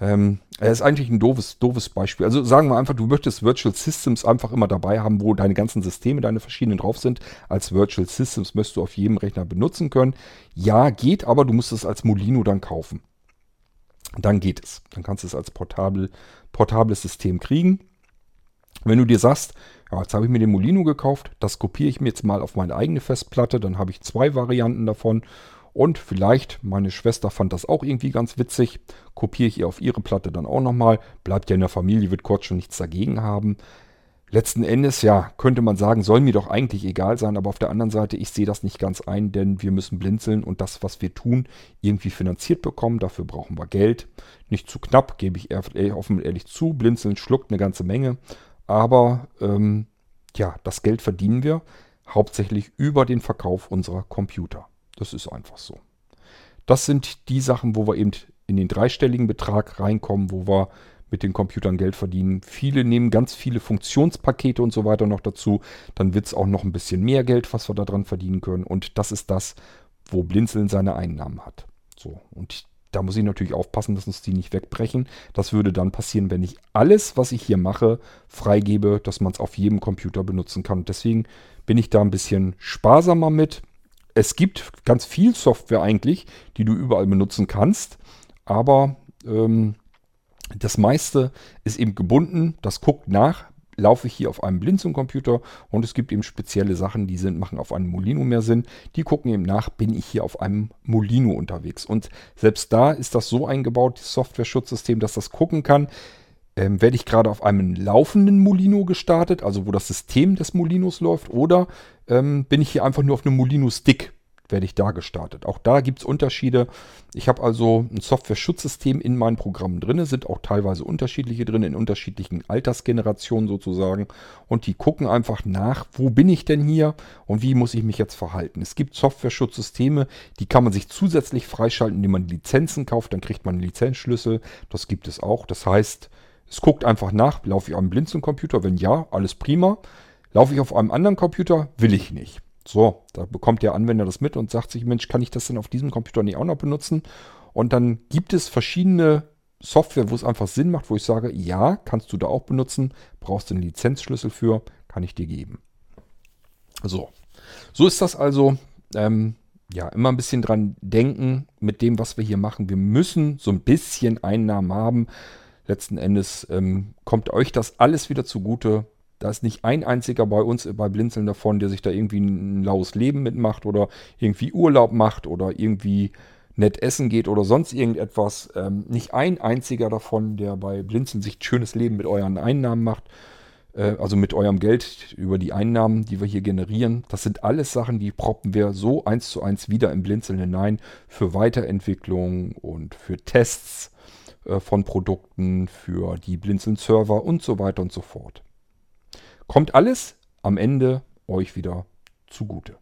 Ähm, ist eigentlich ein doofes, doofes Beispiel. Also sagen wir einfach, du möchtest Virtual Systems einfach immer dabei haben, wo deine ganzen Systeme, deine verschiedenen drauf sind. Als Virtual Systems möchtest du auf jedem Rechner benutzen können. Ja, geht, aber du musst es als Molino dann kaufen. Dann geht es. Dann kannst du es als portabel, portables System kriegen. Wenn du dir sagst, ja, jetzt habe ich mir den Molino gekauft, das kopiere ich mir jetzt mal auf meine eigene Festplatte, dann habe ich zwei Varianten davon und vielleicht, meine Schwester fand das auch irgendwie ganz witzig, kopiere ich ihr auf ihre Platte dann auch nochmal. Bleibt ja in der Familie, wird kurz schon nichts dagegen haben. Letzten Endes, ja, könnte man sagen, soll mir doch eigentlich egal sein, aber auf der anderen Seite, ich sehe das nicht ganz ein, denn wir müssen blinzeln und das, was wir tun, irgendwie finanziert bekommen. Dafür brauchen wir Geld. Nicht zu knapp, gebe ich offen und ehrlich zu. Blinzeln schluckt eine ganze Menge. Aber ähm, ja, das Geld verdienen wir hauptsächlich über den Verkauf unserer Computer. Das ist einfach so. Das sind die Sachen, wo wir eben in den dreistelligen Betrag reinkommen, wo wir mit den Computern Geld verdienen. Viele nehmen ganz viele Funktionspakete und so weiter noch dazu. Dann wird es auch noch ein bisschen mehr Geld, was wir daran verdienen können. Und das ist das, wo Blinzeln seine Einnahmen hat. So, und da muss ich natürlich aufpassen, dass uns die nicht wegbrechen. Das würde dann passieren, wenn ich alles, was ich hier mache, freigebe, dass man es auf jedem Computer benutzen kann. deswegen bin ich da ein bisschen sparsamer mit es gibt ganz viel Software eigentlich, die du überall benutzen kannst, aber ähm, das meiste ist eben gebunden. Das guckt nach, laufe ich hier auf einem Blinzeln-Computer und es gibt eben spezielle Sachen, die sind, machen auf einem Molino mehr Sinn. Die gucken eben nach, bin ich hier auf einem Molino unterwegs. Und selbst da ist das so eingebaut, das Software-Schutzsystem, dass das gucken kann. Ähm, werde ich gerade auf einem laufenden Molino gestartet, also wo das System des Molinos läuft, oder ähm, bin ich hier einfach nur auf einem Molino-Stick, werde ich da gestartet. Auch da gibt es Unterschiede. Ich habe also ein Software-Schutzsystem in meinen Programmen drin, sind auch teilweise unterschiedliche drin, in unterschiedlichen Altersgenerationen sozusagen. Und die gucken einfach nach, wo bin ich denn hier und wie muss ich mich jetzt verhalten. Es gibt Software-Schutzsysteme, die kann man sich zusätzlich freischalten, indem man Lizenzen kauft, dann kriegt man einen Lizenzschlüssel. Das gibt es auch. Das heißt, es guckt einfach nach, laufe ich auf einem Blinzeln-Computer? Wenn ja, alles prima. Laufe ich auf einem anderen Computer? Will ich nicht. So, da bekommt der Anwender das mit und sagt sich, Mensch, kann ich das denn auf diesem Computer nicht auch noch benutzen? Und dann gibt es verschiedene Software, wo es einfach Sinn macht, wo ich sage, ja, kannst du da auch benutzen, brauchst du einen Lizenzschlüssel für, kann ich dir geben. So, so ist das also. Ähm, ja, immer ein bisschen dran denken mit dem, was wir hier machen. Wir müssen so ein bisschen Einnahmen haben letzten Endes ähm, kommt euch das alles wieder zugute. Da ist nicht ein einziger bei uns bei Blinzeln davon, der sich da irgendwie ein laues Leben mitmacht oder irgendwie Urlaub macht oder irgendwie nett essen geht oder sonst irgendetwas. Ähm, nicht ein einziger davon, der bei Blinzeln sich ein schönes Leben mit euren Einnahmen macht. Äh, also mit eurem Geld über die Einnahmen, die wir hier generieren. Das sind alles Sachen, die proppen wir so eins zu eins wieder im Blinzeln hinein für Weiterentwicklung und für Tests äh, von Produkten, für die Blinzeln-Server und so weiter und so fort. Kommt alles am Ende euch wieder zugute.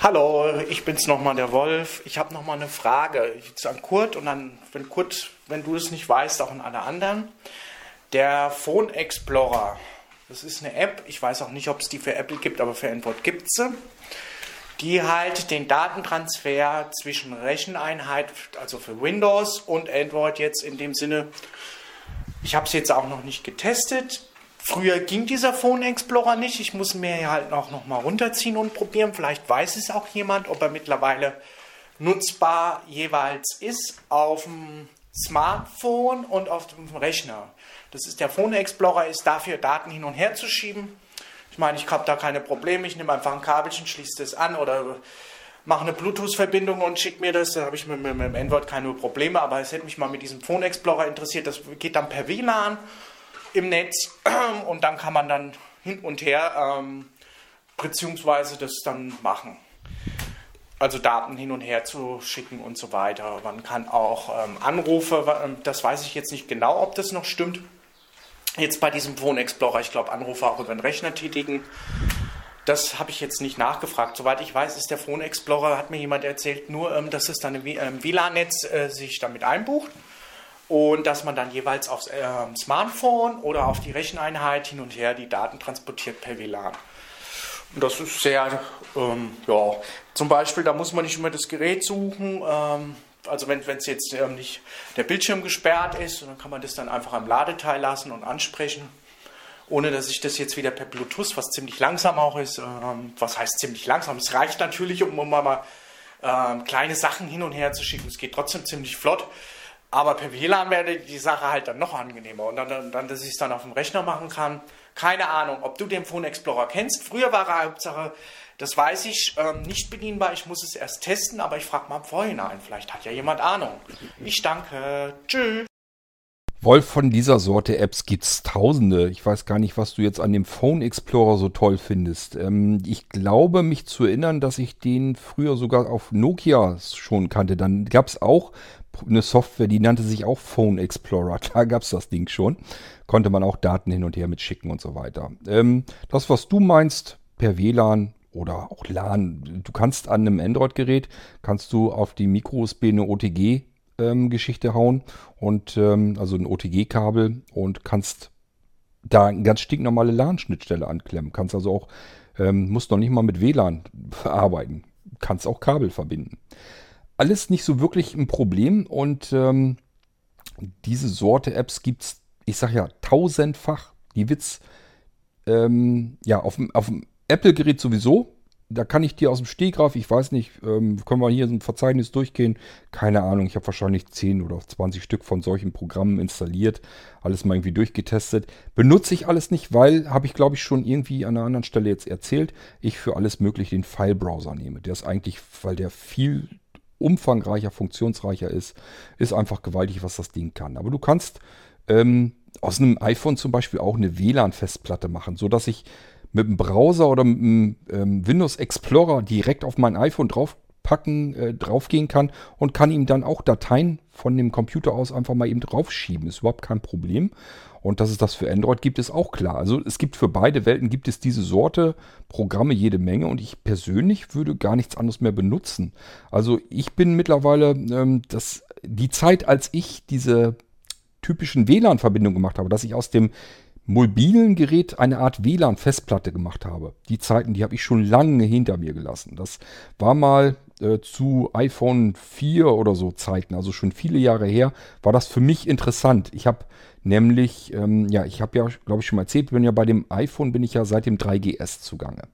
Hallo, ich bin's nochmal, der Wolf. Ich habe nochmal eine Frage. Jetzt an Kurt und dann, wenn Kurt, wenn du es nicht weißt, auch an alle anderen. Der Phone Explorer, das ist eine App. Ich weiß auch nicht, ob es die für Apple gibt, aber für Android gibt sie die halt den Datentransfer zwischen Recheneinheit, also für Windows und Android jetzt in dem Sinne, ich habe es jetzt auch noch nicht getestet. Früher ging dieser Phone Explorer nicht. Ich muss mir halt auch noch mal runterziehen und probieren. Vielleicht weiß es auch jemand, ob er mittlerweile nutzbar jeweils ist auf dem Smartphone und auf dem Rechner. Das ist der Phone Explorer, ist dafür Daten hin und her zu schieben ich meine, ich habe da keine Probleme. Ich nehme einfach ein Kabelchen, schließe das an oder mache eine Bluetooth-Verbindung und schicke mir das. Da habe ich mit, mit, mit dem Android keine Probleme. Aber es hätte mich mal mit diesem Phone Explorer interessiert. Das geht dann per WLAN im Netz und dann kann man dann hin und her ähm, beziehungsweise das dann machen. Also Daten hin und her zu schicken und so weiter. Man kann auch ähm, Anrufe, das weiß ich jetzt nicht genau, ob das noch stimmt jetzt bei diesem Phone Explorer, ich glaube, Anrufe auch über den Rechner tätigen. Das habe ich jetzt nicht nachgefragt. Soweit ich weiß, ist der Phone Explorer, hat mir jemand erzählt, nur, ähm, dass es dann im ähm, WLAN-Netz äh, sich damit einbucht und dass man dann jeweils aufs äh, Smartphone oder auf die Recheneinheit hin und her die Daten transportiert per WLAN. Das ist sehr, ähm, ja, zum Beispiel, da muss man nicht immer das Gerät suchen. Ähm, also wenn es jetzt ähm, nicht der Bildschirm gesperrt ist, dann kann man das dann einfach am Ladeteil lassen und ansprechen, ohne dass ich das jetzt wieder per Bluetooth, was ziemlich langsam auch ist, ähm, was heißt ziemlich langsam? Es reicht natürlich, um, um mal ähm, kleine Sachen hin und her zu schicken. Es geht trotzdem ziemlich flott. Aber per WLAN wäre die Sache halt dann noch angenehmer. Und dann, dann dass ich es dann auf dem Rechner machen kann. Keine Ahnung, ob du den Phone Explorer kennst. Früher war er Hauptsache, das weiß ich, ähm, nicht bedienbar. Ich muss es erst testen, aber ich frage mal im Vorhinein. Vielleicht hat ja jemand Ahnung. Ich danke. Tschüss. Wolf, von dieser Sorte Apps gibt's tausende. Ich weiß gar nicht, was du jetzt an dem Phone Explorer so toll findest. Ähm, ich glaube, mich zu erinnern, dass ich den früher sogar auf Nokia schon kannte. Dann gab's auch eine Software, die nannte sich auch Phone Explorer. Da gab's das Ding schon. Konnte man auch Daten hin und her mitschicken und so weiter. Ähm, das, was du meinst, per WLAN oder auch LAN. Du kannst an einem Android-Gerät, kannst du auf die Micro-USB eine OTG ähm, Geschichte hauen und ähm, also ein OTG-Kabel und kannst da eine ganz stinknormale LAN-Schnittstelle anklemmen. Kannst also auch, ähm, musst noch nicht mal mit WLAN arbeiten. Kannst auch Kabel verbinden. Alles nicht so wirklich ein Problem und ähm, diese Sorte Apps gibt es, ich sag ja, tausendfach. Die Witz, ähm, ja, auf dem, Apple-Gerät sowieso, da kann ich dir aus dem Stegreif, ich weiß nicht, ähm, können wir hier so ein Verzeichnis durchgehen? Keine Ahnung, ich habe wahrscheinlich 10 oder 20 Stück von solchen Programmen installiert, alles mal irgendwie durchgetestet. Benutze ich alles nicht, weil, habe ich glaube ich schon irgendwie an einer anderen Stelle jetzt erzählt, ich für alles möglich den File-Browser nehme. Der ist eigentlich, weil der viel umfangreicher, funktionsreicher ist, ist einfach gewaltig, was das Ding kann. Aber du kannst ähm, aus einem iPhone zum Beispiel auch eine WLAN-Festplatte machen, sodass ich mit dem Browser oder mit dem ähm, Windows Explorer direkt auf mein iPhone draufpacken, äh, draufgehen kann und kann ihm dann auch Dateien von dem Computer aus einfach mal eben draufschieben. Ist überhaupt kein Problem. Und dass es das für Android gibt, ist auch klar. Also es gibt für beide Welten gibt es diese Sorte Programme jede Menge und ich persönlich würde gar nichts anderes mehr benutzen. Also ich bin mittlerweile, ähm, das, die Zeit, als ich diese typischen WLAN-Verbindungen gemacht habe, dass ich aus dem mobilen Gerät eine Art WLAN-Festplatte gemacht habe. Die Zeiten, die habe ich schon lange hinter mir gelassen. Das war mal äh, zu iPhone 4 oder so Zeiten, also schon viele Jahre her, war das für mich interessant. Ich habe nämlich, ähm, ja, ich habe ja, glaube ich, schon mal erzählt, bin ja bei dem iPhone, bin ich ja seit dem 3GS zugange.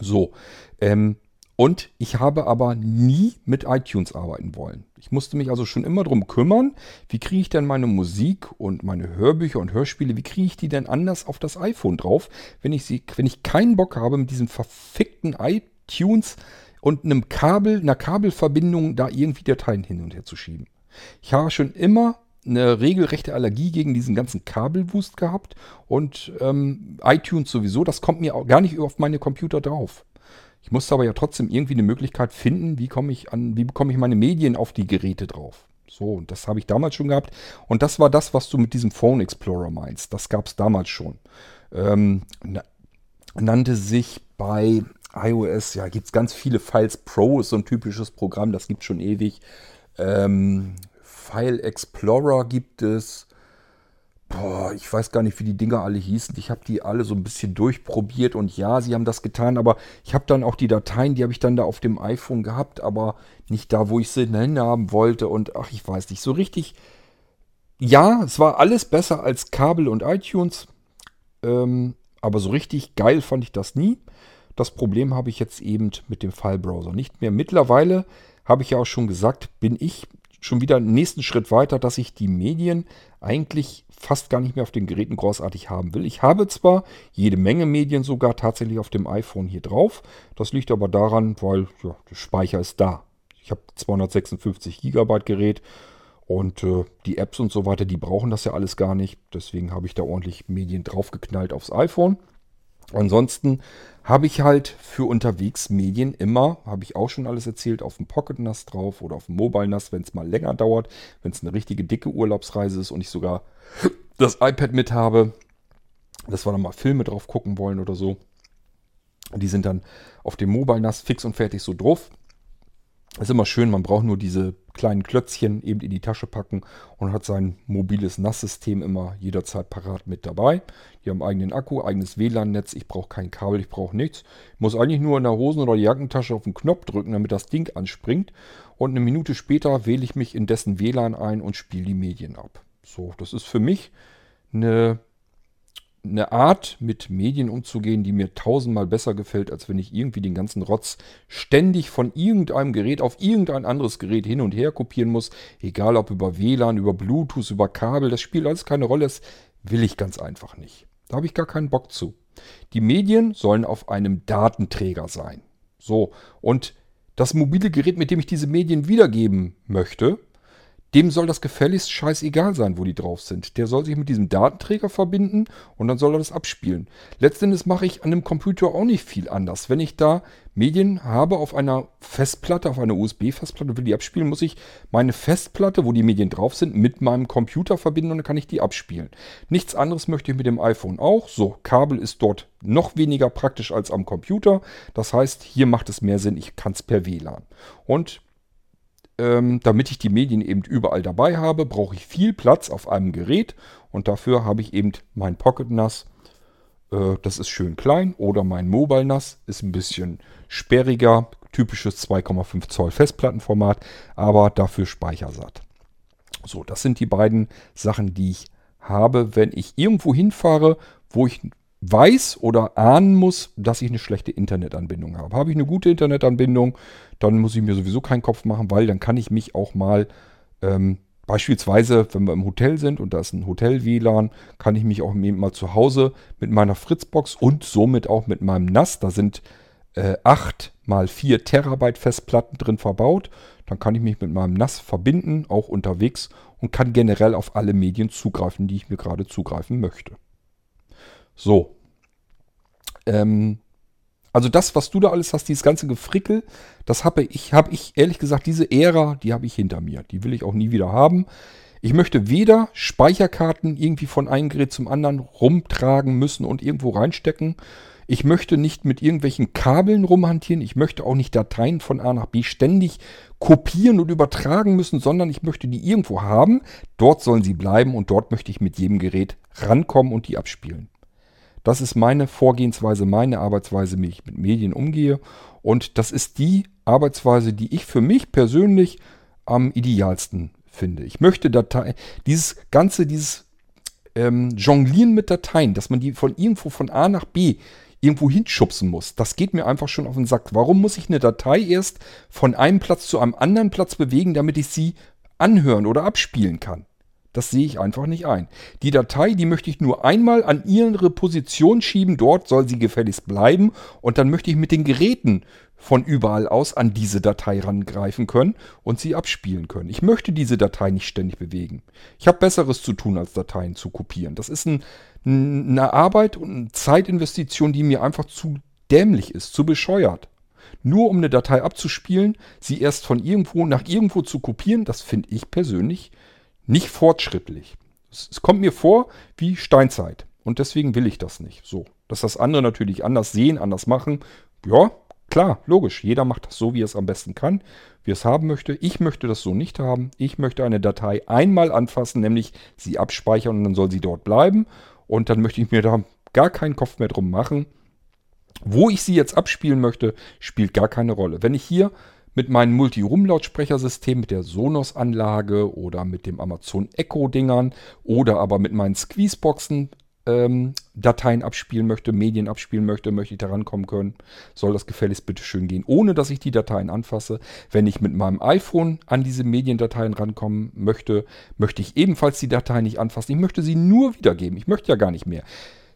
So, ähm, und ich habe aber nie mit iTunes arbeiten wollen. Ich musste mich also schon immer darum kümmern, wie kriege ich denn meine Musik und meine Hörbücher und Hörspiele, wie kriege ich die denn anders auf das iPhone drauf, wenn ich sie, wenn ich keinen Bock habe, mit diesem verfickten iTunes und einem Kabel, einer Kabelverbindung da irgendwie Dateien hin und her zu schieben. Ich habe schon immer eine regelrechte Allergie gegen diesen ganzen Kabelwust gehabt und ähm, iTunes sowieso, das kommt mir auch gar nicht auf meine Computer drauf. Ich musste aber ja trotzdem irgendwie eine Möglichkeit finden, wie komme ich an, wie bekomme ich meine Medien auf die Geräte drauf. So, und das habe ich damals schon gehabt. Und das war das, was du mit diesem Phone Explorer meinst. Das gab es damals schon. Ähm, nannte sich bei iOS, ja, gibt es ganz viele Files Pro, ist so ein typisches Programm, das gibt es schon ewig. Ähm, File Explorer gibt es. Boah, ich weiß gar nicht, wie die Dinger alle hießen. Ich habe die alle so ein bisschen durchprobiert und ja, sie haben das getan, aber ich habe dann auch die Dateien, die habe ich dann da auf dem iPhone gehabt, aber nicht da, wo ich sie haben wollte und ach, ich weiß nicht, so richtig. Ja, es war alles besser als Kabel und iTunes, ähm, aber so richtig geil fand ich das nie. Das Problem habe ich jetzt eben mit dem File-Browser nicht mehr. Mittlerweile habe ich ja auch schon gesagt, bin ich schon wieder einen nächsten Schritt weiter, dass ich die Medien eigentlich fast gar nicht mehr auf den Geräten großartig haben will. Ich habe zwar jede Menge Medien sogar tatsächlich auf dem iPhone hier drauf. Das liegt aber daran, weil ja, der Speicher ist da. Ich habe 256 Gigabyte Gerät und äh, die Apps und so weiter, die brauchen das ja alles gar nicht. Deswegen habe ich da ordentlich Medien draufgeknallt aufs iPhone. Ansonsten habe ich halt für unterwegs Medien immer, habe ich auch schon alles erzählt, auf dem Pocket NAS drauf oder auf dem Mobile NAS, wenn es mal länger dauert, wenn es eine richtige dicke Urlaubsreise ist und ich sogar das iPad mit habe, dass wir dann mal Filme drauf gucken wollen oder so. Die sind dann auf dem Mobile NAS fix und fertig so drauf. Ist immer schön, man braucht nur diese kleinen Klötzchen eben in die Tasche packen und hat sein mobiles NAS-System immer jederzeit parat mit dabei. Die haben eigenen Akku, eigenes WLAN-Netz, ich brauche kein Kabel, ich brauche nichts. Ich muss eigentlich nur in der Hosen- oder Jackentasche auf den Knopf drücken, damit das Ding anspringt. Und eine Minute später wähle ich mich in dessen WLAN ein und spiele die Medien ab. So, das ist für mich eine eine Art, mit Medien umzugehen, die mir tausendmal besser gefällt, als wenn ich irgendwie den ganzen Rotz ständig von irgendeinem Gerät auf irgendein anderes Gerät hin und her kopieren muss. Egal ob über WLAN, über Bluetooth, über Kabel, das spielt alles keine Rolle. Das will ich ganz einfach nicht. Da habe ich gar keinen Bock zu. Die Medien sollen auf einem Datenträger sein. So, und das mobile Gerät, mit dem ich diese Medien wiedergeben möchte, dem soll das gefälligst scheißegal sein, wo die drauf sind. Der soll sich mit diesem Datenträger verbinden und dann soll er das abspielen. Letztendlich mache ich an einem Computer auch nicht viel anders. Wenn ich da Medien habe auf einer Festplatte, auf einer USB-Festplatte will die abspielen, muss ich meine Festplatte, wo die Medien drauf sind, mit meinem Computer verbinden und dann kann ich die abspielen. Nichts anderes möchte ich mit dem iPhone auch. So, Kabel ist dort noch weniger praktisch als am Computer. Das heißt, hier macht es mehr Sinn, ich kann es per WLAN. Und ähm, damit ich die Medien eben überall dabei habe, brauche ich viel Platz auf einem Gerät und dafür habe ich eben mein Pocket NAS. Äh, das ist schön klein oder mein Mobile NAS ist ein bisschen sperriger, typisches 2,5 Zoll Festplattenformat, aber dafür speichersatt. So, das sind die beiden Sachen, die ich habe, wenn ich irgendwo hinfahre, wo ich weiß oder ahnen muss, dass ich eine schlechte Internetanbindung habe. Habe ich eine gute Internetanbindung, dann muss ich mir sowieso keinen Kopf machen, weil dann kann ich mich auch mal ähm, beispielsweise, wenn wir im Hotel sind und da ist ein Hotel-WLAN, kann ich mich auch mal zu Hause mit meiner Fritzbox und somit auch mit meinem NAS, da sind äh, 8 mal 4 Terabyte Festplatten drin verbaut, dann kann ich mich mit meinem NAS verbinden, auch unterwegs und kann generell auf alle Medien zugreifen, die ich mir gerade zugreifen möchte. So. Ähm, also das, was du da alles hast, dieses ganze Gefrickel, das habe ich, habe ich ehrlich gesagt, diese Ära, die habe ich hinter mir. Die will ich auch nie wieder haben. Ich möchte weder Speicherkarten irgendwie von einem Gerät zum anderen rumtragen müssen und irgendwo reinstecken. Ich möchte nicht mit irgendwelchen Kabeln rumhantieren. Ich möchte auch nicht Dateien von A nach B ständig kopieren und übertragen müssen, sondern ich möchte die irgendwo haben. Dort sollen sie bleiben und dort möchte ich mit jedem Gerät rankommen und die abspielen. Das ist meine Vorgehensweise, meine Arbeitsweise, wie ich mit Medien umgehe. Und das ist die Arbeitsweise, die ich für mich persönlich am idealsten finde. Ich möchte Dateien, dieses ganze, dieses ähm, Jonglieren mit Dateien, dass man die von irgendwo von A nach B irgendwo hinschubsen muss. Das geht mir einfach schon auf den Sack. Warum muss ich eine Datei erst von einem Platz zu einem anderen Platz bewegen, damit ich sie anhören oder abspielen kann? Das sehe ich einfach nicht ein. Die Datei, die möchte ich nur einmal an ihre Position schieben. Dort soll sie gefälligst bleiben. Und dann möchte ich mit den Geräten von überall aus an diese Datei rangreifen können und sie abspielen können. Ich möchte diese Datei nicht ständig bewegen. Ich habe Besseres zu tun, als Dateien zu kopieren. Das ist ein, eine Arbeit und eine Zeitinvestition, die mir einfach zu dämlich ist, zu bescheuert. Nur um eine Datei abzuspielen, sie erst von irgendwo nach irgendwo zu kopieren, das finde ich persönlich nicht fortschrittlich. Es, es kommt mir vor wie Steinzeit. Und deswegen will ich das nicht. So. Dass das andere natürlich anders sehen, anders machen. Ja, klar, logisch. Jeder macht das so, wie er es am besten kann, wie er es haben möchte. Ich möchte das so nicht haben. Ich möchte eine Datei einmal anfassen, nämlich sie abspeichern und dann soll sie dort bleiben. Und dann möchte ich mir da gar keinen Kopf mehr drum machen. Wo ich sie jetzt abspielen möchte, spielt gar keine Rolle. Wenn ich hier mit meinem Multi-Room-Lautsprechersystem, mit der Sonos-Anlage oder mit dem Amazon Echo-Dingern oder aber mit meinen Squeezeboxen ähm, Dateien abspielen möchte, Medien abspielen möchte, möchte ich da rankommen können, soll das gefälligst bitte schön gehen, ohne dass ich die Dateien anfasse. Wenn ich mit meinem iPhone an diese Mediendateien rankommen möchte, möchte ich ebenfalls die Dateien nicht anfassen. Ich möchte sie nur wiedergeben. Ich möchte ja gar nicht mehr.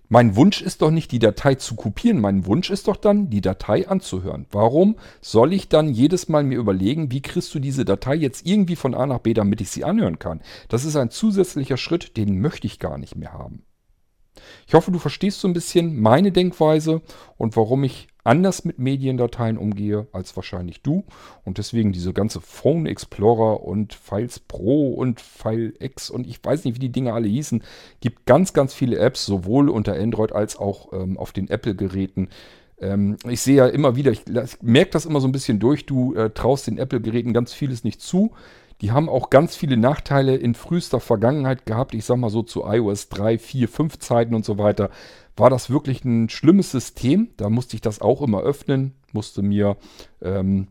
Mein Wunsch ist doch nicht, die Datei zu kopieren. Mein Wunsch ist doch dann, die Datei anzuhören. Warum soll ich dann jedes Mal mir überlegen, wie kriegst du diese Datei jetzt irgendwie von A nach B, damit ich sie anhören kann? Das ist ein zusätzlicher Schritt, den möchte ich gar nicht mehr haben. Ich hoffe, du verstehst so ein bisschen meine Denkweise und warum ich anders mit Mediendateien umgehe als wahrscheinlich du. Und deswegen diese ganze Phone Explorer und Files Pro und File X und ich weiß nicht, wie die Dinge alle hießen. Gibt ganz, ganz viele Apps, sowohl unter Android als auch ähm, auf den Apple-Geräten. Ähm, ich sehe ja immer wieder, ich, ich merke das immer so ein bisschen durch, du äh, traust den Apple-Geräten ganz vieles nicht zu. Die haben auch ganz viele Nachteile in frühester Vergangenheit gehabt. Ich sag mal so zu iOS 3, 4, 5 Zeiten und so weiter. War das wirklich ein schlimmes System? Da musste ich das auch immer öffnen, musste mir ähm,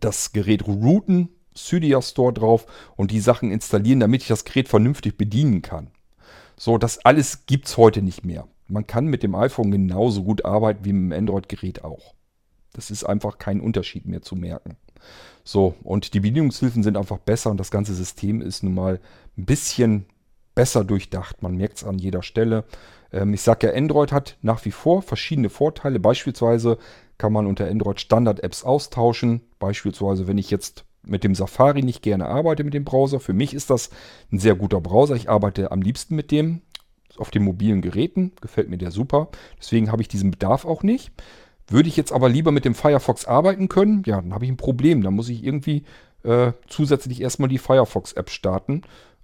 das Gerät routen, Cydia Store drauf und die Sachen installieren, damit ich das Gerät vernünftig bedienen kann. So, das alles gibt es heute nicht mehr. Man kann mit dem iPhone genauso gut arbeiten wie mit dem Android-Gerät auch. Das ist einfach kein Unterschied mehr zu merken. So, und die Bedienungshilfen sind einfach besser und das ganze System ist nun mal ein bisschen besser durchdacht. Man merkt es an jeder Stelle. Ähm, ich sage ja, Android hat nach wie vor verschiedene Vorteile. Beispielsweise kann man unter Android Standard-Apps austauschen. Beispielsweise, wenn ich jetzt mit dem Safari nicht gerne arbeite mit dem Browser. Für mich ist das ein sehr guter Browser. Ich arbeite am liebsten mit dem auf den mobilen Geräten. Gefällt mir der super. Deswegen habe ich diesen Bedarf auch nicht. Würde ich jetzt aber lieber mit dem Firefox arbeiten können, ja, dann habe ich ein Problem. Dann muss ich irgendwie äh, zusätzlich erstmal die Firefox-App starten.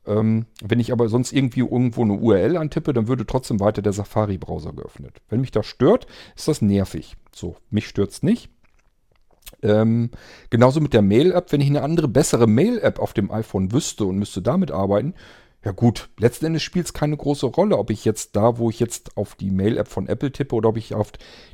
Ähm, wenn ich aber sonst irgendwie irgendwo eine URL antippe, dann würde trotzdem weiter der Safari-Browser geöffnet. Wenn mich das stört, ist das nervig. So, mich stört es nicht. Ähm, genauso mit der Mail-App. Wenn ich eine andere, bessere Mail-App auf dem iPhone wüsste und müsste damit arbeiten, ja gut, letzten Endes spielt es keine große Rolle, ob ich jetzt da, wo ich jetzt auf die Mail-App von Apple tippe oder ob ich auf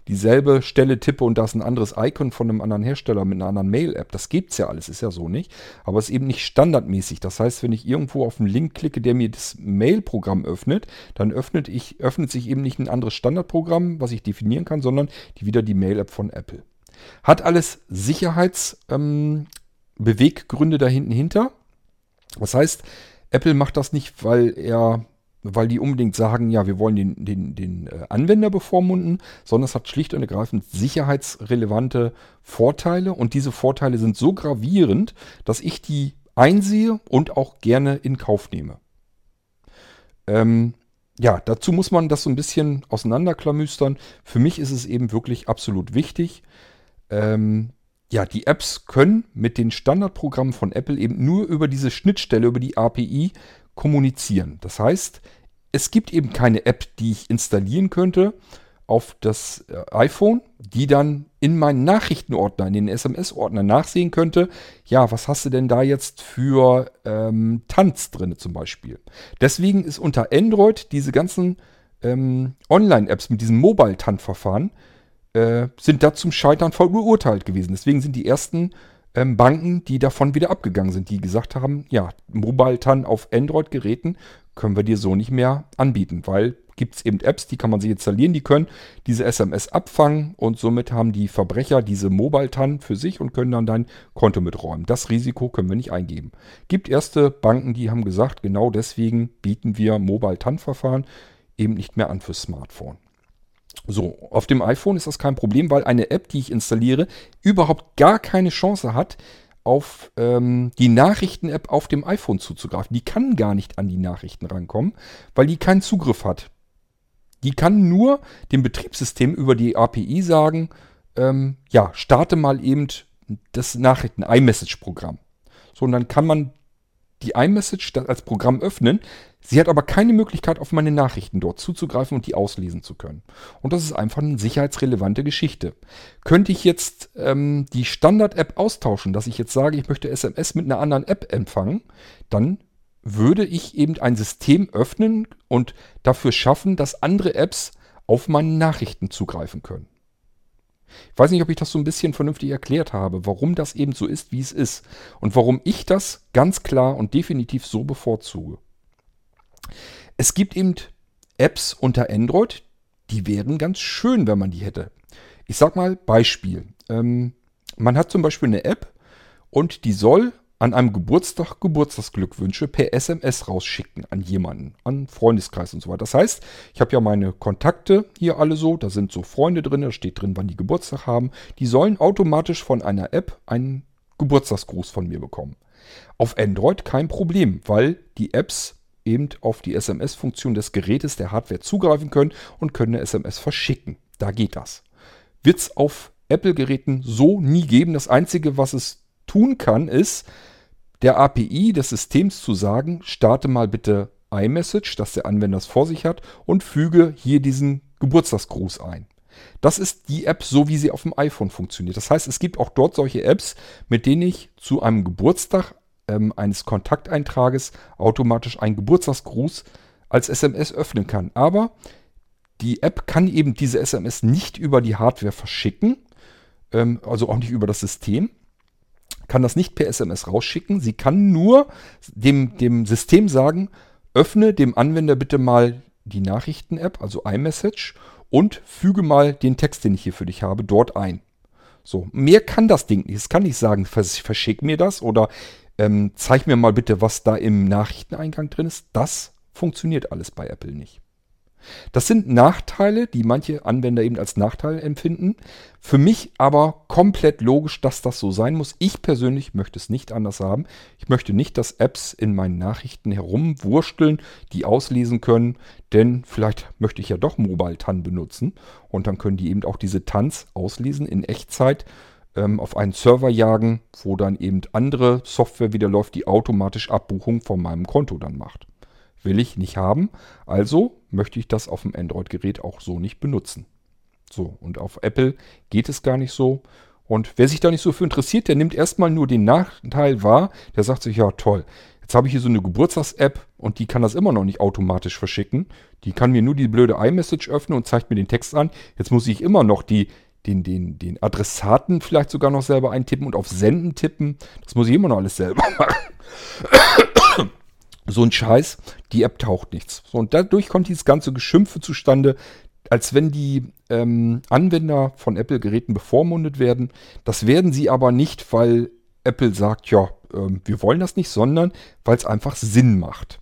dieselbe Stelle tippe und da ist ein anderes Icon von einem anderen Hersteller mit einer anderen Mail-App. Das gibt's ja alles, ist ja so nicht. Aber es ist eben nicht standardmäßig. Das heißt, wenn ich irgendwo auf einen Link klicke, der mir das Mail-Programm öffnet, dann öffnet, ich, öffnet sich eben nicht ein anderes Standardprogramm, was ich definieren kann, sondern die, wieder die Mail-App von Apple. Hat alles Sicherheitsbeweggründe ähm, da hinten hinter. Das heißt, Apple macht das nicht, weil er, weil die unbedingt sagen, ja, wir wollen den, den, den äh, Anwender bevormunden, sondern es hat schlicht und ergreifend sicherheitsrelevante Vorteile und diese Vorteile sind so gravierend, dass ich die einsehe und auch gerne in Kauf nehme. Ähm, ja, dazu muss man das so ein bisschen auseinanderklamüstern. Für mich ist es eben wirklich absolut wichtig. Ähm, ja, die Apps können mit den Standardprogrammen von Apple eben nur über diese Schnittstelle, über die API kommunizieren. Das heißt, es gibt eben keine App, die ich installieren könnte auf das äh, iPhone, die dann in meinen Nachrichtenordner, in den SMS-Ordner nachsehen könnte, ja, was hast du denn da jetzt für ähm, Tanz drin zum Beispiel. Deswegen ist unter Android diese ganzen ähm, Online-Apps mit diesem Mobile-TAN-Verfahren äh, sind da zum Scheitern verurteilt gewesen. Deswegen sind die ersten ähm, Banken, die davon wieder abgegangen sind, die gesagt haben, ja, Mobile TAN auf Android-Geräten können wir dir so nicht mehr anbieten, weil gibt es eben Apps, die kann man sich installieren, die können diese SMS abfangen und somit haben die Verbrecher diese Mobile TAN für sich und können dann dein Konto miträumen. Das Risiko können wir nicht eingeben. Gibt erste Banken, die haben gesagt, genau deswegen bieten wir Mobile TAN-Verfahren eben nicht mehr an fürs Smartphone. So, auf dem iPhone ist das kein Problem, weil eine App, die ich installiere, überhaupt gar keine Chance hat, auf ähm, die Nachrichten-App auf dem iPhone zuzugreifen. Die kann gar nicht an die Nachrichten rankommen, weil die keinen Zugriff hat. Die kann nur dem Betriebssystem über die API sagen, ähm, ja, starte mal eben das Nachrichten-iMessage-Programm. So, und dann kann man die iMessage als Programm öffnen. Sie hat aber keine Möglichkeit, auf meine Nachrichten dort zuzugreifen und die auslesen zu können. Und das ist einfach eine sicherheitsrelevante Geschichte. Könnte ich jetzt ähm, die Standard-App austauschen, dass ich jetzt sage, ich möchte SMS mit einer anderen App empfangen, dann würde ich eben ein System öffnen und dafür schaffen, dass andere Apps auf meine Nachrichten zugreifen können. Ich weiß nicht, ob ich das so ein bisschen vernünftig erklärt habe, warum das eben so ist, wie es ist. Und warum ich das ganz klar und definitiv so bevorzuge. Es gibt eben Apps unter Android, die wären ganz schön, wenn man die hätte. Ich sag mal Beispiel. Ähm, man hat zum Beispiel eine App und die soll an einem Geburtstag Geburtstagsglückwünsche per SMS rausschicken an jemanden, an Freundeskreis und so weiter. Das heißt, ich habe ja meine Kontakte hier alle so, da sind so Freunde drin, da steht drin, wann die Geburtstag haben. Die sollen automatisch von einer App einen Geburtstagsgruß von mir bekommen. Auf Android kein Problem, weil die Apps eben auf die SMS-Funktion des Gerätes der Hardware zugreifen können und können eine SMS verschicken. Da geht das. Wird es auf Apple-Geräten so nie geben. Das Einzige, was es tun kann, ist, der API des Systems zu sagen, starte mal bitte iMessage, dass der Anwender es vor sich hat, und füge hier diesen Geburtstagsgruß ein. Das ist die App, so wie sie auf dem iPhone funktioniert. Das heißt, es gibt auch dort solche Apps, mit denen ich zu einem Geburtstag ähm, eines Kontakteintrages automatisch einen Geburtstagsgruß als SMS öffnen kann. Aber die App kann eben diese SMS nicht über die Hardware verschicken, ähm, also auch nicht über das System, kann das nicht per SMS rausschicken. Sie kann nur dem, dem System sagen, öffne dem Anwender bitte mal die Nachrichten-App, also iMessage, und füge mal den Text, den ich hier für dich habe, dort ein. So, mehr kann das Ding nicht. Es kann nicht sagen, verschick mir das oder ähm, zeig mir mal bitte, was da im Nachrichteneingang drin ist. Das funktioniert alles bei Apple nicht. Das sind Nachteile, die manche Anwender eben als Nachteil empfinden. Für mich aber komplett logisch, dass das so sein muss. Ich persönlich möchte es nicht anders haben. Ich möchte nicht, dass Apps in meinen Nachrichten herumwursteln, die auslesen können, denn vielleicht möchte ich ja doch Mobile TAN benutzen und dann können die eben auch diese TANs auslesen in Echtzeit ähm, auf einen Server jagen, wo dann eben andere Software wieder läuft, die automatisch Abbuchung von meinem Konto dann macht. Will ich nicht haben, also möchte ich das auf dem Android-Gerät auch so nicht benutzen. So, und auf Apple geht es gar nicht so. Und wer sich da nicht so für interessiert, der nimmt erstmal nur den Nachteil wahr. Der sagt sich, ja toll, jetzt habe ich hier so eine Geburtstags-App und die kann das immer noch nicht automatisch verschicken. Die kann mir nur die blöde iMessage öffnen und zeigt mir den Text an. Jetzt muss ich immer noch die, den, den, den Adressaten vielleicht sogar noch selber eintippen und auf Senden tippen. Das muss ich immer noch alles selber machen so ein Scheiß, die App taucht nichts. So, und dadurch kommt dieses ganze Geschimpfe zustande, als wenn die ähm, Anwender von Apple-Geräten bevormundet werden. Das werden sie aber nicht, weil Apple sagt, ja, ähm, wir wollen das nicht, sondern weil es einfach Sinn macht.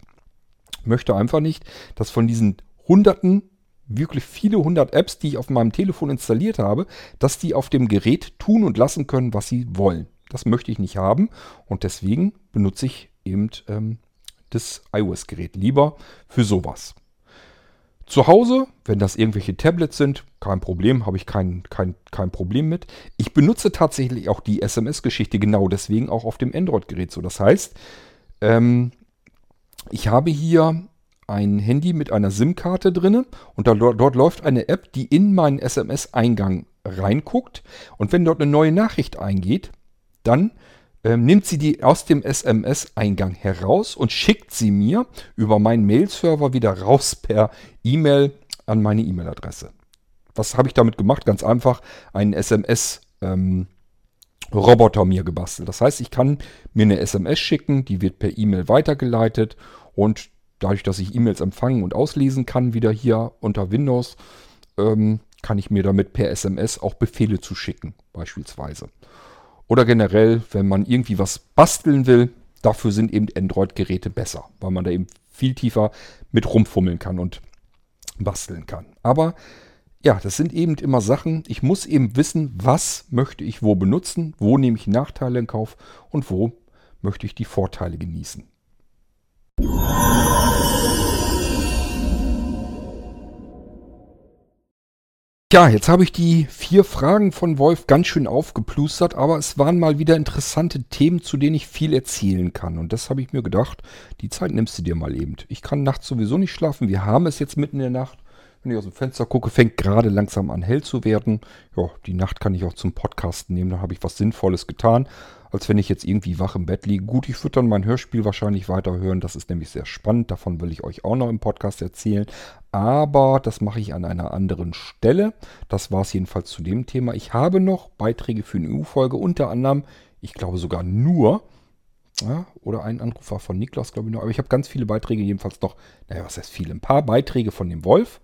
Ich möchte einfach nicht, dass von diesen hunderten, wirklich viele hundert Apps, die ich auf meinem Telefon installiert habe, dass die auf dem Gerät tun und lassen können, was sie wollen. Das möchte ich nicht haben und deswegen benutze ich eben ähm, das iOS-Gerät lieber für sowas. Zu Hause, wenn das irgendwelche Tablets sind, kein Problem, habe ich kein, kein, kein Problem mit. Ich benutze tatsächlich auch die SMS-Geschichte genau deswegen auch auf dem Android-Gerät so. Das heißt, ähm, ich habe hier ein Handy mit einer SIM-Karte drin und da, dort läuft eine App, die in meinen SMS-Eingang reinguckt und wenn dort eine neue Nachricht eingeht, dann ähm, nimmt sie die aus dem SMS-Eingang heraus und schickt sie mir über meinen Mail-Server wieder raus per E-Mail an meine E-Mail-Adresse. Was habe ich damit gemacht? Ganz einfach, einen SMS-Roboter ähm, mir gebastelt. Das heißt, ich kann mir eine SMS schicken, die wird per E-Mail weitergeleitet und dadurch, dass ich E-Mails empfangen und auslesen kann, wieder hier unter Windows, ähm, kann ich mir damit per SMS auch Befehle zuschicken, beispielsweise. Oder generell, wenn man irgendwie was basteln will, dafür sind eben Android-Geräte besser, weil man da eben viel tiefer mit rumfummeln kann und basteln kann. Aber ja, das sind eben immer Sachen, ich muss eben wissen, was möchte ich wo benutzen, wo nehme ich Nachteile in Kauf und wo möchte ich die Vorteile genießen. Ja, jetzt habe ich die vier Fragen von Wolf ganz schön aufgeplustert, aber es waren mal wieder interessante Themen, zu denen ich viel erzählen kann. Und das habe ich mir gedacht, die Zeit nimmst du dir mal eben. Ich kann nachts sowieso nicht schlafen. Wir haben es jetzt mitten in der Nacht. Wenn ich aus dem Fenster gucke, fängt gerade langsam an hell zu werden. Ja, die Nacht kann ich auch zum Podcasten nehmen, da habe ich was Sinnvolles getan als wenn ich jetzt irgendwie wach im Bett liege. Gut, ich würde dann mein Hörspiel wahrscheinlich weiterhören. Das ist nämlich sehr spannend. Davon will ich euch auch noch im Podcast erzählen. Aber das mache ich an einer anderen Stelle. Das war es jedenfalls zu dem Thema. Ich habe noch Beiträge für eine EU-Folge, unter anderem, ich glaube sogar nur, ja, oder ein Anruf war von Niklas, glaube ich noch. Aber ich habe ganz viele Beiträge, jedenfalls noch, naja, was heißt viele? Ein paar Beiträge von dem Wolf.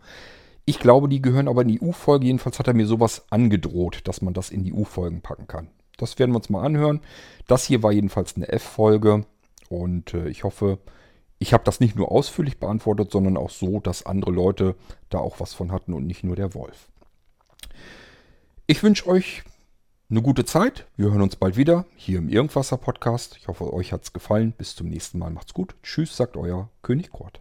Ich glaube, die gehören aber in die EU-Folge. Jedenfalls hat er mir sowas angedroht, dass man das in die EU-Folgen packen kann. Das werden wir uns mal anhören. Das hier war jedenfalls eine F-Folge und äh, ich hoffe, ich habe das nicht nur ausführlich beantwortet, sondern auch so, dass andere Leute da auch was von hatten und nicht nur der Wolf. Ich wünsche euch eine gute Zeit. Wir hören uns bald wieder hier im Irgendwasser Podcast. Ich hoffe, euch hat es gefallen. Bis zum nächsten Mal. Macht's gut. Tschüss, sagt euer König Kurt.